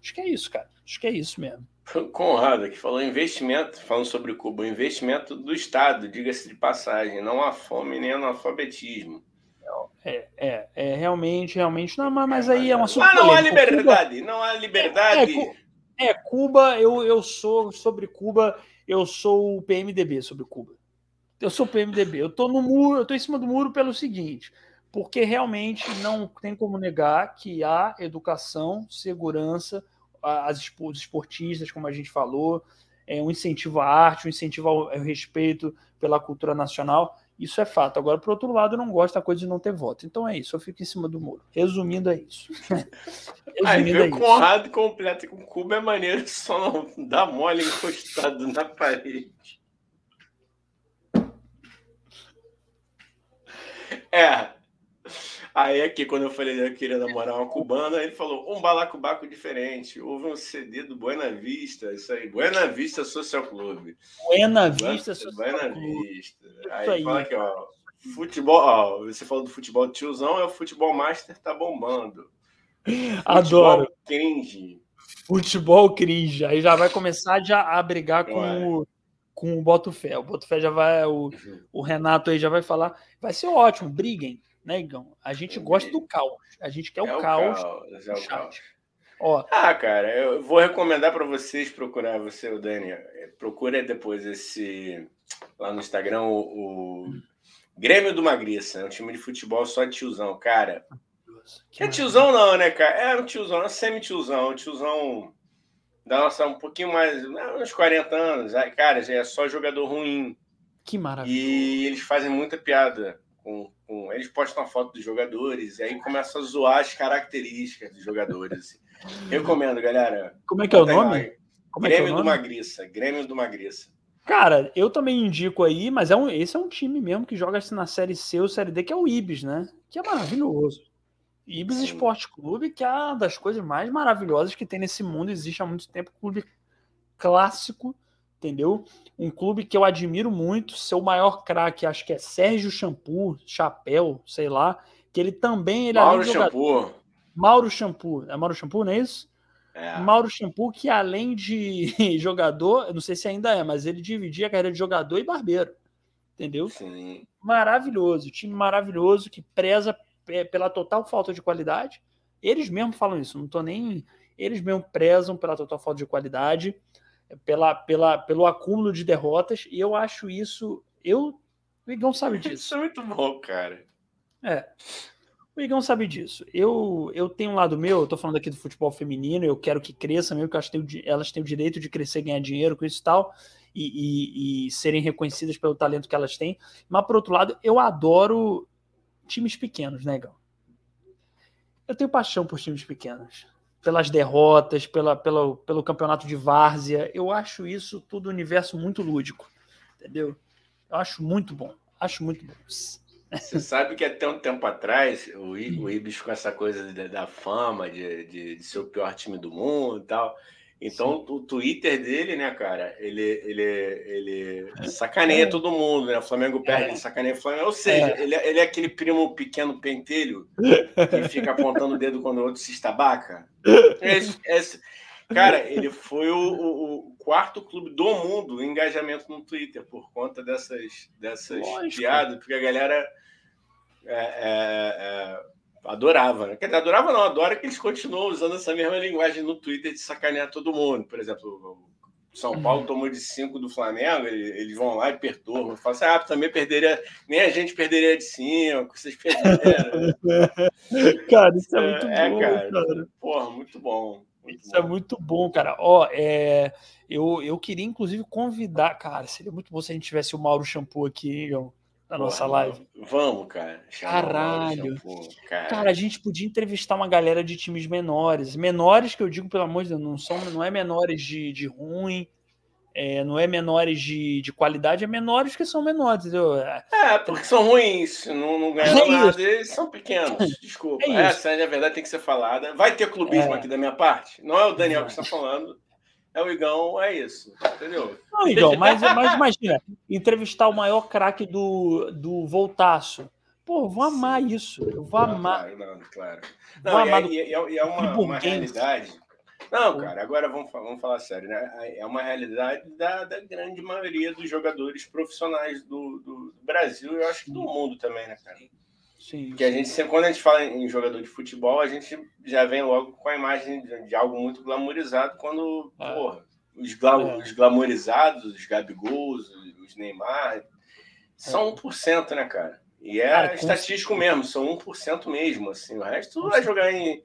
Acho que é isso, cara. Acho que é isso mesmo. Conrado, que falou investimento, falando sobre Cuba, investimento do Estado, diga-se de passagem, não a fome nem analfabetismo. É, é, é realmente, realmente, não, mas aí é uma Ah, não há liberdade, Cuba, não há liberdade. É, é, Cuba, eu, eu sou sobre Cuba, eu sou o PMDB sobre Cuba. Eu sou o PMDB, eu tô no muro, eu tô em cima do muro pelo seguinte, porque realmente não tem como negar que há educação, segurança, as, os esportistas, como a gente falou, é, um incentivo à arte, um incentivo ao, ao, respeito pela cultura nacional. Isso é fato. Agora, por outro lado, eu não gosto da coisa de não ter voto. Então é isso, eu fico em cima do muro. Resumindo, é isso. Resumindo, Aí, é Conrado completo com Cuba é maneiro, só não dá mole encostado na parede. É, Aí aqui, quando eu falei que eu queria namorar uma cubana, ele falou um balacobaco diferente. Houve um CD do Buena Vista, isso aí, Buena Vista Social Club. Buena Vista Social Buena Club. Vista. Aí, aí, fala aqui, ó. Futebol, ó, você falou do futebol tiozão, é o futebol master tá bombando. Futebol Adoro. Cringe. Futebol cringe. Aí já vai começar já a brigar com o com o Botafé. O Botafé já vai, o, uhum. o Renato aí já vai falar. Vai ser ótimo, briguem né, Igão? A gente gosta do caos. A gente quer é o, caos. caos é o caos. Ó, ah, cara, eu vou recomendar para vocês procurar, você, o Dani, procura depois esse lá no Instagram o, o Grêmio do Magriça, é um time de futebol só de tiozão, cara. Que é tiozão não, né, cara? É um tiozão, é um semi-tiozão, um tiozão da nossa, um pouquinho mais, né, uns 40 anos, cara, já é só jogador ruim. Que maravilha. E eles fazem muita piada com, com, eles postam a foto dos jogadores e aí começa a zoar as características dos jogadores. Recomendo, galera. Como é que é o nome? Como Grêmio é é o nome? do Magriça. Grêmio do Magriça. Cara, eu também indico aí, mas é um, esse é um time mesmo que joga assim na Série C ou Série D, que é o Ibis, né? Que é maravilhoso. Ibis Sim. Esporte Clube, que é uma das coisas mais maravilhosas que tem nesse mundo, existe há muito tempo, clube clássico, entendeu? Um clube que eu admiro muito, seu maior craque, acho que é Sérgio Shampoo, Chapéu, sei lá, que ele também ele Mauro Shampoo. Mauro Shampoo, é Mauro Shampoo, não é isso? É. Mauro Shampoo, que além de jogador, não sei se ainda é, mas ele dividia a carreira de jogador e barbeiro. Entendeu? Sim. Maravilhoso, time maravilhoso que preza pela total falta de qualidade. Eles mesmos falam isso, não tô nem. Eles mesmos prezam pela total falta de qualidade pela, pela, pelo acúmulo de derrotas, e eu acho isso. Eu, o Igão sabe disso. Isso é muito bom, cara. É. O Igão sabe disso. Eu, eu tenho um lado meu, eu tô falando aqui do futebol feminino, eu quero que cresça mesmo, porque elas têm, elas têm o direito de crescer ganhar dinheiro com isso e tal. e, e, e, serem reconhecidas pelo talento que elas têm. Mas, por outro lado, eu adoro times pequenos, né, Gal? Eu tenho paixão por times pequenos. Pelas derrotas, pela, pela, pelo campeonato de várzea. Eu acho isso tudo um universo muito lúdico. Entendeu? Eu acho muito bom. Acho muito bom. Você sabe que até um tempo atrás, o, o Ibis com essa coisa da, da fama, de, de, de, ser o pior time do mundo e tal. Então, Sim. o Twitter dele, né, cara, ele, ele, ele sacaneia é. todo mundo, né? O Flamengo perde, é. sacaneia o Flamengo. Ou seja, é. Ele, ele é aquele primo pequeno pentelho que fica apontando o dedo quando o outro se estabaca. Esse, esse, cara, ele foi o, o, o, quarto clube do mundo em engajamento no Twitter por conta dessas, dessas piadas, porque a galera é, é, é, adorava, né? Quer dizer, adorava não, adora que eles continuam usando essa mesma linguagem no Twitter de sacanear todo mundo. Por exemplo, São Paulo uhum. tomou de 5 do Flamengo, eles vão lá e perturbam. Falam assim, ah, também perderia, nem a gente perderia de 5, vocês perderam. cara, isso é, muito é, bom, cara. cara. Porra, muito bom. Muito isso é bom. é muito bom, cara. Ó, é, eu, eu queria, inclusive, convidar, cara, seria muito bom se a gente tivesse o Mauro Shampoo aqui, João na nossa live. Vamos, cara. Caralho. cara. cara. a gente podia entrevistar uma galera de times menores. Menores que eu digo, pelo amor de Deus, não, são, não é menores de, de ruim, é, não é menores de, de qualidade, é menores que são menores, entendeu? É, é porque são ruins, não, não ganham é nada, eles são pequenos, desculpa. É Essa, na verdade, tem que ser falada. Vai ter clubismo é. aqui da minha parte? Não é o Daniel que está falando é o Igão, é isso, entendeu? Não, Igão, mas, mas imagina, entrevistar o maior craque do, do Voltaço. Pô, vou amar Sim. isso. Eu vou não, amar. Claro, não, claro. Não, vou amar e, é, e, é uma, uma realidade. Não, cara, agora vamos, vamos falar sério, né? É uma realidade da, da grande maioria dos jogadores profissionais do, do Brasil e eu acho que do mundo também, né, cara? Sim. Porque a gente sempre, quando a gente fala em jogador de futebol, a gente já vem logo com a imagem de, algo muito glamorizado, quando, é. porra, os, gla, é. os glamorizados, os Gabigols, os Neymar, são é. 1%, né, cara? E é cara, estatístico mesmo, são 1% mesmo, assim. O resto vai jogar em,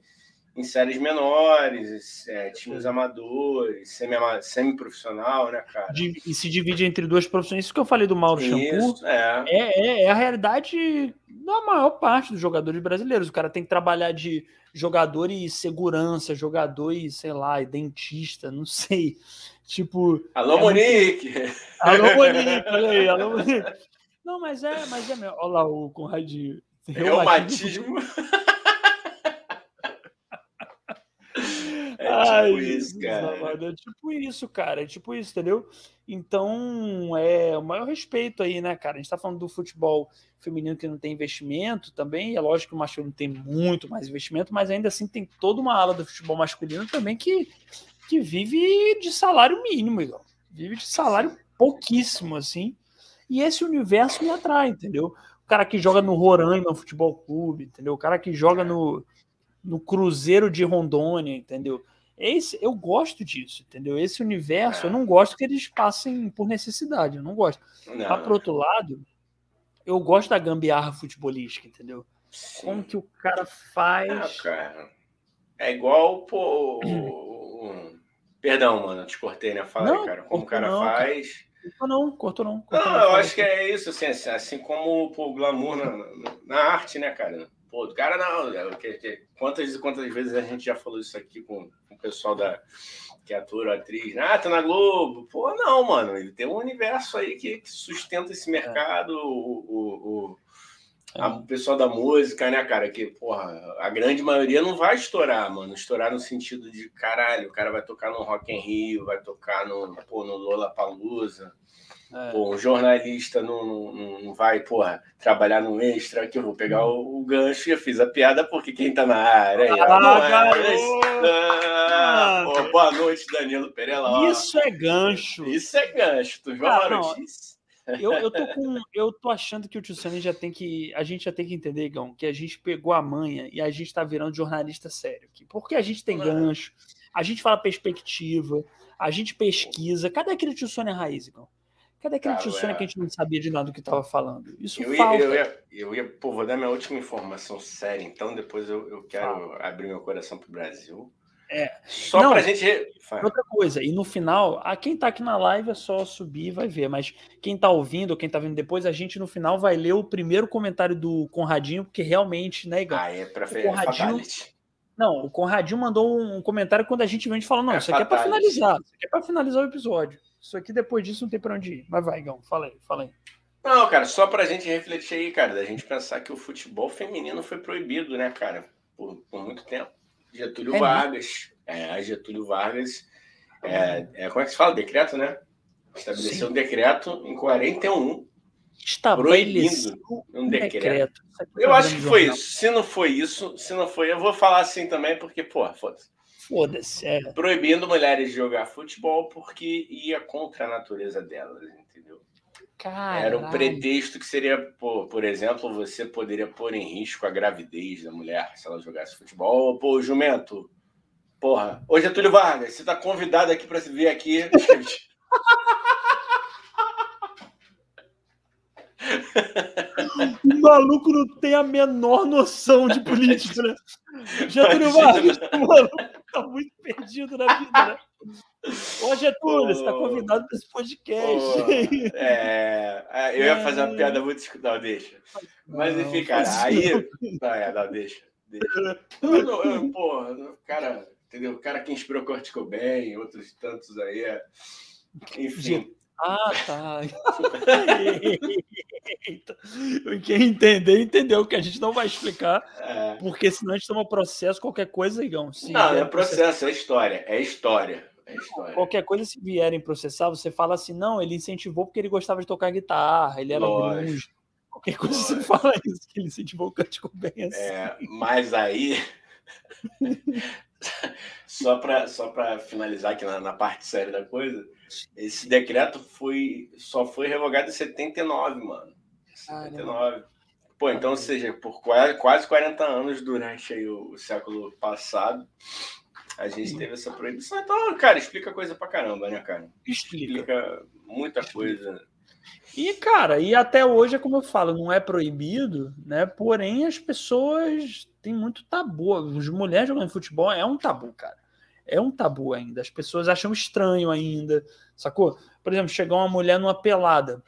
em séries menores, é, times amadores, semi-profissional, né, cara? E se divide entre duas profissões. Isso que eu falei do Mauro Shampoo é. É, é, é a realidade da maior parte dos jogadores brasileiros. O cara tem que trabalhar de jogador e segurança, jogador e, sei lá, e dentista, não sei. Tipo. Alô, é Monique! Muito... Alô, Monique, olha aí, alô, Monique. Não, mas é, mas é meu. Olha lá o Conrad. Reumatismo. Reumatismo. É tipo isso, cara. É tipo isso, cara. É tipo isso, entendeu? Então, é o maior respeito aí, né, cara? A gente tá falando do futebol feminino que não tem investimento também. É lógico que o masculino tem muito mais investimento, mas ainda assim tem toda uma ala do futebol masculino também que, que vive de salário mínimo, igual. Vive de salário pouquíssimo, assim. E esse universo me atrai, entendeu? O cara que joga no Roraima Futebol Clube, entendeu? O cara que joga no, no Cruzeiro de Rondônia, entendeu? Esse, eu gosto disso, entendeu? Esse universo, eu não gosto que eles passem por necessidade, eu não gosto. Não. Mas, por outro lado, eu gosto da gambiarra futebolística, entendeu? Sim. Como que o cara faz. Ah, cara. É igual, pô. Perdão, mano, te cortei, né? Fala não, aí, cara. Como o cara não, faz. Cortou não, cortou não. Cortou não, eu acho que é isso, assim, assim, assim como o glamour na, na arte, né, cara? Pô, o cara não. É quantas e quantas vezes a gente já falou isso aqui com, com o pessoal da que é ator, atriz, ah, tá na Globo. Pô, não, mano. Ele tem um universo aí que, que sustenta esse mercado, é. o, o, o, a, o pessoal da música, né, cara? Que, porra, a grande maioria não vai estourar, mano. Estourar no sentido de caralho, o cara vai tocar no Rock in Rio, vai tocar no, pô, no Lola Palusa. É. Pô, um jornalista não, não, não, vai, porra, trabalhar no extra, que eu vou pegar o, o gancho e eu fiz a piada porque quem tá na área ah, é, ah, pô, boa noite, Danilo Perela. Isso é gancho. Isso é gancho. Tu viu ah, a notícia? Eu, eu, tô com, eu tô achando que o Tio Sammy já tem que. A gente já tem que entender, Gão, que a gente pegou a manha e a gente tá virando jornalista sério aqui. Porque a gente tem gancho, a gente fala perspectiva, a gente pesquisa. Cadê aquele Tio Sônia Raiz, Gão? Cadê aquele tio Sônia que a gente não sabia de nada do que estava falando? Isso eu falta. Ia, eu, ia, eu ia, pô, vou dar minha última informação séria, então depois eu, eu quero abrir meu coração para o Brasil. É. Só Não, pra gente. Outra coisa, e no final, a quem tá aqui na live é só subir e vai ver, mas quem tá ouvindo, ou quem tá vendo depois, a gente no final vai ler o primeiro comentário do Conradinho, porque realmente, né, Igor? Ah, é pra o Conradinho, Não, o Conradinho mandou um comentário quando a gente a gente falou, não, É isso aqui é fatality. finalizar, isso aqui é pra finalizar o episódio. Isso aqui depois disso não tem pra onde ir. Mas vai, Igão, fala aí, fala aí. Não, cara, só pra gente refletir aí, cara, da gente pensar que o futebol feminino foi proibido, né, cara, por, por muito tempo. Getúlio É Vargas, é, Getúlio Vargas, é, é, como é que se fala? Decreto, né? Estabeleceu um decreto em 41, Estabeleceu um decreto. decreto. Eu tá acho que foi isso. Se não foi isso, se não foi, eu vou falar assim também, porque, pô, foda-se. Foda-se, é. Proibindo mulheres de jogar futebol porque ia contra a natureza delas, entendeu? Era um Caralho. pretexto que seria, pô, por exemplo, você poderia pôr em risco a gravidez da mulher se ela jogasse futebol. Pô, jumento, porra. Ô, Getúlio Vargas, você tá convidado aqui para vir aqui. O maluco não tem a menor noção de política, né? Getúlio Vargas, o maluco tá muito perdido na vida, né? Ô, Getúlio, você tá convidado para esse podcast. É, é, eu ia fazer uma piada muito. escu- Não, deixa. Mas Não, enfim, cara, aí. não. É, não, deixa. deixa. Eu, não- eu, porra, o cara, entendeu? O cara que inspirou Kurt Cobain, outros tantos aí. é- Enfim. Ah, tá. Eita. Quem entender, entendeu, que a gente não vai explicar, é. porque senão a gente toma processo, qualquer coisa, Igão. Se Não, é processo, é história. É história. É história. Qualquer coisa, se vierem processar, você fala assim, não, ele incentivou porque ele gostava de tocar guitarra, ele era grunge. Qualquer coisa você Lógico. fala isso, que ele incentivou o Kurt Cobain assim. É, mas aí. Só para só pra finalizar aqui na, na parte séria da coisa, esse decreto foi, só foi revogado em 79, mano. 79. Pô, então, ou seja, por quase, quase 40 anos durante aí o, o século passado, a gente teve essa proibição. Então, cara, explica coisa pra caramba, né, cara? Explica. Explica muita coisa. E, cara, e até hoje é como eu falo, não é proibido, né? Porém, as pessoas têm muito tabu. As mulheres jogando futebol é um tabu, cara. É um tabu ainda. As pessoas acham estranho ainda, sacou? Por exemplo, chegar uma mulher numa pelada,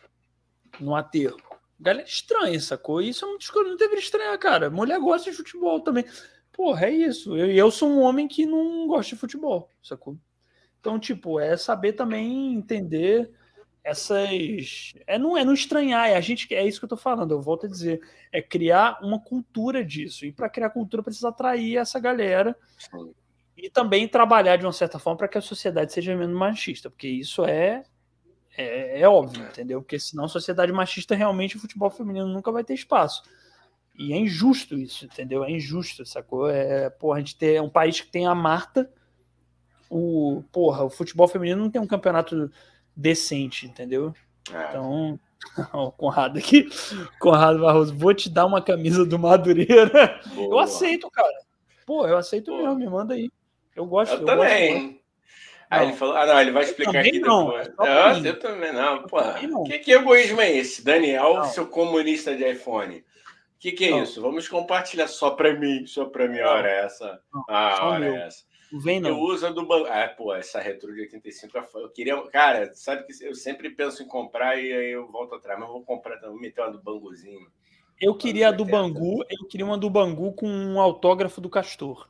num aterro. Galera estranha, sacou? Isso é não deveria estranhar, cara. Mulher gosta de futebol também. Porra, é isso. Eu, eu sou um homem que não gosta de futebol, sacou? Então, tipo, é saber também entender essas. É não, é não estranhar, é a gente é isso que eu tô falando, eu volto a dizer. É criar uma cultura disso. E para criar cultura precisa atrair essa galera Sim. e também trabalhar de uma certa forma para que a sociedade seja menos machista, porque isso é, é, é óbvio, entendeu? Porque senão a sociedade machista realmente o futebol feminino nunca vai ter espaço. E é injusto isso, entendeu? É injusto, sacou? É, porra, a gente tem um país que tem a Marta, o, porra, o futebol feminino não tem um campeonato decente, entendeu? É. Então, o Conrado aqui, Conrado Barroso, vou te dar uma camisa do Madureira. Eu Boa. aceito, cara. Pô, eu aceito Pô. mesmo, me manda aí. Eu gosto. Eu eu também. Aí Não. ele falou, ah, não, ele vai Eu explicar aqui não, depois. é Eu, eu também não, porra. também não. Que, que egoísmo é esse? Daniel, Não. seu comunista de iPhone. O que, que é Não. isso? Vamos compartilhar só pra mim, só pra mim. A hora é essa. Ah, hora é essa. Não vem, Eu não. uso a do banco. Ah, pô, essa retro de 85 é eu queria. Cara, sabe que eu sempre penso em comprar e aí eu volto atrás, mas eu vou comprar, vou meter uma do Banguzinho. Eu queria a do 80. Bangu, eu queria uma do Bangu com um autógrafo do Castor.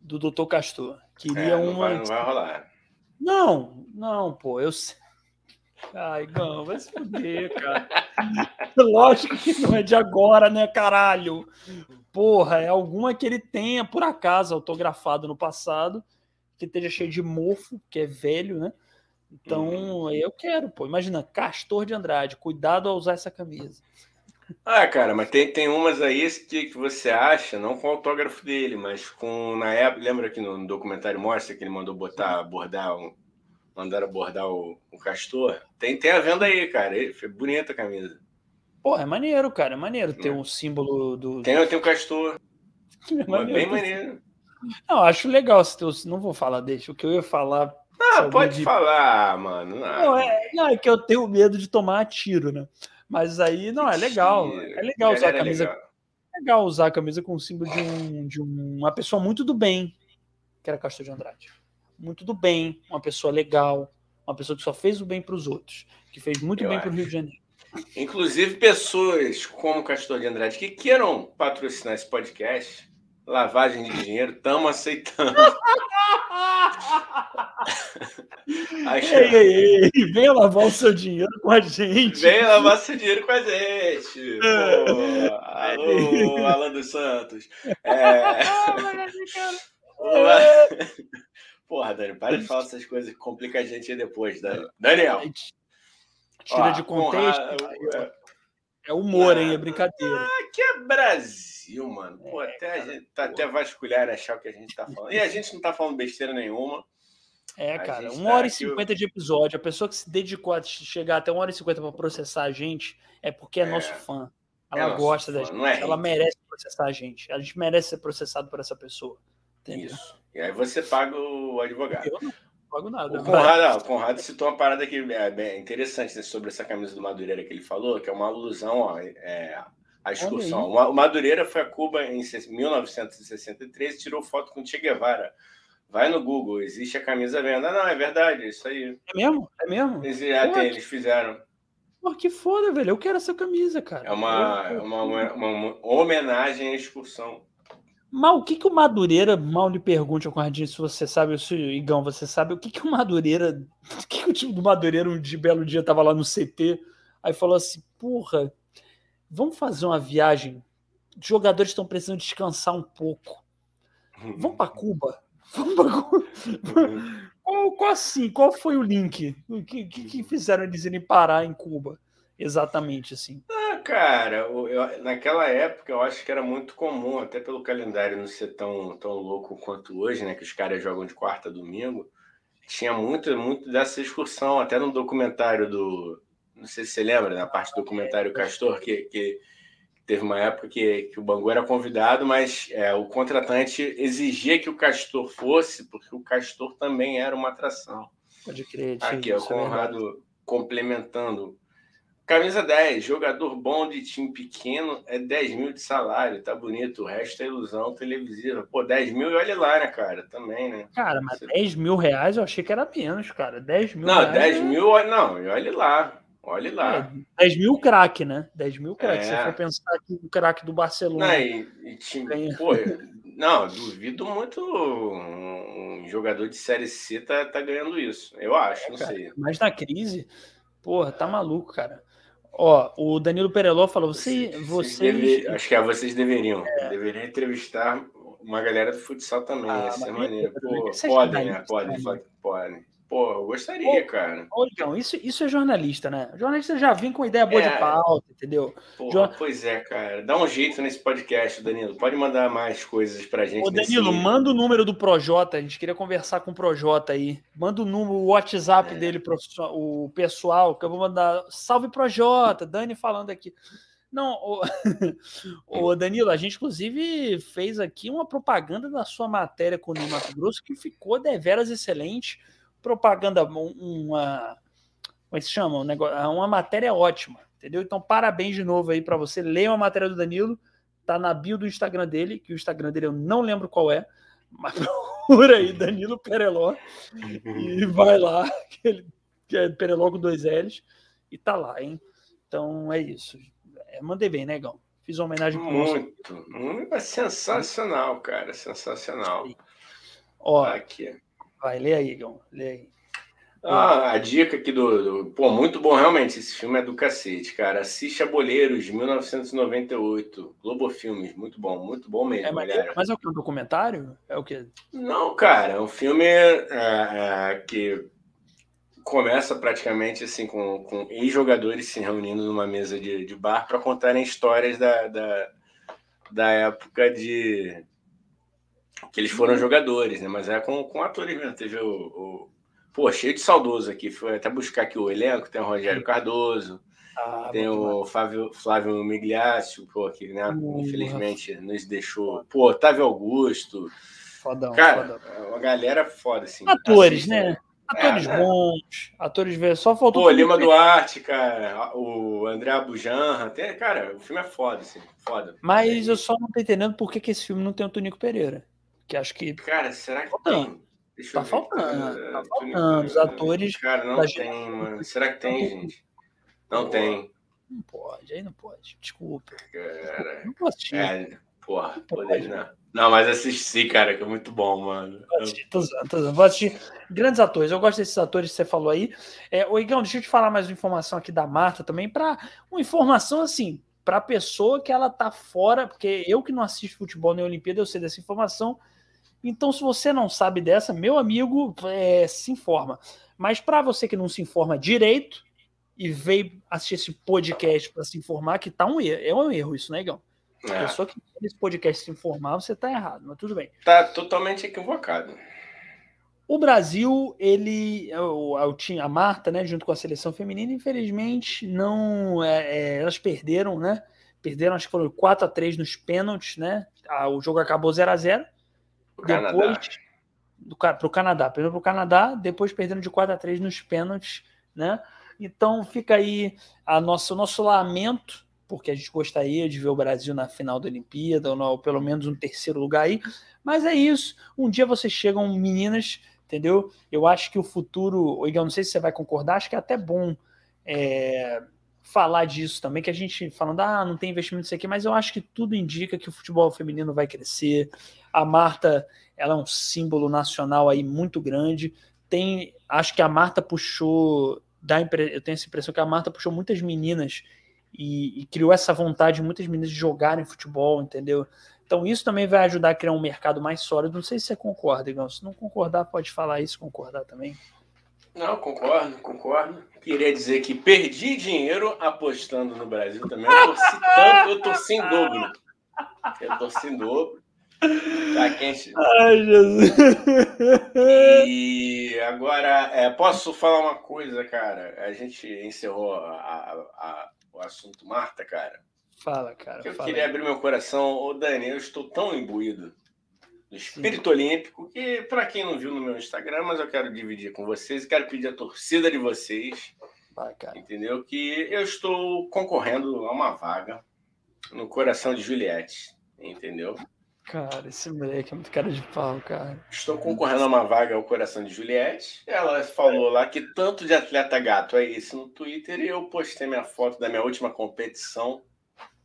Do Dr. Castor. Queria É, não, uma. vai, não vai rolar. Não, não, pô, eu sei. Ai, Gão, vai se fuder, cara. Lógico que não é de agora, né, caralho? Porra, é alguma que ele tenha, por acaso, autografado no passado, que esteja cheio de mofo, que é velho, né? Então, eu quero, pô. Imagina, Castor de Andrade, cuidado ao usar essa camisa. Ah, cara, mas tem, tem umas aí que, que você acha, não com o autógrafo dele, mas com, na época, lembra que no, no documentário mostra que ele mandou botar, abordar, um, mandaram abordar o, o Castor? Tem, tem a venda aí, cara, ele, foi bonita a camisa. Pô, é maneiro, cara, é maneiro ter É. um símbolo do. Tem, tem o Castor, É maneiro. bem maneiro. Não, acho legal. se Não vou falar, deixa. O que eu ia falar. Ah, pode de- falar, mano. Não, Não, é, não, é que eu tenho medo de tomar tiro, né? Mas aí, não, é legal. É legal usar a Galera, é camisa. legal. É legal usar a camisa com o símbolo de, um, de um- uma pessoa muito do bem. que era Castor de Andrade. Muito do bem, uma pessoa legal, uma pessoa que só fez o bem para os outros, que fez muito Eu bem para o. Rio de Janeiro. Inclusive, pessoas como Castor de Andrade que queiram patrocinar esse podcast, lavagem de dinheiro, estamos aceitando. Acho- Ei, ei, ei, venha lavar o seu dinheiro com a gente. Vem lavar seu dinheiro com a gente. Pô, alô, Alan dos Santos. É... Porra, Dani, para de falar essas coisas que complicam a gente aí depois, Dani. Daniel. Tira ó, de contexto. Conrado- É humor, hein? É brincadeira. Aqui é Brasil, mano. Pô, É, até a cara, gente tá até vasculhar achar o que a gente tá falando. E a gente não tá falando besteira nenhuma. É, A cara, gente uma tá hora e aqui, cinquenta de episódio. A pessoa que se dedicou a chegar até uma hora e cinquenta para processar a gente é porque é, É. nosso fã. É Ela nosso gosta fã, da gente. não é ela hate. merece processar a gente. A gente merece ser processado por essa pessoa. Isso. E aí você paga o advogado. Eu não pago nada. O Conrado, ah, o Conrado citou uma parada que é bem interessante né, sobre essa camisa do Madureira que ele falou, que é uma alusão ó, é, à excursão. O Madureira foi a Cuba em 1963 e tirou foto com Che Guevara. Vai no Google, existe a camisa venda. Não, é verdade, isso aí. É mesmo? É mesmo? Eles, Pô, tem, eles fizeram. Pô, que foda, velho. Eu quero essa camisa, cara. É uma, Eu- é uma, uma- uma homenagem à excursão. Mal, o que, que o Madureira, mal lhe pergunte ao Conradinho se você sabe, se Igão, você sabe, o que, que o Madureira, o que, que o time do Madureira um dia, belo dia tava lá no CT, aí falou assim, porra, vamos fazer uma viagem, os jogadores estão precisando descansar um pouco, vamos para Cuba, vamos pra Cuba. Qual, qual assim, qual foi o link? O que, que, que fizeram eles irem parar em Cuba? Exatamente assim. Cara, eu- naquela época eu acho que era muito comum, até pelo calendário não ser tão, tão louco quanto hoje, né? Que os caras jogam de quarta a domingo. Tinha muito, muito dessa excursão, até no documentário do. Não sei se você lembra, na parte do documentário Castor, que, que teve uma época que, que o Bangu era convidado, mas é, o contratante exigia que o Castor fosse, porque o Castor também era uma atração. Pode crer. Aqui, o é. Conrado complementando. Camisa 10, jogador bom de time pequeno é 10 mil de salário, tá bonito. O resto é ilusão televisiva. Pô, 10 mil e olha lá, né, cara? Também, né? Cara, mas Você- 10 mil reais eu achei que era menos, cara. 10 mil Não, reais 10 é- mil, não, e olha lá. Olha lá. É, 10 mil craque, né? 10 mil craque. É. Se você for pensar que o craque do Barcelona. Não, e, e time, Ganha. pô, não, duvido muito um, jogador de Série C tá, tá ganhando isso. Eu acho, não É, cara. sei. Mas na crise, porra, tá maluco, cara. Ó, o Danilo Pereló falou: você, Vocês vocês. deve- acho que é, vocês deveriam. Deveriam entrevistar uma galera do futsal também. Ah, maneiro. também Pô, é Podem, né? podem, podem. Pô, eu gostaria, cara. Ô, Igão, isso, isso é jornalista, né? Jornalista já vem com ideia boa É. de pauta, entendeu? Pô, Pois é, cara. Dá um jeito nesse podcast, Danilo. Pode mandar mais coisas pra gente. Ô, Danilo, nesse- manda o número do Projota. A gente queria conversar com o Projota aí. Manda o número, o WhatsApp É. dele, o pessoal, que eu vou mandar. Salve Projota, Dani falando aqui. Não, ô, ô, Danilo, a gente inclusive fez aqui uma propaganda da sua matéria com o Mato Grosso que ficou deveras excelente. Propaganda, um- uma. Como é que se chama? Um negócio, uma matéria ótima, entendeu? Então, parabéns de novo aí para você. Leia a matéria do Danilo, tá na bio do Instagram dele, que o Instagram dele eu não lembro qual é, mas procura aí, Danilo Pereló, e vai lá, que, ele, que é Pereló com dois L's, e tá lá, hein? Então é isso. É, mandei bem, né, Gão? Fiz uma homenagem pro. Muito, muito. É sensacional, cara. Sensacional. Ó, Aqui. Vai, lê aí, Gão. Lê aí. Ah, a dica aqui do, do- Pô, muito bom, realmente. Esse filme é do cacete, cara. Assiste a Boleiros, 1998. Globo Filmes, muito bom, muito bom mesmo, É, mas, galera. mas é o que? Um documentário? É o quê? Não, cara, é um filme é, é, que começa praticamente assim com, com ex-jogadores se reunindo numa mesa de, de bar para contarem histórias da, da, da época de que eles foram jogadores, né? Mas é com, com atores mesmo. Teve o, o- Pô, cheio de saudoso aqui. Foi até buscar aqui o elenco. Tem o Rogério Cardoso, Ah, tem o Flávio, Flávio Migliaccio, pô, que né, infelizmente nos deixou. Pô, Otávio Augusto. Fodão, Cara, fodão. é uma galera foda, assim. Atores, Assista. né? Atores É, bons, atores velhos. Só faltou. Pô, Lima Duarte, cara, o André Abujanra, tem, cara, o filme é foda, assim, foda. Mas eu só não tô entendendo por que, que esse filme não tem o Tonico Pereira. Que acho que. Cara, será que faltando. tem? Deixa tá faltando, tá faltando. Os atores. Cara, não tem, gente... mano. Será que tem, gente? Não Pô, tem. Não pode, aí não pode. Desculpa. Cara, não posso assistir. É, porra, poder não. Não, mas assisti, cara, que é muito bom, mano. Tô usando, tô usando. Vou assistir grandes atores. Eu gosto desses atores que você falou aí. É, ô, Igão, deixa eu te falar mais uma informação aqui da Marta também, para uma informação assim, para pessoa que ela tá fora, porque eu que não assisto futebol nem Olimpíada, eu sei dessa informação. Então, se você não sabe dessa, meu amigo, é, se informa. Mas para você que não se informa direito e veio assistir esse podcast para se informar, que tá um erro, é um erro isso, né, Igão? É. A pessoa que nesse podcast se informar, você está errado, mas tudo bem. Tá totalmente equivocado. O Brasil, ele, o, o, a Marta, né, junto com a seleção feminina, infelizmente, não, é, é, elas perderam, né? Perderam, acho que foram 4 a 3 nos pênaltis, né? Ah, o jogo acabou 0 a 0 Depois, para o Canadá, perdeu para o Canadá, depois perderam de 4 a 3 nos pênaltis, né? Então fica aí a nossa, o nosso lamento porque a gente gostaria de ver o Brasil na final da Olimpíada, ou, ou pelo menos um terceiro lugar aí. Mas é isso. Um dia vocês chegam, meninas, entendeu? Eu acho que o futuro, Igor, não sei se você vai concordar, acho que é até bom é, falar disso também, que a gente falando, ah, não tem investimento nisso aqui, mas eu acho que tudo indica que o futebol feminino vai crescer. A Marta, ela é um símbolo nacional aí muito grande. Tem, acho que a Marta puxou, dá eu tenho essa impressão que a Marta puxou muitas meninas e, e, criou essa vontade de muitas meninas de jogarem futebol, entendeu? Então isso também vai ajudar a criar um mercado mais sólido. Não sei se você concorda, Igão. Se não concordar, pode falar isso, concordar também. Não, concordo, concordo. Queria dizer que perdi dinheiro apostando no Brasil também. Eu torci tanto, eu torci em dobro. Eu torci em dobro. Tá quente. Ai, Jesus. E agora, é, posso falar uma coisa, cara? A gente encerrou a, a, o assunto Marta, cara. Fala, cara. Eu fala queria aí. abrir meu coração. Ô, Dani, eu estou tão imbuído do espírito Sim. olímpico que, para quem não viu no meu Instagram, mas eu quero dividir com vocês e quero pedir a torcida de vocês. Vai, entendeu? Que eu estou concorrendo a uma vaga no coração de Juliette. Entendeu? Cara, esse moleque é muito cara de pau, cara. Estou concorrendo a uma vaga ao coração de Juliette. Ela falou lá que tanto de atleta gato é esse no Twitter e eu postei minha foto da minha última competição.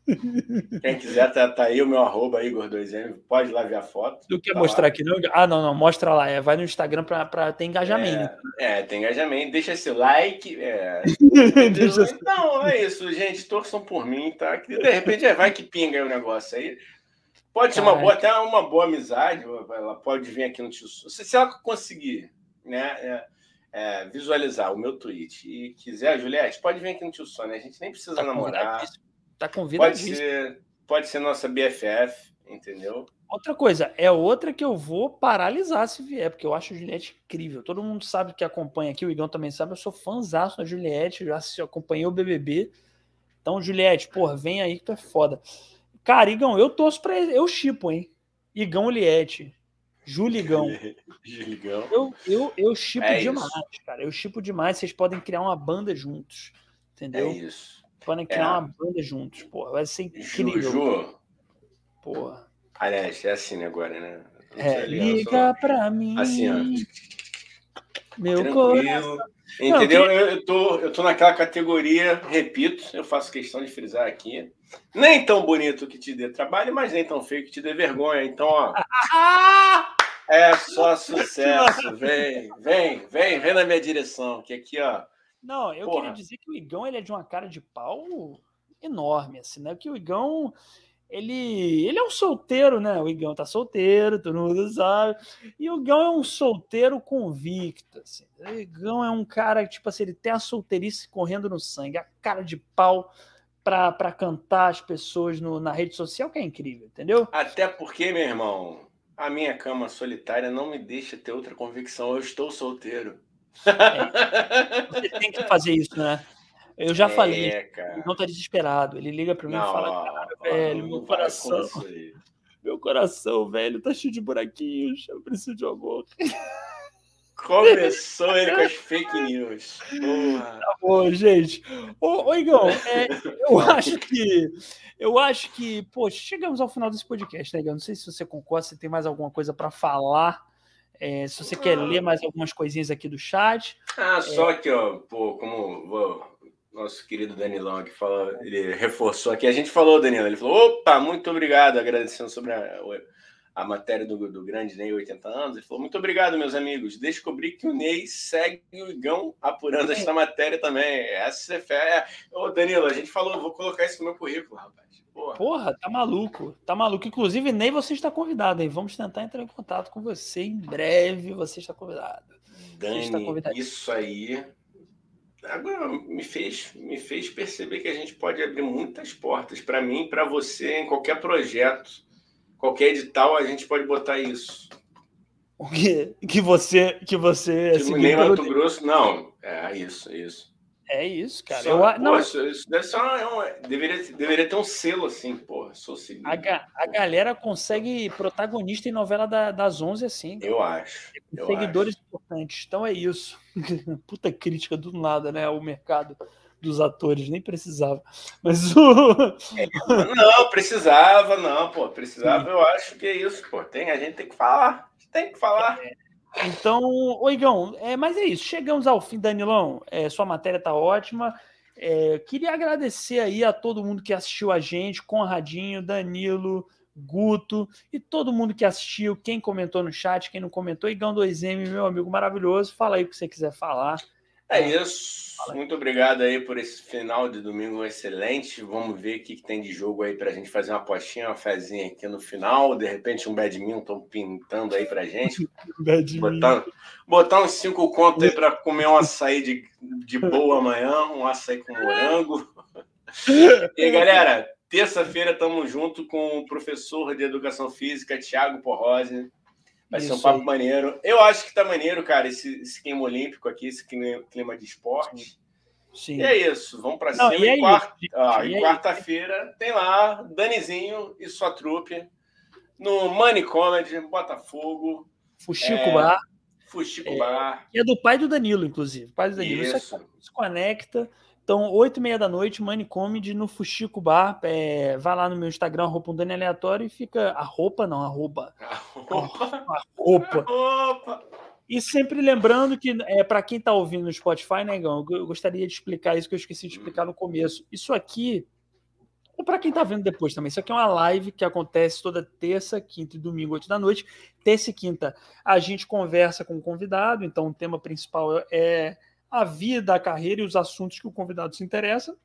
Quem quiser, tá, tá aí o meu arroba Igor2M, pode lá ver a foto. Tu quer tá mostrar lá. aqui? Não? Ah, não, não, mostra lá. É, vai no Instagram para ter engajamento. É, é, tem engajamento. Deixa esse like. É. Deixa então, é isso, gente. Torçam por mim, tá? Que de repente é, vai que pinga aí o negócio aí. Pode ser uma boa, até uma boa amizade. Ela pode vir aqui no Tio se, se ela conseguir né, é, é, visualizar o meu tweet e quiser, Juliette, pode vir aqui no Tio Sônia. A gente nem precisa tá namorar. Tá convidado. Pode ser, pode ser nossa BFF, entendeu? Outra coisa, é outra que eu vou paralisar se vier, porque eu acho a Juliette incrível. Todo mundo sabe que acompanha aqui, o Igão também sabe, eu sou fãzaço da Juliette, já acompanhei o BBB. Então, Juliette, porra, vem aí que tu é foda. Cara, Igão, eu torço pra ele. Eu chipo, hein? Igão Liette. Juligão. Juligão. Eu, eu, eu chipo é demais, isso. cara. Eu chipo demais. Vocês podem criar uma banda juntos. Entendeu? É isso. Podem criar é. uma banda juntos, porra. Vai ser incrível. Juju. Porra. Aliás, é assim agora, né? É, liga pra mim. Assim, ó. Meu Tranquilo. coração. Entendeu? Não, que... eu, eu, tô, eu tô naquela categoria, repito, eu faço questão de frisar aqui. Nem tão bonito que te dê trabalho, mas nem tão feio que te dê vergonha. Então, ó. é só sucesso. Vem, vem, vem, vem na minha direção. Que aqui, ó. Não, eu Porra. queria dizer que o Igão ele é de uma cara de pau enorme, assim, né? Que o Igão ele, ele é um solteiro, né? O Igão tá solteiro, todo mundo sabe. E o Igão é um solteiro convicto. Assim. O Igão é um cara que, tipo assim, ele tem a solteirice correndo no sangue, a cara de pau para cantar as pessoas no, na rede social, que é incrível, entendeu? Até porque, meu irmão, a minha cama solitária não me deixa ter outra convicção. Eu estou solteiro. É, você tem que fazer isso, né? Eu já é, falei, cara. não tá desesperado. Ele liga para mim não, e fala, cara, ó, velho, meu coração. Meu coração, velho, tá cheio de buraquinhos. Eu preciso de amor. Começou ele com as fake news. Porra. Tá bom, gente. Ô, ô Igão, é, eu acho que. Eu acho que, pô, chegamos ao final desse podcast, né, Igão? Não sei se você concorda, se tem mais alguma coisa para falar. É, se você ah. quer ler mais algumas coisinhas aqui do chat. Ah, só é... que, ó, pô, como vou, nosso querido Danilão aqui fala, ele reforçou aqui. A gente falou, Danilo, ele falou: opa, muito obrigado, agradecendo sobre a a matéria do, do grande Ney, 80 anos. Ele falou: Muito obrigado, meus amigos. Descobri que o Ney segue o Igão apurando essa matéria também. Essa é fé. Ô, Danilo, a gente falou, vou colocar isso no meu currículo, rapaz. Porra. Porra, tá maluco. Tá maluco. Inclusive, Ney, você está convidado, hein? Vamos tentar entrar em contato com você em breve. Você está convidado. Dani, está convidado. isso aí agora me fez, me fez perceber que a gente pode abrir muitas portas para mim, para você, em qualquer projeto qualquer edital a gente pode botar isso. O que, que você que você é nem Mato Grosso, não. É isso, isso. É isso, cara. Só, eu, pô, não, isso, isso deve ser uma, é deveria, deveria ter um selo assim, pô. Sou seguido. A, a galera consegue protagonista em novela da, das 11 assim. Eu acho. Eu seguidores acho. importantes. Então é isso. Puta crítica do nada, né? O mercado dos atores, nem precisava. Mas o. não, precisava, não, pô. Precisava, eu acho que é isso, pô. Tem, a gente tem que falar. Tem que falar. É, então, Oigão, é, mas é isso. Chegamos ao fim, Danilão. É, sua matéria tá ótima. É, queria agradecer aí a todo mundo que assistiu a gente, Conradinho, Danilo, Guto e todo mundo que assistiu, quem comentou no chat, quem não comentou, Igão 2M, meu amigo maravilhoso. Fala aí o que você quiser falar. É isso. Muito obrigado aí por esse final de domingo excelente. Vamos ver o que, que tem de jogo aí para a gente fazer uma apostinha, uma fezinha aqui no final. De repente, um badminton pintando aí para gente. botar, botar uns cinco contos aí para comer um açaí de, de boa amanhã, um açaí com morango. E aí, galera, terça-feira estamos junto com o professor de Educação Física, Tiago Porrosi. Vai Isso ser um papo aí. maneiro. Eu acho que tá maneiro, cara, esse, esse clima olímpico aqui, esse clima de esporte. Sim. E é isso, vamos para cima. E, quarta, ah, e quarta-feira tem lá Danizinho e sua trupe no Money Comedy, Botafogo. Fuxico é, Bar. Fuxico é, Bar. E é do pai do Danilo, inclusive. Pai do Danilo. Isso. Isso se conecta. Então, oito e meia da noite, Money Comedy no Fuxico Bar. É, vai lá no meu Instagram, roupa um Dani aleatório e fica. A roupa, não, arroba. A roupa. A roupa. A roupa. E sempre lembrando que, é, para quem está ouvindo no Spotify, negão, né, eu gostaria de explicar isso que eu esqueci de explicar no começo. Isso aqui, ou para quem está vendo depois também, isso aqui é uma live que acontece toda terça, quinta e domingo, oito da noite. Terça e quinta a gente conversa com o convidado, então o tema principal é a vida, a carreira e os assuntos que o convidado se interessa.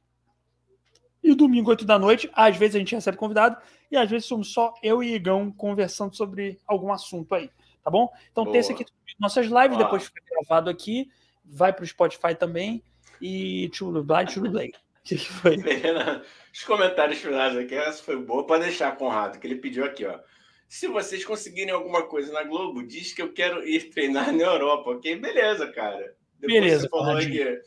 E domingo, 8 da noite, às vezes a gente recebe convidado e às vezes somos só eu e Igão conversando sobre algum assunto aí, tá bom? Então tem esse aqui nossas lives, depois fica gravado aqui, vai para o Spotify também e Churublay, Churublay. que foi? Os comentários finais aqui, essa foi boa para deixar, Conrado, que ele pediu aqui, ó. Se vocês conseguirem alguma coisa na Globo, diz que eu quero ir treinar na Europa, ok? Beleza, cara. Depois Beleza, você falou que,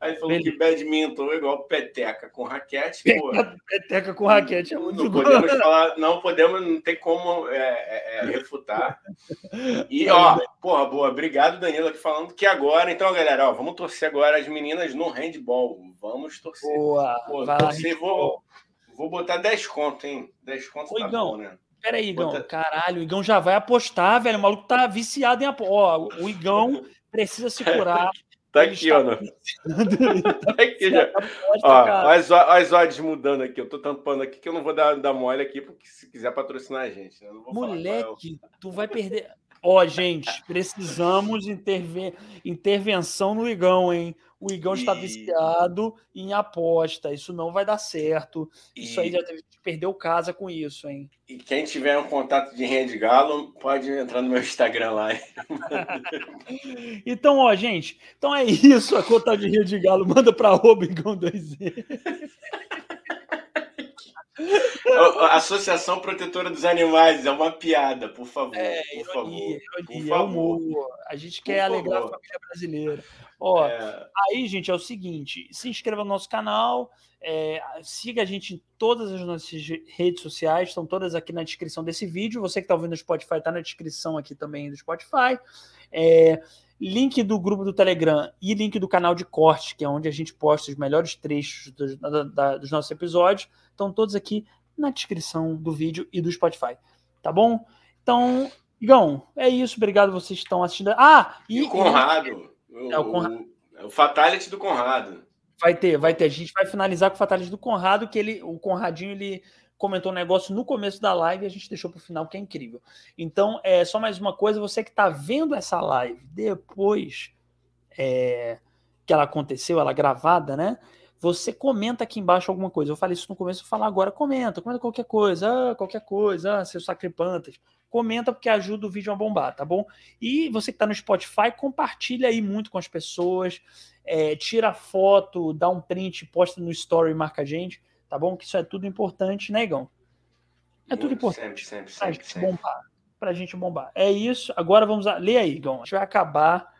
aí falou Beleza. que badminton é igual peteca com raquete. Pô, peteca com raquete é muito não podemos falar, Não podemos, não tem como é, é, é, refutar. E, ó, porra, boa. Obrigado, Danilo, aqui falando que agora, então, galera, ó, vamos torcer agora as meninas no handball. Vamos torcer. Boa. Pô, torcer, vou, vou botar 10 contos, hein? 10 contos Oi, tá Igão, bom, né? Peraí, Igão. Bota... Caralho, o Igão já vai apostar, velho. O maluco tá viciado em apostar. O Igão precisa se curar. Tá aqui, ó. No... tá aqui já. Ó, as, as odds mudando aqui. Eu tô tampando aqui que eu não vou dar, dar mole aqui, porque se quiser patrocinar a gente. Né? É Moleque, tu vai perder. Ó, gente, precisamos intervir intervenção no Igão, hein? O Igão está viciado em aposta. Isso não vai dar certo. Isso e... aí já teve que perder o casa com isso, hein? E quem tiver um contato de rede galo, pode entrar no meu Instagram lá. então, ó, gente. Então é isso. A conta de rede galo manda para Igão 2 Associação Protetora dos Animais, é uma piada, por favor. É, por ironia, favor, ironia, por favor. A gente quer por alegrar favor. a família brasileira. Ó, é... Aí, gente, é o seguinte: se inscreva no nosso canal, é, siga a gente em todas as nossas redes sociais, estão todas aqui na descrição desse vídeo. Você que está ouvindo no Spotify, está na descrição aqui também do Spotify. É, link do grupo do Telegram e link do canal de corte, que é onde a gente posta os melhores trechos dos, da, da, dos nossos episódios, estão todos aqui na descrição do vídeo e do Spotify. Tá bom? Então, Igão, é isso. Obrigado vocês que estão assistindo. Ah, e, e o Conrado. É o, Conrado. O, o Fatality do Conrado. Vai ter, vai ter. A gente vai finalizar com o Fatality do Conrado, que ele, o Conradinho, ele comentou um negócio no começo da live e a gente deixou para o final, que é incrível. Então, é só mais uma coisa, você que está vendo essa live depois é, que ela aconteceu, ela gravada, né? Você comenta aqui embaixo alguma coisa. Eu falei isso no começo, eu falar agora, comenta, comenta qualquer coisa, ah, qualquer coisa, ah, seus sacripantas. Comenta porque ajuda o vídeo a bombar, tá bom? E você que está no Spotify, compartilha aí muito com as pessoas, é, tira foto, dá um print, posta no story e marca a gente tá bom? Que isso é tudo importante, né, Igão? É tudo importante. Sempre, sempre, pra sempre, gente sempre. bombar. Pra gente bombar. É isso. Agora vamos a... ler aí, Igão. A gente vai acabar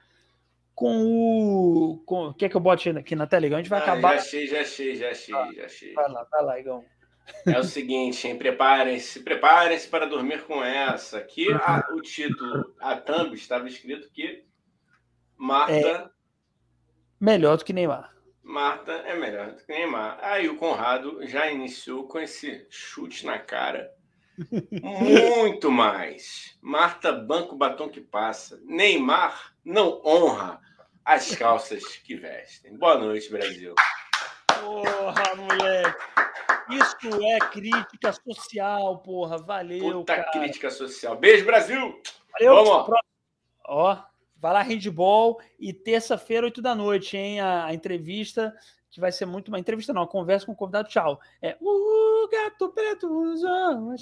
com o. Com... Quer que eu bote aqui na tela, Igão? A gente vai ah, acabar. Já achei, já achei, já achei, ah, já achei. Vai lá, vai lá, Igão. É o seguinte, hein? Preparem-se, preparem-se para dormir com essa. Aqui a, o título, a thumb, estava escrito que Marta. É melhor do que Neymar. Marta é melhor do que Neymar. Aí o Conrado já iniciou com esse chute na cara. Muito mais. Marta banco batom que passa. Neymar não honra as calças que vestem. Boa noite, Brasil. Porra, moleque. Isso é crítica social, porra. Valeu, Puta cara. crítica social. Beijo, Brasil. Valeu. Vamos. Ó. Vai lá, handball, e terça-feira, 8 da noite, hein? A, a, entrevista, que vai ser muito uma entrevista, não, a conversa com o convidado. Tchau. É o gato preto usou